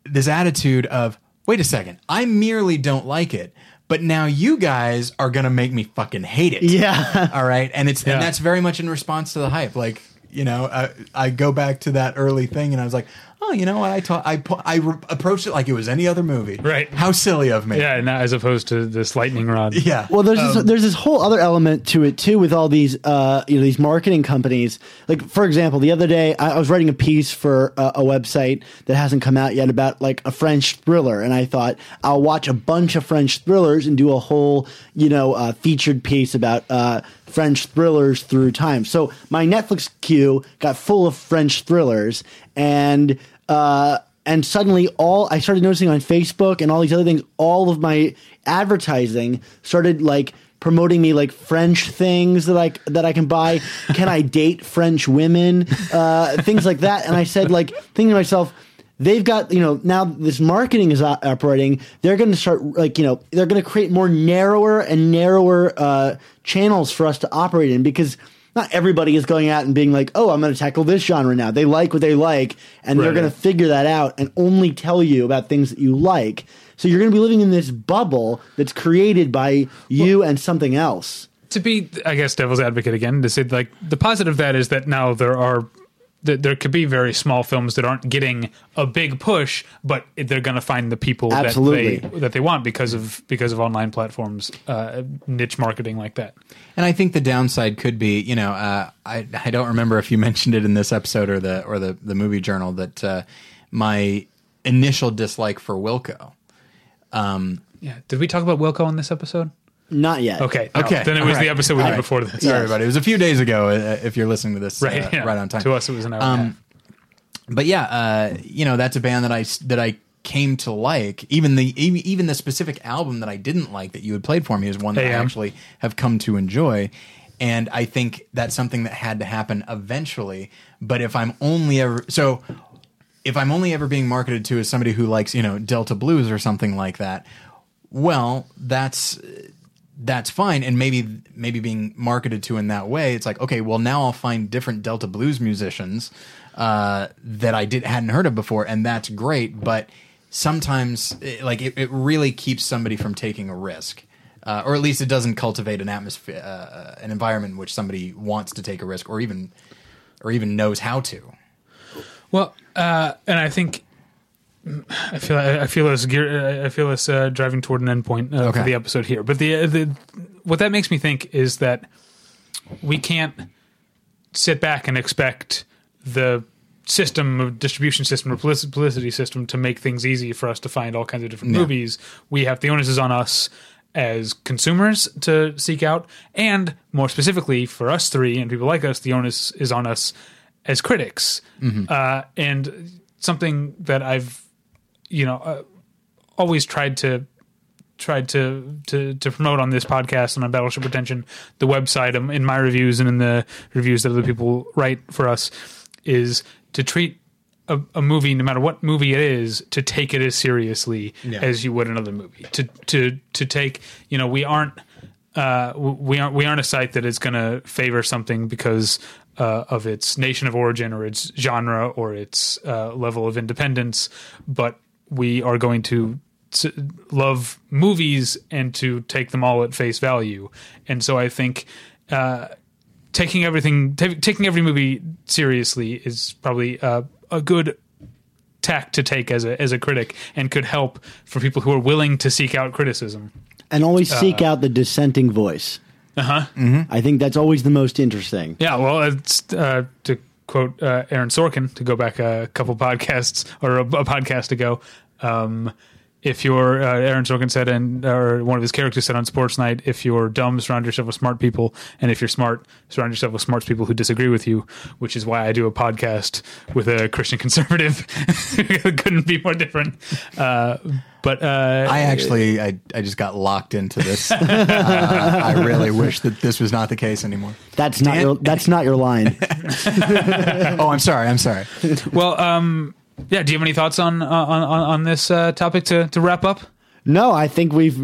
Speaker 1: this attitude of, wait a second, I merely don't like it, but now you guys are gonna make me fucking hate it.
Speaker 3: Yeah. (laughs)
Speaker 1: All right, and it's
Speaker 2: Yeah.
Speaker 1: and that's very much in response to the hype. Like you know, I, I go back to that early thing, and I was like, oh, you know what? I ta- I pu- I re- approached it like it was any other movie.
Speaker 2: Right.
Speaker 1: How silly of me.
Speaker 2: Yeah, and as opposed to this lightning rod.
Speaker 1: Yeah.
Speaker 3: Well, there's
Speaker 2: Um,
Speaker 3: this, there's this whole other element to it too with all these uh, you know these marketing companies. Like for example, the other day I, I was writing a piece for a, a website that hasn't come out yet about like a French thriller, and I thought I'll watch a bunch of French thrillers and do a whole you know uh, featured piece about uh, French thrillers through time. So my Netflix queue got full of French thrillers, and uh, and suddenly all I started noticing on Facebook and all these other things, all of my advertising started like promoting me like French things that I that I can buy. Can I date French women? Uh, things like that. And I said like thinking to myself. They've got, you know, now this marketing is operating. They're going to start, like, you know, they're going to create more narrower and narrower uh, channels for us to operate in because not everybody is going out and being like, oh, I'm going to tackle this genre now. They like what they like, and they're going to figure that out and only tell you about things that you like. So you're going to be living in this bubble that's created by you and something else.
Speaker 2: to be, I guess, devil's advocate again, to say like the positive of that is that now there are that there could be very small films that aren't getting a big push, but they're going to find the people
Speaker 3: Absolutely.
Speaker 2: that they that they want because of because of online platforms, uh, niche marketing like that.
Speaker 1: And I think the downside could be, you know, uh, I I don't remember if you (laughs) mentioned it in this episode or the or the the movie journal that uh, my initial dislike for Wilco.
Speaker 2: Yeah, did we talk about Wilco in this episode?
Speaker 3: Not yet.
Speaker 2: Okay, no,
Speaker 1: Okay,
Speaker 2: then it was
Speaker 1: all
Speaker 2: the episode we
Speaker 1: All
Speaker 2: did
Speaker 1: right.
Speaker 2: before this.
Speaker 1: Sorry,
Speaker 3: Yes.
Speaker 1: everybody. It was a few days ago. Uh, if you're listening to this,
Speaker 2: Right,
Speaker 1: uh,
Speaker 2: yeah.
Speaker 1: right on time.
Speaker 2: To us, it was an hour.
Speaker 1: Um, but yeah, uh, you know, that's a band that I that I came to like. Even the even even the specific album that I didn't like that you had played for me is one that I
Speaker 2: AM.
Speaker 1: actually have come to enjoy. And I think that's something that had to happen eventually. But if I'm only ever so, if I'm only ever being marketed to as somebody who likes you know Delta blues or something like that, well, that's that's fine. And maybe maybe being marketed to in that way it's like okay well now i'll find different delta blues musicians uh, that i did hadn't heard of before and that's great. But sometimes it, like it, it really keeps somebody from taking a risk uh, or at least it doesn't cultivate an atmosphere uh, an environment in which somebody wants to take a risk or even or even knows how to.
Speaker 2: Well, uh, and I think I feel I feel us gear I feel us uh, driving toward an endpoint uh, for the episode here. But the the what that makes me think is that we can't sit back and expect the system of distribution system or publicity system to make things easy for us to find all kinds of different movies. We have the onus is on us as consumers to seek out, and more specifically for us three and people like us, the onus is on us as critics. Uh, and something that I've, you know, uh, always tried to tried to, to to promote on this podcast and on Battleship Pretension, the website um, in my reviews and in the reviews that other people write for us, is to treat a, a movie, no matter what movie it is, to take it as seriously
Speaker 1: Yeah.
Speaker 2: as you would another movie. To to to take, you know, we aren't uh, we aren't we aren't a site that is going to favor something because uh, of its nation of origin or its genre or its uh, level of independence, but we are going to s- love movies and to take them all at face value. And so I think uh, taking everything, ta taking every movie seriously is probably uh, a good tack to take as a as a critic and could help for people who are willing to seek out criticism.
Speaker 3: And always seek out the dissenting voice.
Speaker 2: Uh huh.
Speaker 3: I think that's always the most interesting.
Speaker 2: Yeah, well, it's, uh, to quote uh, Aaron Sorkin, to go back a couple podcasts or a, a podcast ago, um, if you're uh, Aaron Sorkin said, and or one of his characters said on Sports Night, if you're dumb, surround yourself with smart people, and if you're smart, surround yourself with smart people who disagree with you. Which is why I do a podcast with a Christian conservative. (laughs) Couldn't be more different. Uh, but uh,
Speaker 1: i actually i, I just got locked into this (laughs) uh, i really wish that this was not the case anymore
Speaker 3: That's not
Speaker 1: Dan-
Speaker 3: your that's not your line. (laughs) (laughs)
Speaker 1: oh i'm sorry i'm sorry
Speaker 2: well, um, yeah. Do you have any thoughts on on on, on this uh, topic to to wrap up?
Speaker 3: No, I think we've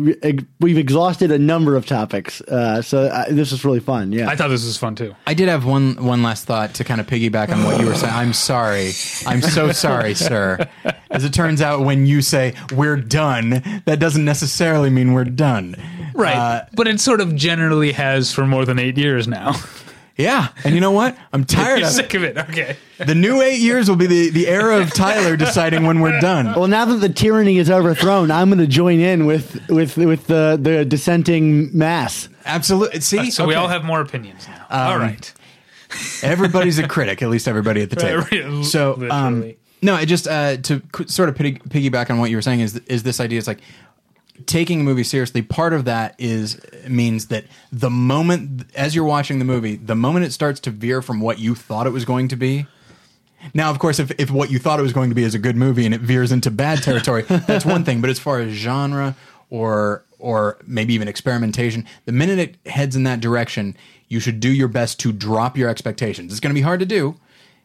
Speaker 3: we've exhausted a number of topics. Uh, so uh, this is really fun. Yeah.
Speaker 2: I thought this was fun too.
Speaker 1: I did have one one last thought to kind of piggyback on what you were saying. I'm sorry. I'm so sorry, sir. As it turns out, when you say we're done, that doesn't necessarily mean we're done.
Speaker 2: Right.
Speaker 1: Uh,
Speaker 2: but it sort of generally has for more than eight years now.
Speaker 1: Yeah. And you know what? I'm (laughs) tired
Speaker 2: You're
Speaker 1: of it.
Speaker 2: sick of it. Okay.
Speaker 1: The new eight years will be the, the era of Tyler deciding when we're done.
Speaker 3: well, now that the tyranny is overthrown, I'm going to join in with with with the the dissenting mass.
Speaker 1: Absolutely. See,
Speaker 2: So we
Speaker 1: Okay.
Speaker 2: all have more opinions now. All right.
Speaker 1: everybody's a critic, at least everybody at the table.
Speaker 2: Right,
Speaker 1: So, um,
Speaker 2: literally.
Speaker 1: no, it just uh, to qu- sort of piggy- piggyback on what you were saying is is this idea is like taking a movie seriously. Part of that is means that the moment as you're watching the movie, the moment it starts to veer from what you thought it was going to be. Now, of course, if, if what you thought it was going to be is a good movie and it veers into bad territory, (laughs) that's one thing. But as far as genre or or maybe even experimentation, the minute it heads in that direction, you should do your best to drop your expectations. It's going to be hard to do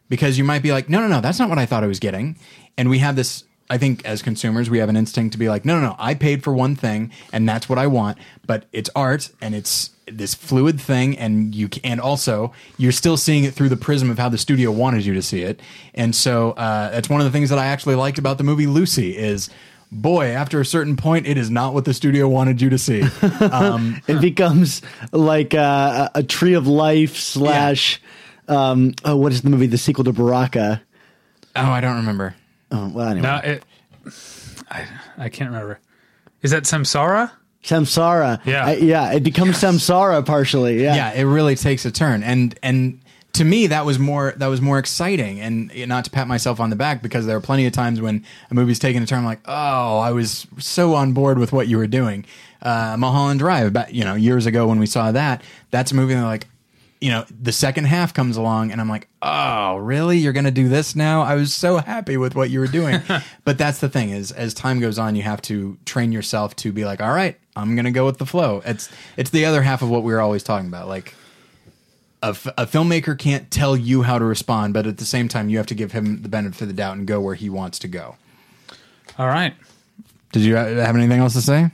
Speaker 1: because you might be like, no, no, no, that's not what I thought I was getting. And we have this, I think, as consumers, we have an instinct to be like, no, no, no, I paid for one thing and that's what I want, but it's art and it's this fluid thing and you and also you're still seeing it through the prism of how the studio wanted you to see it and so uh, that's one of the things that i actually liked about the movie lucy is boy after a certain point it is not what the studio wanted you to see (laughs) um,
Speaker 3: It becomes like uh, a, a tree of life slash. Um, oh, what is the movie? The sequel to Baraka.
Speaker 1: oh i don't remember
Speaker 3: Oh, well, anyway.
Speaker 2: No, it, I, I can't remember. Is that Samsara?
Speaker 3: Samsara.
Speaker 2: Yeah.
Speaker 3: I- yeah. It becomes Samsara partially. Yeah.
Speaker 1: yeah it really takes a turn and and to me that was more that was more exciting and not to pat myself on the back because there are plenty of times when a movie's taking a turn I'm like oh i was so on board with what you were doing uh mulholland drive about you know years ago when we saw that that's a movie that like you know the second half comes along and i'm like oh really you're gonna do this now i was so happy with what you were doing (laughs) but that's the thing is as time goes on you have to train yourself to be like all right i'm gonna go with the flow it's it's the other half of what we were always talking about like a, f- a filmmaker can't tell you how to respond, but at the same time, you have to give him the benefit of the doubt and go where he wants to go.
Speaker 2: All right.
Speaker 1: Did you have anything else to say?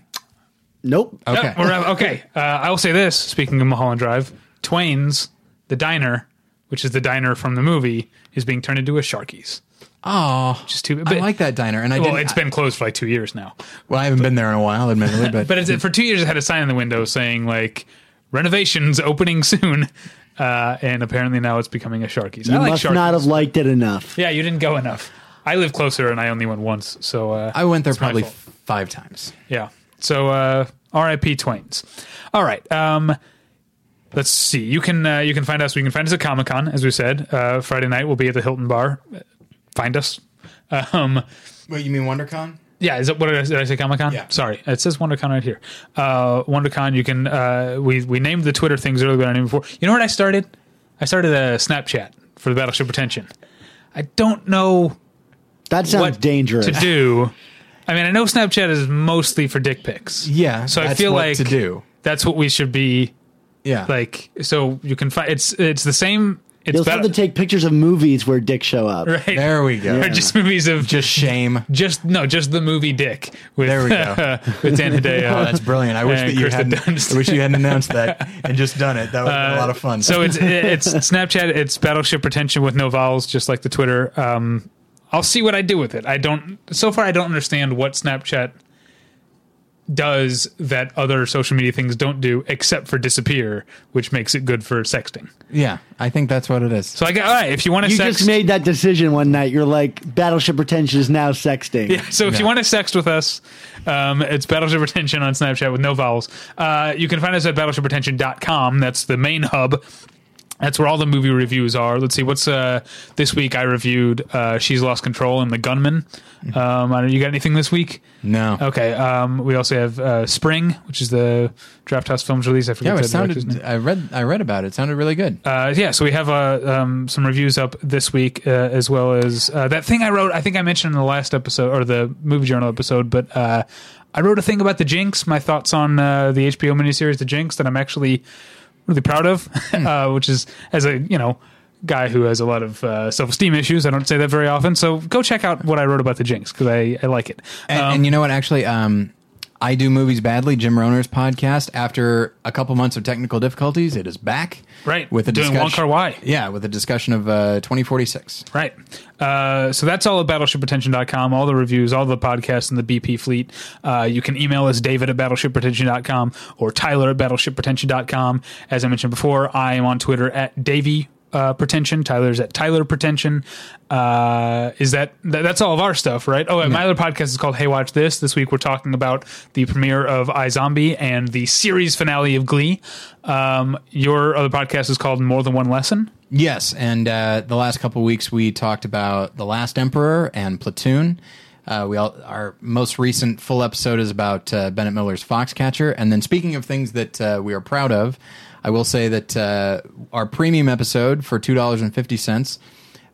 Speaker 3: Nope.
Speaker 1: Okay.
Speaker 2: Yep, okay. Uh, I will say this. Speaking of Mulholland Drive, Twain's the diner, which is the diner from the movie, is being turned into a Sharky's.
Speaker 1: Oh,
Speaker 2: Just too.
Speaker 1: I like that diner, and I
Speaker 2: Well,
Speaker 1: didn't-
Speaker 2: it's been closed for like two years now.
Speaker 1: well, I haven't been there in a while, admittedly, (laughs) but
Speaker 2: But it's, for two years, it had a sign in the window saying like renovations opening soon, (laughs) uh, and apparently now it's becoming a Sharky's.
Speaker 3: You
Speaker 2: I like
Speaker 3: must
Speaker 2: Sharky's.
Speaker 3: not have liked it enough.
Speaker 2: Yeah, you didn't go enough. I live closer, and I only went once, so uh,
Speaker 1: I went there probably five times.
Speaker 2: Yeah. So uh RIP Twains. All right. Um let's see. You can uh, you can find us. You can find us at Comic Con, as we said. Uh Friday night we'll be at the Hilton Bar. Find us. (laughs) Um
Speaker 1: Wait, you mean WonderCon?
Speaker 2: yeah, is it what did I, did I say Comic Con?
Speaker 1: Yeah.
Speaker 2: Sorry. It says WonderCon right here. Uh WonderCon, you can uh we we named the Twitter things earlier than I named before. You know what I started? I started a Snapchat for the Battleship Pretension. I don't know
Speaker 3: That sounds
Speaker 2: what
Speaker 3: dangerous.
Speaker 2: to do. I mean, I know Snapchat is mostly for dick pics.
Speaker 1: Yeah,
Speaker 2: So I feel
Speaker 1: what
Speaker 2: like
Speaker 1: to do.
Speaker 2: that's what we should be
Speaker 1: Yeah,
Speaker 2: like. So you can find it's it's the same. It's
Speaker 3: You'll have
Speaker 2: better,
Speaker 3: to take pictures of movies where dicks show up. (laughs)
Speaker 2: right.
Speaker 1: there we go.
Speaker 2: Or just movies of just
Speaker 1: Just shame.
Speaker 2: just no, just the movie Dick. With,
Speaker 1: There we go. (laughs)
Speaker 2: with Dan Hedaya. (laughs)
Speaker 1: Oh, that's brilliant! I wish that you
Speaker 2: Kristen
Speaker 1: hadn't. I wish you hadn't announced that and just done it. That would have been a lot of fun.
Speaker 2: So it's it's Snapchat. It's Battleship Pretension with no vowels, just like the Twitter. Um, I'll see what I do with it. I don't. So far, I don't understand what Snapchat does that other social media things don't do, except for disappear, which makes it good for sexting.
Speaker 1: yeah, I think that's what it is.
Speaker 2: So I got all right. If you want to
Speaker 3: You
Speaker 2: sext,
Speaker 3: just made that decision one night. You're like, Battleship Pretension is now sexting.
Speaker 2: Yeah, so if you want to sext with us, um, it's Battleship Pretension on Snapchat with no vowels. Uh, you can find us at battleshippretension.com. That's the main hub. That's where all the movie reviews are. Let's see, what's uh, this week? I reviewed uh, She's Lost Control and The Gunman. Um, I don't, you got anything this week?
Speaker 1: No.
Speaker 2: Okay. Um, we also have uh, Spring, which is the Drafthouse Films release. I forget
Speaker 1: Yeah,
Speaker 2: the
Speaker 1: it
Speaker 2: name.
Speaker 1: sounded. I read. I read about it. It sounded really good.
Speaker 2: Uh, yeah, so we have uh, um, some reviews up this week, uh, as well as uh, that thing I wrote. I think I mentioned in the last episode or the movie journal episode, but uh, I wrote a thing about the Jinx. My thoughts on uh, the HBO miniseries The Jinx that I'm actually really proud of, (laughs) uh, which is as a you know guy who has a lot of uh, self esteem issues. I don't say that very often, so go check out what I wrote about the Jinx because I, I like it.
Speaker 1: And,
Speaker 2: Um,
Speaker 1: and you know what? Actually, um, I Do Movies Badly, Jim Roner's podcast. After a couple months of technical difficulties, it is back.
Speaker 2: Right.
Speaker 1: With a
Speaker 2: Doing
Speaker 1: discussion,
Speaker 2: Wong Kar-wai.
Speaker 1: Yeah, with a discussion of uh, 2046.
Speaker 2: Right. Uh, so that's all at battleshippretension.com, all the reviews, all the podcasts in the BP fleet. Uh, you can email us, David at battleshippretension.com or Tyler at battleshippretension.com. As I mentioned before, I am on Twitter at Davy uh, Pretension. Tyler's at Tyler Pretension. Uh, is that, that that's all of our stuff, right? Oh, and my other podcast is called Hey Watch This. This week we're talking about the premiere of iZombie and the series finale of Glee. Um, your other podcast is called More Than One Lesson.
Speaker 1: Yes, and uh, the last couple weeks we talked about The Last Emperor and Platoon. Uh, we all, our most recent full episode is about uh, Bennett Miller's Foxcatcher. And then, speaking of things that uh, we are proud of, I will say that uh, our premium episode for two dollars and fifty cents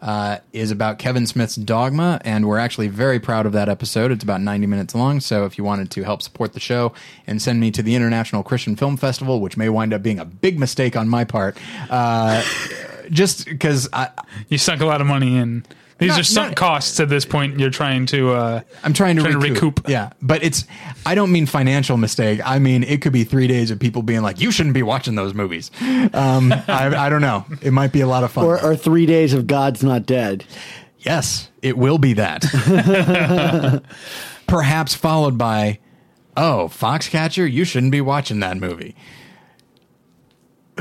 Speaker 1: uh, is about Kevin Smith's Dogma, and we're actually very proud of that episode. It's about 90 minutes long, so if you wanted to help support the show and send me to the International Christian Film Festival, which may wind up being a big mistake on my part, uh, (laughs) just because I,
Speaker 2: You sunk a lot of money in. These
Speaker 1: Not-
Speaker 2: are sunk
Speaker 1: not-
Speaker 2: costs at this point. You're trying to. Uh,
Speaker 1: I'm trying to,
Speaker 2: Trying to
Speaker 1: recoup.
Speaker 2: recoup.
Speaker 1: Yeah, but it's I don't mean financial mistake. I mean it could be three days of people being like, "You shouldn't be watching those movies." Um, I, I don't know. It might be a lot of fun.
Speaker 3: Or, or three days of God's Not Dead.
Speaker 1: yes, it will be that. (laughs) Perhaps followed by, "Oh, Foxcatcher, you shouldn't be watching that movie."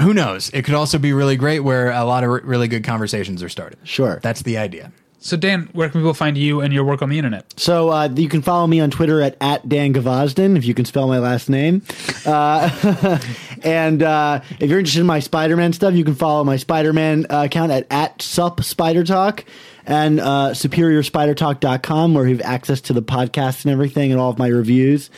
Speaker 1: Who knows? It could also be really great, where a lot of re- really good conversations are started.
Speaker 3: Sure.
Speaker 1: That's the idea.
Speaker 2: So, Dan, where can people find you and your work on the internet?
Speaker 3: So uh, you can follow me on Twitter at, at Dan Gvozden, if you can spell my last name. Uh, (laughs) and uh, if you're interested in my Spider-Man stuff, you can follow my Spider-Man uh, account at, at sup Spider Talk and uh, superiorspidertalk.com where you have access to the podcast and everything and all of my reviews.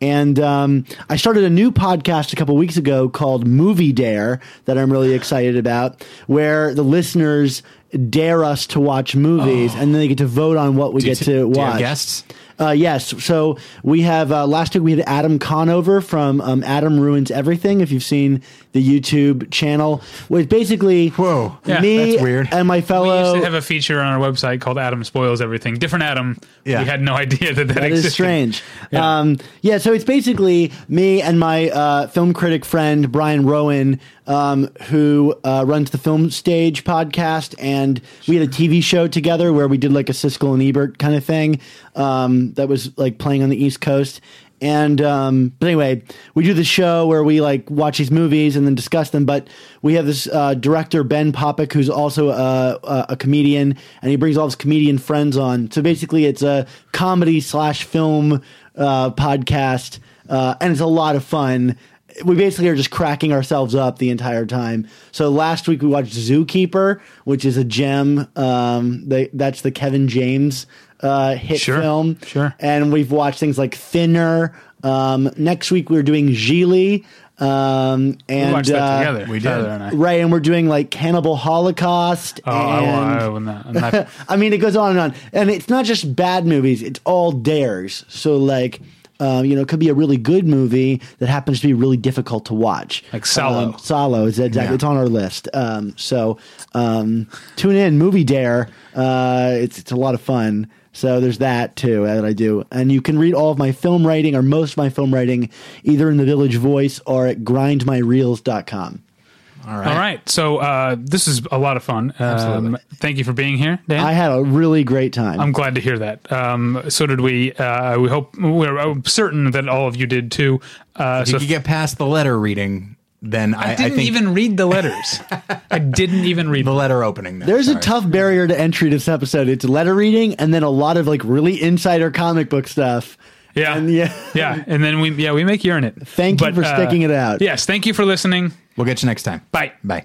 Speaker 3: And um, I started a new podcast a couple weeks ago called Movie Dare that I'm really excited about, where the listeners dare us to watch movies and then they get to vote on what we get to
Speaker 1: do you have
Speaker 3: watch.
Speaker 1: guests?
Speaker 3: Uh, yes. So we have uh, last week we had Adam Conover from um, Adam Ruins Everything. If you've seen the YouTube channel, was basically
Speaker 1: Whoa. Yeah,
Speaker 3: me
Speaker 1: that's weird.
Speaker 3: and my fellow.
Speaker 2: We used to have a feature on our website called Adam Spoils Everything. Different Adam.
Speaker 1: Yeah.
Speaker 2: We had no idea that that,
Speaker 3: That
Speaker 2: existed.
Speaker 3: is strange.
Speaker 2: Yeah.
Speaker 3: Yeah. Um, yeah, so it's basically me and my uh, film critic friend Brian Rowan, um, who uh, runs the Film Stage podcast, and we had a TV show together where we did like a Siskel and Ebert kind of thing um, that was like playing on the East Coast. And um, but anyway, we do the show where we like watch these movies and then discuss them. But we have this uh, director Ben Popick, who's also a, a, a comedian, and he brings all his comedian friends on. So basically, it's a comedy slash film uh, podcast, uh, and it's a lot of fun. We basically are just cracking ourselves up the entire time. So last week we watched Zookeeper, which is a gem. Um, the, that's the Kevin James uh, hit
Speaker 2: Sure,
Speaker 3: film.
Speaker 2: sure.
Speaker 3: And we've watched things like Thinner. Um, next week we're doing Gigli. Um, and
Speaker 2: We watched that
Speaker 3: uh,
Speaker 2: together.
Speaker 1: we did.
Speaker 2: I.
Speaker 3: Right, and we're doing like Cannibal Holocaust.
Speaker 2: Oh, I,
Speaker 3: and,
Speaker 2: I, I'm not, not, (laughs)
Speaker 3: I mean, it goes on and on, and it's not just bad movies; it's all dares. So, like, um, you know, it could be a really good movie that happens to be really difficult to watch,
Speaker 2: Like Salo.
Speaker 3: Uh, Salo is exactly.
Speaker 1: Yeah.
Speaker 3: It's on our list. Um, so, um, tune in, Movie Dare. Uh, it's it's a lot of fun. So there's that too that I do, and you can read all of my film writing or most of my film writing either in the Village Voice or at grindmyreels.com.
Speaker 1: All right.
Speaker 2: All right. So uh, this is a lot of fun. Um,
Speaker 1: Absolutely.
Speaker 2: thank you for being here, Dan.
Speaker 3: I had a really great time.
Speaker 2: I'm glad to hear that. Um, so did we. Uh, we hope we're uh, certain that all of you did too. Uh,
Speaker 1: If
Speaker 2: so
Speaker 1: you could get past the letter reading, then I,
Speaker 2: I didn't
Speaker 1: think
Speaker 2: even read the letters. (laughs) I didn't even read
Speaker 1: the
Speaker 2: them.
Speaker 1: letter opening. Then.
Speaker 3: There's a tough barrier to entry to this episode. It's letter reading and then a lot of like really insider comic book stuff.
Speaker 2: Yeah,
Speaker 3: And yeah. (laughs)
Speaker 2: yeah, and then we yeah we make you earn it.
Speaker 3: Thank you for sticking uh, it out.
Speaker 2: Yes, thank you for listening.
Speaker 1: We'll get you next time.
Speaker 2: Bye.
Speaker 1: Bye.